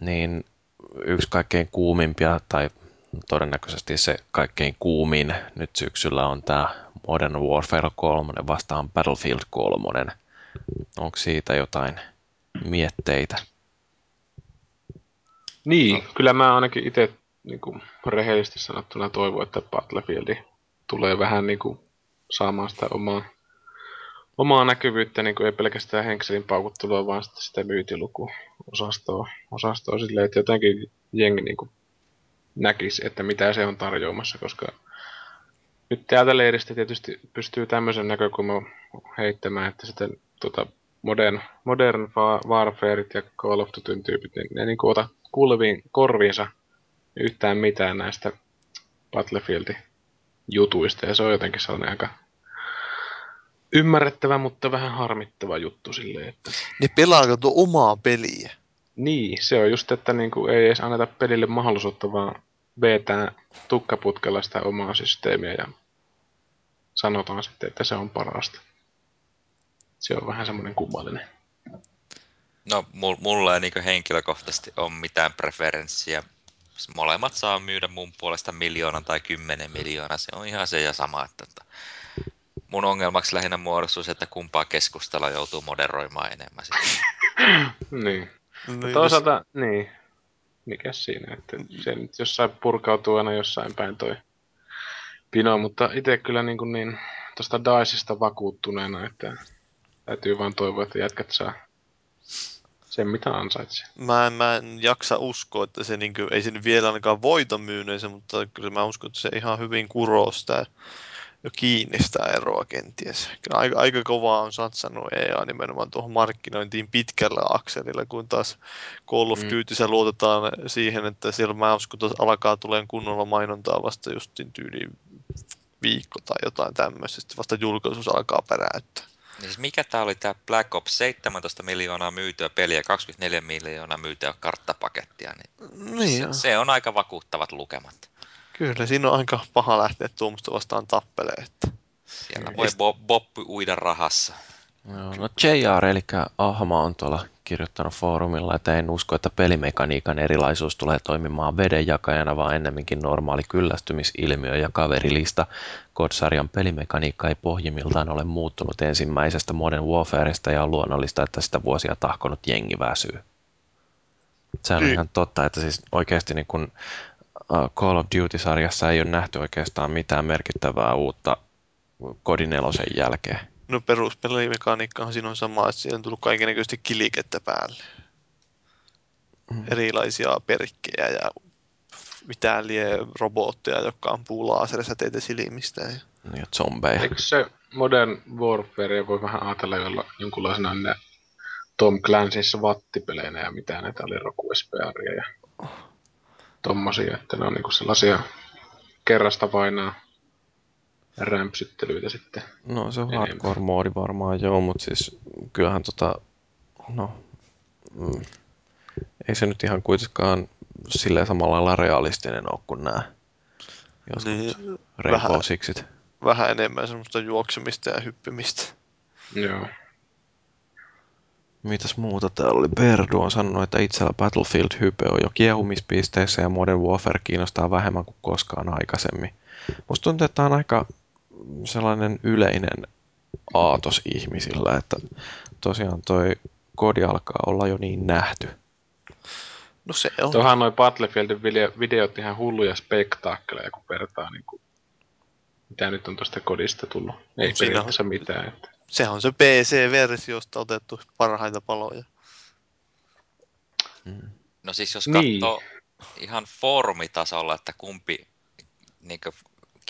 niin yksi kaikkein kuumimpia tai todennäköisesti se kaikkein kuumin nyt syksyllä on tämä Modern Warfare 3 vastaan Battlefield 3. Onko siitä jotain mietteitä? Niin, kyllä mä ainakin itse niin kuin rehellisesti sanottuna toivon, että Battlefield tulee vähän niin kuin saamaan sitä omaa omaa näkyvyyttä, niin kuin ei pelkästään Henkselin paukuttelua, vaan sitten sitä myytilukuosastoa osastoa silleen, että jotenkin jengi niin kuin näkisi, että mitä se on tarjoamassa, koska nyt täältä leiristä tietysti pystyy tämmöisen näkökulman heittämään, että sitten tota, modern, modern Warfareit ja Call of Duty tyypit, niin ne niin ota kuuleviin korviinsa yhtään mitään näistä Battlefieldin jutuista, ja se on jotenkin sellainen aika ymmärrettävä, mutta vähän harmittava juttu silleen, että... Ne pelaako tuo omaa peliä? Niin, se on just, että niin kuin ei edes anneta pelille mahdollisuutta, vaan vetää tukkaputkella sitä omaa systeemiä ja sanotaan sitten, että se on parasta. Se on vähän semmoinen kummallinen. No, mulla ei niin henkilökohtaisesti ole mitään preferenssiä. Molemmat saa myydä mun puolesta miljoonan tai kymmenen miljoonaa. Se on ihan se ja sama. Että mun ongelmaksi lähinnä muodostuu se, että kumpaa keskustella joutuu moderoimaan enemmän. niin. No, toisaalta, niin. Mikä siinä, että se nyt jossain purkautuu aina jossain päin toi pino, mutta itse kyllä niin, kuin niin tuosta Daisista vakuuttuneena, että täytyy vaan toivoa, että jätkät saa sen, mitä ansaitsee. Mä en, mä en jaksa uskoa, että se niin kuin, ei se vielä ainakaan voita myyneensä, mutta kyllä mä uskon, että se ihan hyvin kuroo sitä jo kiinni sitä eroa kenties. Aika, aika kovaa on satsannut EA nimenomaan tuohon markkinointiin pitkällä akselilla, kun taas Call of mm. Duty mm. luotetaan siihen, että siellä mä uskon, että alkaa tulee kunnolla mainontaa vasta justin tyyliin viikko tai jotain tämmöistä, vasta julkaisuus alkaa peräyttää. Niin siis mikä tämä oli tämä Black Ops 17 miljoonaa myytyä peliä, 24 miljoonaa myytyä karttapakettia, niin, niin se, se, on aika vakuuttavat lukemat. Kyllä, siinä on aika paha lähteä tuommoista vastaan tappeleen. Että... Siellä voi bo- Boppi uida rahassa. Joo, no JR, eli Ahma on tuolla kirjoittanut foorumilla, että en usko, että pelimekaniikan erilaisuus tulee toimimaan vedenjakajana, vaan ennemminkin normaali kyllästymisilmiö ja kaverilista. Kodsarjan pelimekaniikka ei pohjimmiltaan ole muuttunut ensimmäisestä Modern Warfaresta ja on luonnollista, että sitä vuosia tahkonut jengi väsyy. Se on mm. ihan totta, että siis oikeasti niin kun Call of Duty-sarjassa ei ole nähty oikeastaan mitään merkittävää uutta kodin elosen jälkeen. No peruspelimekaniikkahan siinä on sama, että siinä on tullut kaikenlaisesti kilikettä päälle. Mm. Erilaisia perkkejä ja mitään lie robotteja, jotka ampuu laaserisäteitä silmistä. Ja... ja zombeja. Eikö se Modern Warfare voi vähän ajatella jolla jonkunlaisena ne Tom Clancy's vattipeleinä ja mitä näitä oli Roku SPR ja tommosia, että ne on niinku sellaisia kerrasta painaa rämpsyttelyitä sitten. No se on hardcore-moodi varmaan joo, mutta siis kyllähän tota, no, mm, ei se nyt ihan kuitenkaan silleen samalla lailla realistinen ole kuin nämä joskus niin, Rainbow vähän, Sixit. Vähän enemmän semmoista juoksemista ja hyppimistä. Joo. Mitäs muuta täällä oli? Berdu on sanonut, että itsellä Battlefield-hype on jo kiehumispisteessä ja Modern Warfare kiinnostaa vähemmän kuin koskaan aikaisemmin. Musta tuntuu, että tämä on aika sellainen yleinen aatos ihmisillä, että tosiaan toi kodi alkaa olla jo niin nähty. No se on. Tuohan noin Battlefieldin video, videot ihan hulluja spektaakkeleja, kun vertaa niin kuin, mitä nyt on tuosta kodista tullut. Ei no, periaatteessa mitään. Että se on se PC-versiosta otettu parhaita paloja. Mm. No siis jos niin. katsoo ihan foorumitasolla, että kumpi niin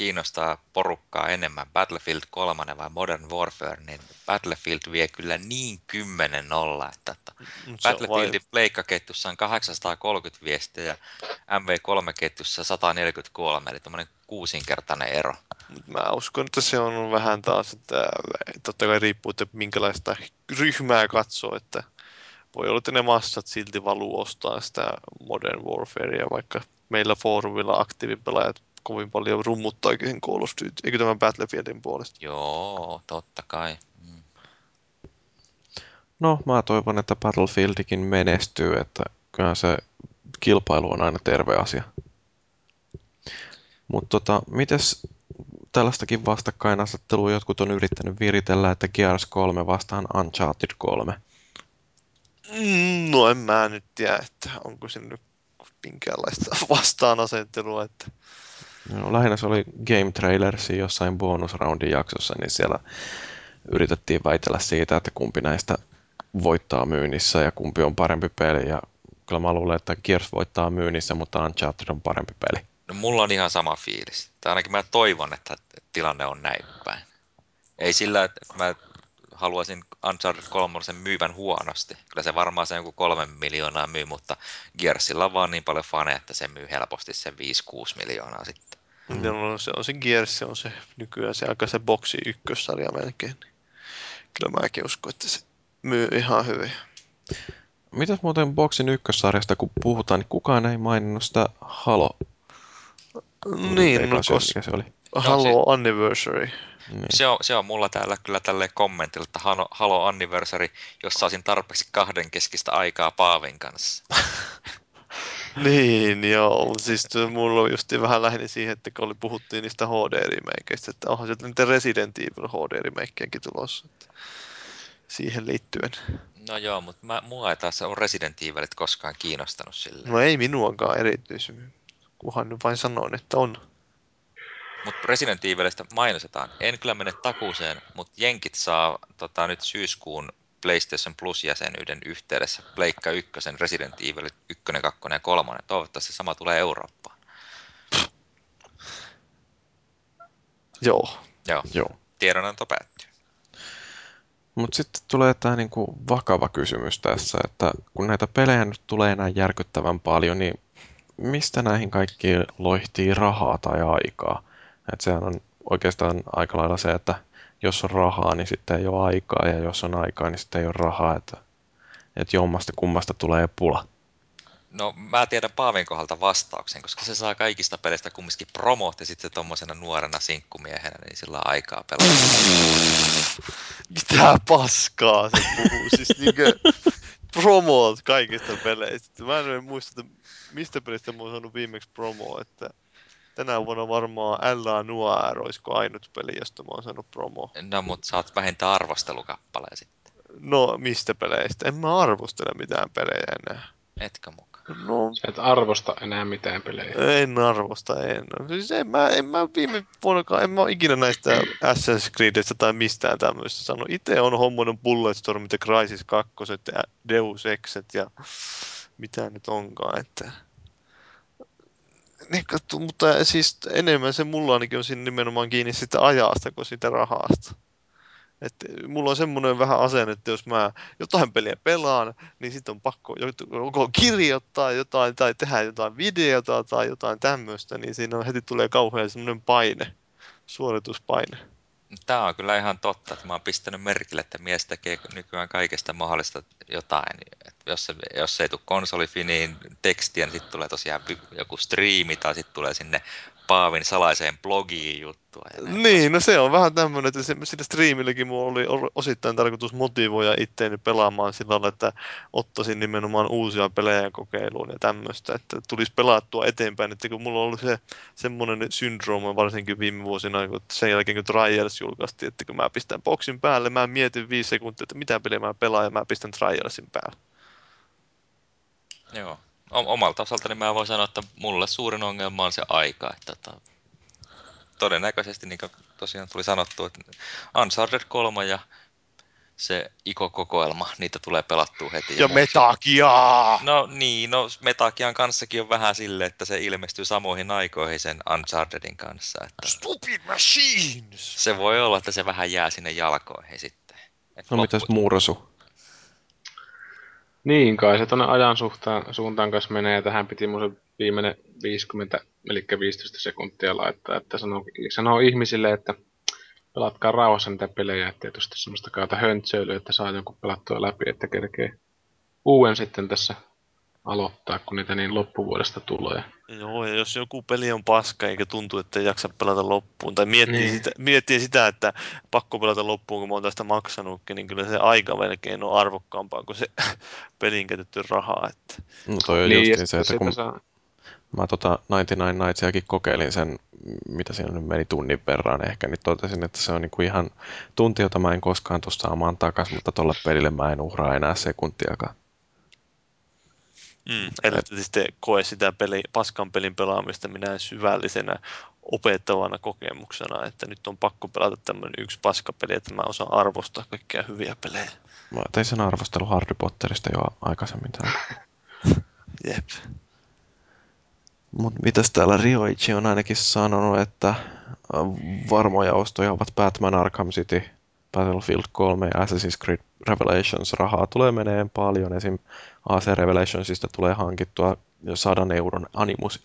kiinnostaa porukkaa enemmän, Battlefield 3 vai Modern Warfare, niin Battlefield vie kyllä niin 10 nolla, että, että Battlefieldin pleikkaketjussa on 830 viestiä ja MV3-ketjussa 143, eli tämmöinen kuusinkertainen ero. Mä uskon, että se on vähän taas, että totta kai riippuu, että minkälaista ryhmää katsoo, että voi olla, että ne massat silti valuu ostaa sitä Modern Warfarea, vaikka meillä foorumilla aktiivipelaajat kovin paljon rummuttaakin Call of Duty, eikö tämän Battlefieldin puolesta? Joo, totta kai. Mm. No, mä toivon, että Battlefieldikin menestyy, että kyllä se kilpailu on aina terve asia. Mutta tota, mites tällaistakin vastakkainasettelua jotkut on yrittänyt viritellä, että Gears 3 vastaan Uncharted 3? Mm, no en mä nyt tiedä, että onko se nyt minkäänlaista vastaanasettelua. Että... No, lähinnä se oli Game Trailersi jossain bonusroundin jaksossa, niin siellä yritettiin väitellä siitä, että kumpi näistä voittaa myynnissä ja kumpi on parempi peli. Ja kyllä mä luulen, että Gears voittaa myynnissä, mutta Uncharted on parempi peli. No mulla on ihan sama fiilis. Tai ainakin mä toivon, että tilanne on näin päin. Ei sillä, että mä haluaisin Uncharted 3 myyvän huonosti. Kyllä se varmaan se joku kolme miljoonaa myy, mutta Gearsilla on vaan niin paljon faneja, että se myy helposti sen 5-6 miljoonaa sitten. Mm. No, se on se Gears, se on se nykyään se aika se boksi ykkössarja melkein. Kyllä mäkin uskon, että se myy ihan hyvin. Mitäs muuten boksin ykkössarjasta kun puhutaan, niin kukaan ei maininnut sitä Halo. Niin, no koska se oli. Halo no, Anniversary. Niin. Se, on, se on mulla täällä kyllä tälle kommentilla, että Halo, Halo Anniversary, jos saisin tarpeeksi kahden keskistä aikaa Paavin kanssa. niin, joo. Siis mulla on just vähän lähinnä siihen, että kun oli, puhuttiin niistä HD-remakeista, että onhan sieltä niitä Resident Evil HD-remakeenkin tulossa. Että siihen liittyen. No joo, mutta mä, mua ei taas ole Resident Evilit koskaan kiinnostanut sille. No ei minuakaan erityisemmin, kunhan nyt vain sanoin, että on. Mutta Resident Evilistä mainostetaan. En kyllä mene takuuseen, mutta jenkit saa tota, nyt syyskuun PlayStation Plus-jäsenyyden yhteydessä Pleikka 1, Resident Evil 1, 2 ja 3. Toivottavasti sama tulee Eurooppaan. Joo. Joo. Joo. Tiedonanto päättyy. Mutta sitten tulee tämä niinku vakava kysymys tässä, että kun näitä pelejä nyt tulee enää järkyttävän paljon, niin mistä näihin kaikkiin loihtii rahaa tai aikaa? Et sehän on oikeastaan aika lailla se, että jos on rahaa, niin sitten ei ole aikaa, ja jos on aikaa, niin sitten ei ole rahaa, että, että jommasta kummasta tulee pula. No mä tiedän Paavin kohdalta vastauksen, koska se saa kaikista peleistä kumminkin promot ja sitten tuommoisena nuorena sinkkumiehenä, niin sillä on aikaa pelata. Mitä paskaa se puhuu? siis niinkö promot kaikista peleistä. Mä en muista, että mistä pelistä mä oon saanut viimeksi promo, että tänä vuonna varmaan L.A. Noir olisiko ainut peli, josta mä oon saanut promo. No, mutta saat vähintään arvostelukappaleen sitten. No, mistä peleistä? En mä arvostele mitään pelejä enää. Etkö mukaan? No, Sä et arvosta enää mitään pelejä. En arvosta, en. Siis en mä, en mä viime vuonna, en mä ikinä näistä Assassin's Creedistä tai mistään tämmöistä sano. Itse on hommannut Bulletstormit ja Crysis 2 ja Deus Exet ja mitä nyt onkaan, että... Niin, mutta siis enemmän se mulla ainakin on siinä nimenomaan kiinni sitä ajasta kuin sitä rahasta. Et mulla on semmoinen vähän asenne, että jos mä jotain peliä pelaan, niin sitten on pakko joko kirjoittaa jotain tai tehdä jotain videota tai jotain tämmöistä, niin siinä on heti tulee kauhean semmoinen paine, suorituspaine. Tämä on kyllä ihan totta, että mä oon pistänyt merkille, että mies tekee nykyään kaikesta mahdollista jotain. Että jos, se, jos se ei tule konsolifiniin tekstiä, niin sitten tulee tosiaan joku striimi tai sitten tulee sinne Paavin salaiseen blogiin juttua. Ja niin, no se on vähän tämmöinen, että se, sitä striimilläkin mulla oli osittain tarkoitus motivoida itteeni pelaamaan sillä lailla, että ottaisin nimenomaan uusia pelejä kokeiluun ja tämmöistä, että tulisi pelattua eteenpäin, että kun mulla on ollut se semmoinen syndrooma varsinkin viime vuosina, kun sen jälkeen kun Trials julkaistiin, että kun mä pistän boksin päälle, mä mietin viisi sekuntia, että mitä peliä mä pelaan ja mä pistän Trialsin päälle. Joo, omalta osaltani mä voin sanoa, että mulle suurin ongelma on se aika. Että tota, todennäköisesti, niin kuin tosiaan tuli sanottu, että Uncharted 3 ja se Iko-kokoelma, niitä tulee pelattua heti. Ja, ja Metagia! No niin, no Metagian kanssakin on vähän sille, että se ilmestyy samoihin aikoihin sen Unchartedin kanssa. Että Stupid Machines! Se voi olla, että se vähän jää sinne jalkoihin sitten. Et no loppu... mitäs Mursu? Niin kai se tuonne ajan suhtaan, suuntaan kanssa menee. Tähän piti mun viimeinen 50, eli 15 sekuntia laittaa, että sanoo, sanoo ihmisille, että pelatkaa rauhassa niitä pelejä, että tietysti semmoista kautta höntsöilyä, että saa jonkun pelattua läpi, että kerkee uuden sitten tässä aloittaa, kun niitä niin loppuvuodesta tulee. Joo, ja jos joku peli on paska eikä tuntu, että ei jaksa pelata loppuun, tai miettii, niin. sitä, miettii sitä, että pakko pelata loppuun, kun mä oon tästä maksanutkin, niin kyllä se aika melkein on arvokkaampaa kuin se pelin käytetty rahaa. Että... No toi on niin, just se, että kun saa... mä tota 99 Nightsiakin kokeilin sen, mitä siinä nyt meni tunnin verran ehkä, niin totesin, että se on niinku ihan tunti, jota mä en koskaan tuossa saamaan takaisin, mutta tuolla pelille mä en uhraa enää sekuntiakaan. Mm, eli sitten koe sitä peli, paskan pelin pelaamista minä syvällisenä opettavana kokemuksena, että nyt on pakko pelata tämmöinen yksi paskapeli, että mä osaan arvostaa kaikkia hyviä pelejä. Mä tein sen arvostelu Harry Potterista jo aikaisemmin täällä. Jep. Mutta mitäs täällä Rioichi on ainakin sanonut, että varmoja ostoja ovat Batman Arkham City, Battlefield 3 ja Assassin's Creed Revelations. Rahaa tulee meneen paljon. Esim. AC Revelationsista tulee hankittua jo 100 euron Animus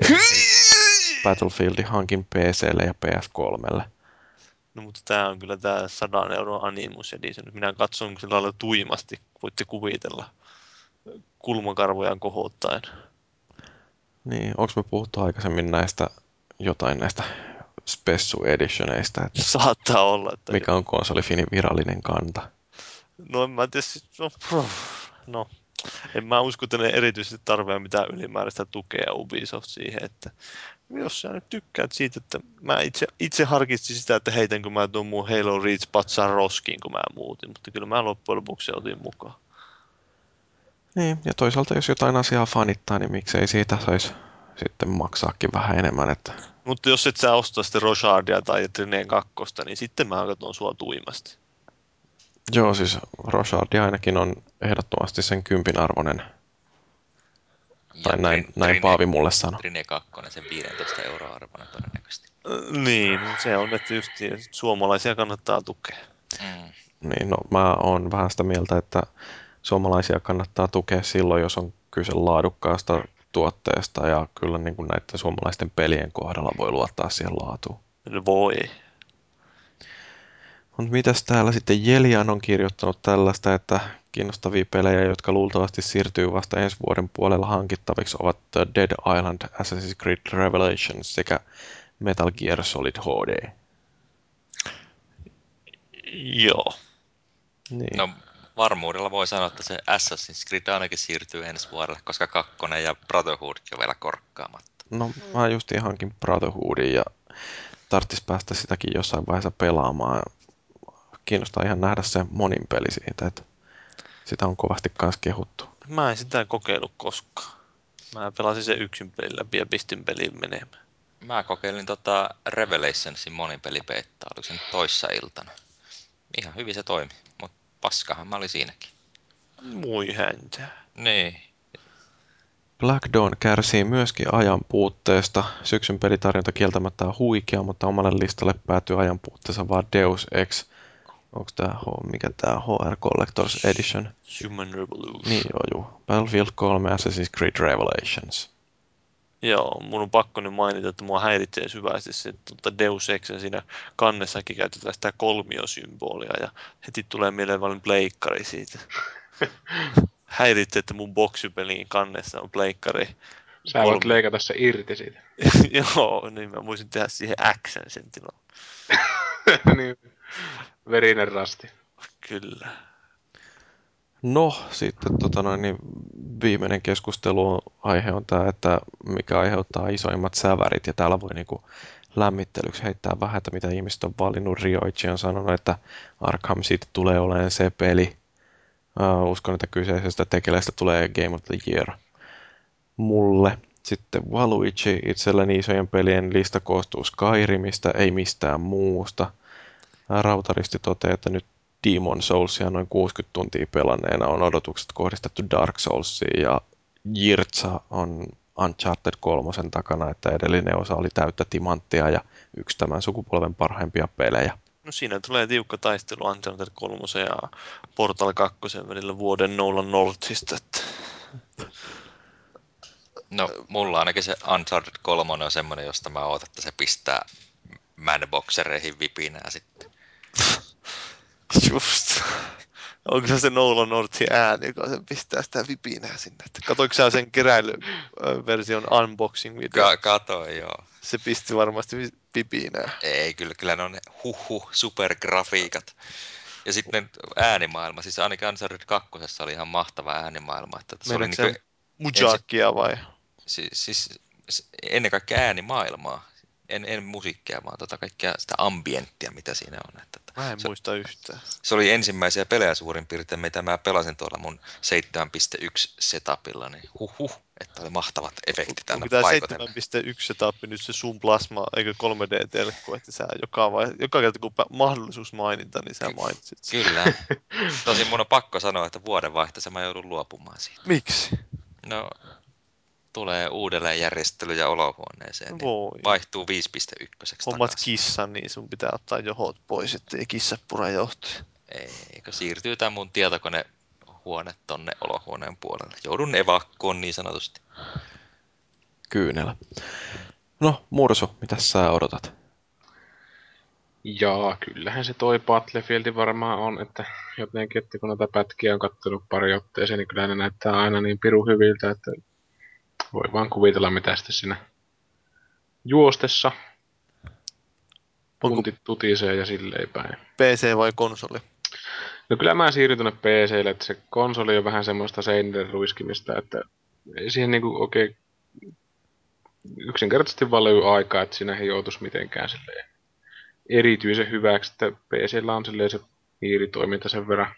Battlefieldin hankin PClle ja PS3. No mutta tämä on kyllä tämä 100 euron Animus Edition. Minä katson sillä lailla tuimasti, voitte kuvitella kulmakarvoja kohottaen. Niin, onko me puhuttu aikaisemmin näistä jotain näistä Spessu Editioneista? Että Saattaa olla. Että mikä on konsolifinin virallinen kanta? No en mä tiedä, no, no en mä usko, että ne erityisesti tarvitse mitään ylimääräistä tukea Ubisoft siihen, että jos sä nyt tykkäät siitä, että mä itse, itse harkitsin sitä, että heitänkö mä tuon mun Halo Reach patsaan roskiin, kun mä muutin, mutta kyllä mä loppujen lopuksi otin mukaan. Niin, ja toisaalta jos jotain asiaa fanittaa, niin miksei siitä saisi sitten maksaakin vähän enemmän. Että... Mutta jos et sä osta sitten Rochardia tai Trineen kakkosta, niin sitten mä katson sua tuimasti. Joo, siis Rochardia ainakin on ehdottomasti sen kympin arvoinen. Tai näin, Trine, näin Paavi mulle sanoi. Trine 2, sen 15 euroa arvoinen todennäköisesti. Niin, se on, että just suomalaisia kannattaa tukea. Mm. Niin, no mä oon vähän sitä mieltä, että suomalaisia kannattaa tukea silloin, jos on kyse laadukkaasta tuotteesta ja kyllä niin kuin näiden suomalaisten pelien kohdalla voi luottaa siihen laatuun. Voi. Mutta mitäs täällä sitten Jelian on kirjoittanut tällaista, että kiinnostavia pelejä, jotka luultavasti siirtyy vasta ensi vuoden puolella hankittaviksi, ovat The Dead Island, Assassin's Creed Revelations sekä Metal Gear Solid HD. Joo. Niin. No varmuudella voi sanoa, että se Assassin's Creed ainakin siirtyy ensi vuodelle, koska kakkonen ja Brotherhood on vielä korkkaamatta. No mä just hankin Brotherhoodin ja tarttis päästä sitäkin jossain vaiheessa pelaamaan. Kiinnostaa ihan nähdä se monin peli siitä, että sitä on kovasti kanssa kehuttu. Mä en sitä kokeillut koskaan. Mä pelasin sen yksin pelin läpi ja pistin pelin menemään. Mä kokeilin tota Revelationsin monin pelipeittaa, oliko se nyt toissa iltana. Ihan hyvin se toimi, mutta paskahan mä olin siinäkin. Mui häntä. Niin. Black Dawn kärsii myöskin ajan puutteesta. Syksyn pelitarjonta kieltämättä on huikea, mutta omalle listalle päätyy ajan puutteessa vaan Deus Ex. Onko tämä mikä tämä HR Collectors Edition? Human Revolution. Niin joo, joo. Battlefield 3 Assassin's Creed Revelations. Joo, mun on pakko nyt mainita, että mua häiritsee syvästi se, että Deus Exen siinä kannessakin käytetään sitä kolmiosymbolia ja heti tulee mieleen vain pleikkari siitä. häiritsee, että mun boksipeliin kannessa on pleikkari. Sä kolmi. voit leikata se irti siitä. Joo, niin mä voisin tehdä siihen X sen tilan. niin, verinen rasti. Kyllä. No, sitten tota noin, niin viimeinen keskustelu aihe on tämä, että mikä aiheuttaa isoimmat sävärit, ja täällä voi niin kuin lämmittelyksi heittää vähän, että mitä ihmiset on valinnut. Rioichi on sanonut, että Arkham City tulee olemaan se peli. Uh, uskon, että kyseisestä tekeleestä tulee Game of the Year mulle. Sitten Waluigi, itselleni isojen pelien lista koostuu Skyrimistä, ei mistään muusta. Rautaristi toteaa, että nyt Demon Soulsia noin 60 tuntia pelanneena on odotukset kohdistettu Dark Soulsiin ja Jirtsa on Uncharted 3 takana, että edellinen osa oli täyttä timanttia ja yksi tämän sukupolven parhaimpia pelejä. No siinä tulee tiukka taistelu Uncharted 3 ja Portal 2 välillä vuoden Nolan Northista. Että... No, mulla ainakin se Uncharted 3 on semmoinen, josta mä ootan, että se pistää Madboxereihin vipinää sitten. Just. Onko se se Nolan Northin ääni, joka sen pistää sitä vipinää sinne? Katoiko sä sen keräilyversion unboxing video? Ka- katoin, joo. Se pisti varmasti vipinää. Ei, kyllä, kyllä ne on huhu supergrafiikat. Ja sitten äänimaailma, siis ainakin Uncharted 2 oli ihan mahtava äänimaailma. Että se oli niin Mujakia vai? Siis, siis ennen kaikkea äänimaailmaa en, en musiikkia, vaan tota kaikkea sitä ambienttia, mitä siinä on. Että, mä en se, muista yhtään. Se oli ensimmäisiä pelejä suurin piirtein, mitä mä pelasin tuolla mun 7.1 setupilla, niin huhhuh, että oli mahtavat efektit tänne Onko tämä 7.1 setup nyt se sun plasma, eikö 3D-telkku, että sä joka, vai, joka kerta kun mahdollisuus mainita, niin sä mainitsit sen. Kyllä. Tosin mun on pakko sanoa, että vuodenvaihteessa mä joudun luopumaan siitä. Miksi? No, tulee uudelleen järjestelyjä olohuoneeseen, niin Voi. vaihtuu 5.1. Hommat kissan, niin sun pitää ottaa johot pois, ettei kissa pura johtoja. Eikö siirtyy tämä mun tietokone huone tonne olohuoneen puolelle. Joudun evakkoon niin sanotusti. Kyynelä. No, Mursu, mitä sä odotat? Jaa, kyllähän se toi Battlefield varmaan on, että jotenkin, että kun näitä pätkiä on kattonut pari otteeseen, niin kyllä ne näyttää aina niin piru hyviltä, että voi vaan kuvitella, mitä sitten siinä juostessa puntit tutisee ja silleen päin. PC vai konsoli? No kyllä mä siirryn tuonne PClle, että se konsoli on vähän semmoista seinille ruiskimista, että ei siihen niinku oikein yksinkertaisesti vaan aikaa, että siinä ei joutuisi mitenkään silleen erityisen hyväksi, että PCllä on silleen se hiiritoiminta sen verran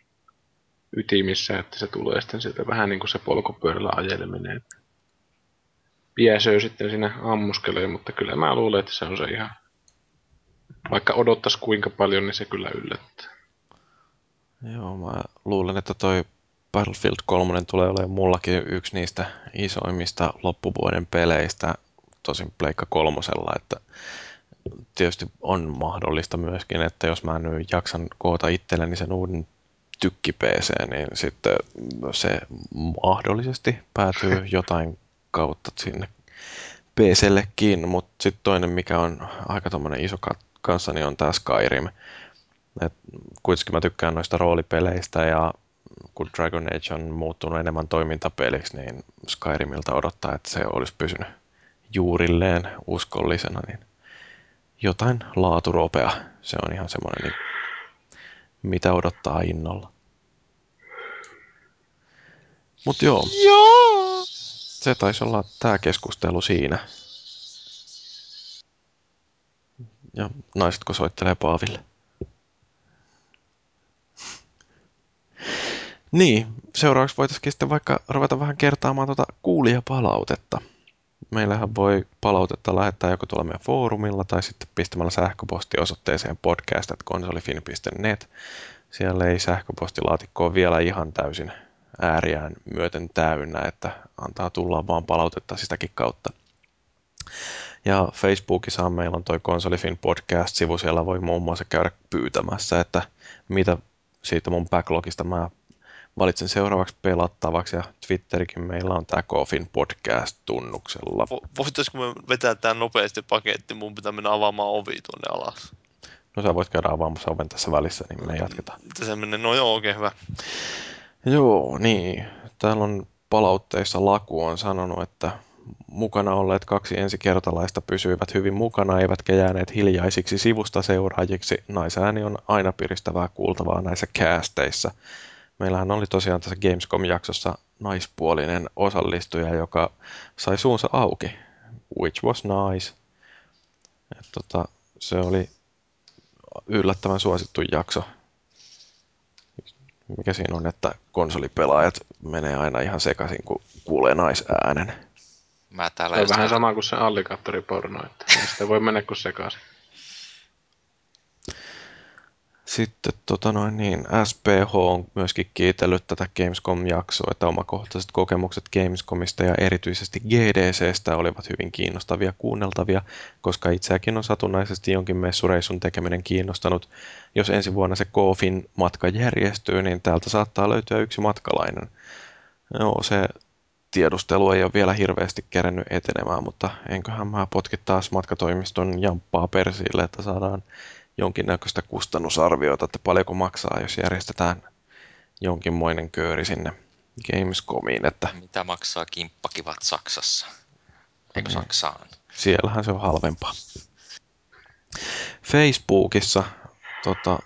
ytimissä, että se tulee sitten sieltä vähän niin kuin se polkupyörällä ajeleminen. Piäsöö sitten siinä ammuskelee, mutta kyllä mä luulen, että se on se ihan... Vaikka odottaisi kuinka paljon, niin se kyllä yllättää. Joo, mä luulen, että toi Battlefield 3 tulee olemaan mullakin yksi niistä isoimmista loppuvuoden peleistä, tosin Pleikka kolmosella, että tietysti on mahdollista myöskin, että jos mä nyt jaksan koota itselleni sen uuden tykki PC, niin sitten se mahdollisesti päätyy jotain kautta sinne PCllekin, mutta sitten toinen, mikä on aika tommonen iso kanssa, niin on tämä Skyrim. Et kuitenkin mä tykkään noista roolipeleistä ja kun Dragon Age on muuttunut enemmän toimintapeliksi, niin Skyrimilta odottaa, että se olisi pysynyt juurilleen uskollisena, niin jotain laaturopea. Se on ihan semmoinen, niin mitä odottaa innolla. Mutta joo. Joo! Se taisi olla tämä keskustelu siinä. Ja naisetko soittelee Paaville? Niin, seuraavaksi voitaisiin sitten vaikka ruveta vähän kertaamaan tuota kuulijapalautetta. Meillähän voi palautetta lähettää joko tuolla meidän foorumilla tai sitten pistämällä sähköpostiosoitteeseen podcast.konsolifin.net. Siellä ei sähköpostilaatikko ole vielä ihan täysin ääriään myöten täynnä, että antaa tulla vaan palautetta sitäkin kautta. Ja Facebookissa meillä on toi Konsolifin podcast-sivu, siellä voi muun muassa käydä pyytämässä, että mitä siitä mun backlogista mä valitsen seuraavaksi pelattavaksi ja Twitterikin meillä on tämä Kofin podcast-tunnuksella. Voitaisiko me vetää tämän nopeasti paketti, mun pitää mennä avaamaan ovi tuonne alas. No sä voit käydä avaamassa oven tässä välissä, niin me jatketaan. Se menee, no joo, oikein hyvä. Joo, niin. Täällä on palautteissa Laku on sanonut, että mukana olleet kaksi ensikertalaista pysyivät hyvin mukana, eivätkä jääneet hiljaisiksi sivusta seuraajiksi. Naisääni on aina piristävää kuultavaa näissä kästeissä meillähän oli tosiaan tässä Gamescom-jaksossa naispuolinen osallistuja, joka sai suunsa auki, which was nice. Et tota, se oli yllättävän suosittu jakso. Mikä siinä on, että konsolipelaajat menee aina ihan sekaisin, kun kuulee naisäänen. Mä täällä se on vähän sama kuin se alligaattoriporno, että sitä voi mennä kuin sekaisin. Sitten tota noin, niin, SPH on myöskin kiitellyt tätä Gamescom-jaksoa, että omakohtaiset kokemukset Gamescomista ja erityisesti GDCstä olivat hyvin kiinnostavia kuunneltavia, koska itseäkin on satunnaisesti jonkin messureisun tekeminen kiinnostanut. Jos ensi vuonna se Kofin matka järjestyy, niin täältä saattaa löytyä yksi matkalainen. No, se tiedustelu ei ole vielä hirveästi kerennyt etenemään, mutta enköhän mä potki taas matkatoimiston jamppaa persille, että saadaan jonkinnäköistä kustannusarviota, että paljonko maksaa, jos järjestetään jonkinmoinen kööri sinne Gamescomiin. Että... Mitä maksaa kimppakivat Saksassa? Eikö niin. Saksaan? Siellähän se on halvempaa. Facebookissa tota,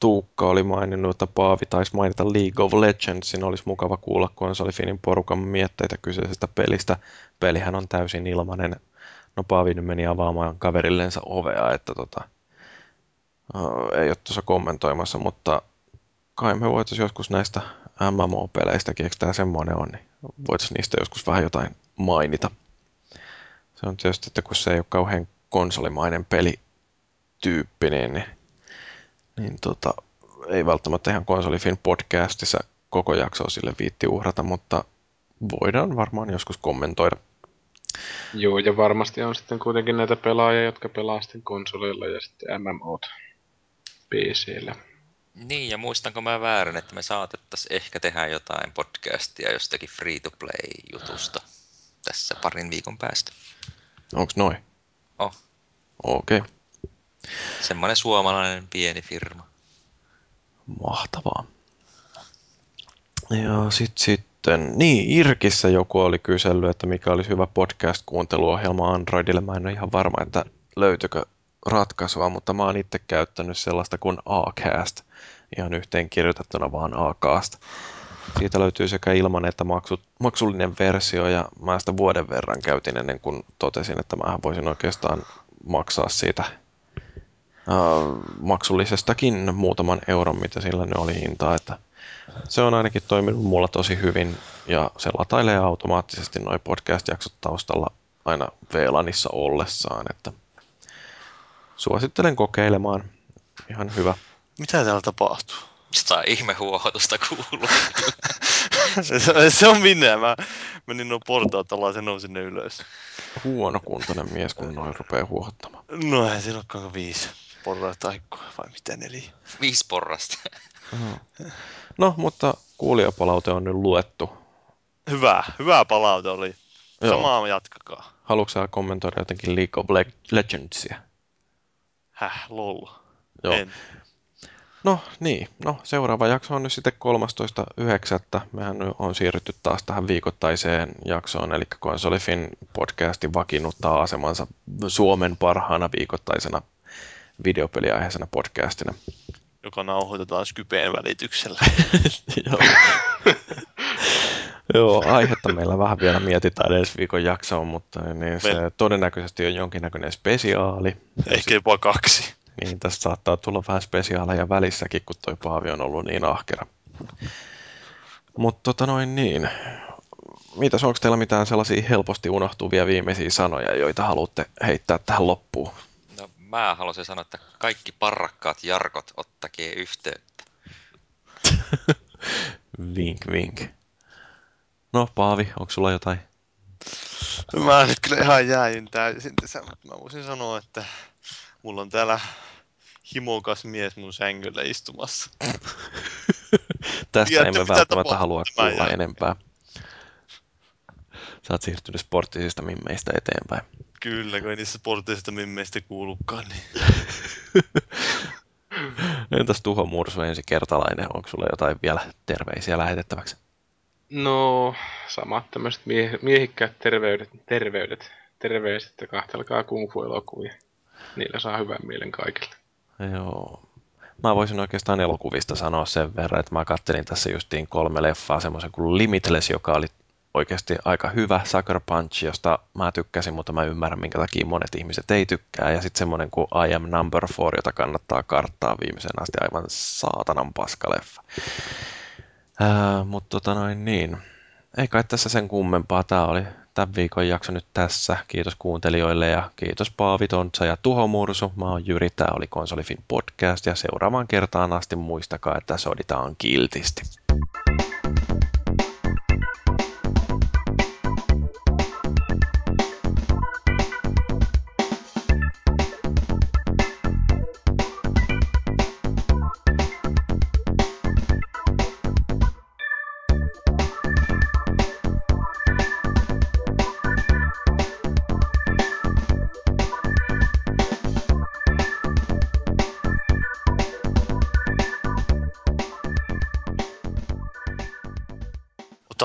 Tuukka oli maininnut, että Paavi taisi mainita League of Legendsin. Olisi mukava kuulla konsolifinin porukan mietteitä kyseisestä pelistä. Pelihän on täysin ilmanen. No Paavi nyt meni avaamaan kaverillensa ovea, että tota, ei ole tuossa kommentoimassa, mutta kai me voitaisiin joskus näistä MMO-peleistäkin, eikö tämä semmoinen on, niin voitaisiin niistä joskus vähän jotain mainita. Se on tietysti, että kun se ei ole kauhean konsolimainen pelityyppi, niin, niin, niin tota, ei välttämättä ihan konsolifin podcastissa koko jaksoa sille viitti uhrata, mutta voidaan varmaan joskus kommentoida Joo, ja varmasti on sitten kuitenkin näitä pelaajia, jotka pelaa sitten konsoleilla ja sitten MMOt PCllä. Niin, ja muistanko mä väärin, että me saatettaisiin ehkä tehdä jotain podcastia jostakin free-to-play-jutusta tässä parin viikon päästä. Onks noin? Oh. Okei. Okay. Semmoinen suomalainen pieni firma. Mahtavaa. Ja sit, sitten, niin Irkissä joku oli kysellyt, että mikä olisi hyvä podcast-kuunteluohjelma Androidille. Mä en ole ihan varma, että löytyykö ratkaisua, mutta mä oon itse käyttänyt sellaista kuin Acast, ihan yhteen kirjoitettuna vaan Acast. Siitä löytyy sekä ilman että maksu, maksullinen versio ja mä sitä vuoden verran käytin ennen kuin totesin, että mä voisin oikeastaan maksaa siitä uh, maksullisestakin muutaman euron, mitä sillä nyt oli hintaa, että se on ainakin toiminut mulla tosi hyvin ja se latailee automaattisesti noin podcast-jaksot taustalla aina VLANissa ollessaan, että suosittelen kokeilemaan. Ihan hyvä. Mitä täällä tapahtuu? Mistä ihmehuohotusta kuuluu? se, se, on minne. Mä menin nuo portaat ollaan sen nousin ne ylös. Huonokuntoinen mies, kun noin rupeaa huohottamaan. No ei siinä olekaan viisi porraita vai mitä neljä? Viisi porrasta. No, mutta kuulijapalaute on nyt luettu. Hyvä, hyvä palaute oli. Joo. Samaa jatkakaa. Haluatko kommentoida jotenkin League of Legendsia? Häh, lol. Joo. En. No niin, no seuraava jakso on nyt sitten 13.9. Mehän on siirrytty taas tähän viikoittaiseen jaksoon, eli Konsolifin podcastin vakiinnuttaa asemansa Suomen parhaana viikoittaisena videopeliaiheisena podcastina. Joka nauhoitetaan Skypeen välityksellä. Joo. Joo, aihetta meillä vähän vielä mietitään ensi viikon jaksoon, mutta niin se Me... todennäköisesti on jonkinnäköinen spesiaali. Ehkä jopa kaksi. Niin, tässä saattaa tulla vähän spesiaaleja välissäkin, kun toi Paavi on ollut niin ahkera. Mutta tota noin niin. Mitäs, onko teillä mitään sellaisia helposti unohtuvia viimeisiä sanoja, joita haluatte heittää tähän loppuun? No, mä haluaisin sanoa, että kaikki parrakkaat jarkot ottakee yhteyttä. vink, vink. No, Paavi, onko sulla jotain? Mä nyt kyllä ihan jäin täysin tässä, mutta mä voisin sanoa, että mulla on täällä himokas mies mun sängyllä istumassa. Tästä Tiedätte, emme välttämättä halua kuulla enempää. Sä oot siirtynyt sporttisista mimmeistä eteenpäin. Kyllä, kun ei niissä sporttisista mimmeistä kuulukaan. Niin. Entäs Tuho Mursu ensi kertalainen, onko sulla jotain vielä terveisiä lähetettäväksi? No, samat tämmöiset mie- miehikkäät terveydet, terveydet, terveiset ja kahtelkaa kung fu-elokuvia. Niillä saa hyvän mielen kaikille. Joo. Mä voisin oikeastaan elokuvista sanoa sen verran, että mä kattelin tässä justiin kolme leffaa, semmoisen kuin Limitless, joka oli oikeasti aika hyvä, Sucker Punch, josta mä tykkäsin, mutta mä ymmärrän, minkä takia monet ihmiset ei tykkää. Ja sitten semmoinen kuin I Am Number Four, jota kannattaa karttaa viimeisen asti, aivan saatanan paskaleffa. Mutta tota noin niin. Ei kai tässä sen kummempaa. Tämä oli tämän viikon jakso nyt tässä. Kiitos kuuntelijoille ja kiitos Paavi Tontsa ja Tuho Mursu. Mä oon Jyri, tämä oli Konsolifin podcast ja seuraavaan kertaan asti muistakaa, että soditaan kiltisti.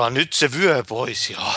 Ota nyt se vyö pois, joo.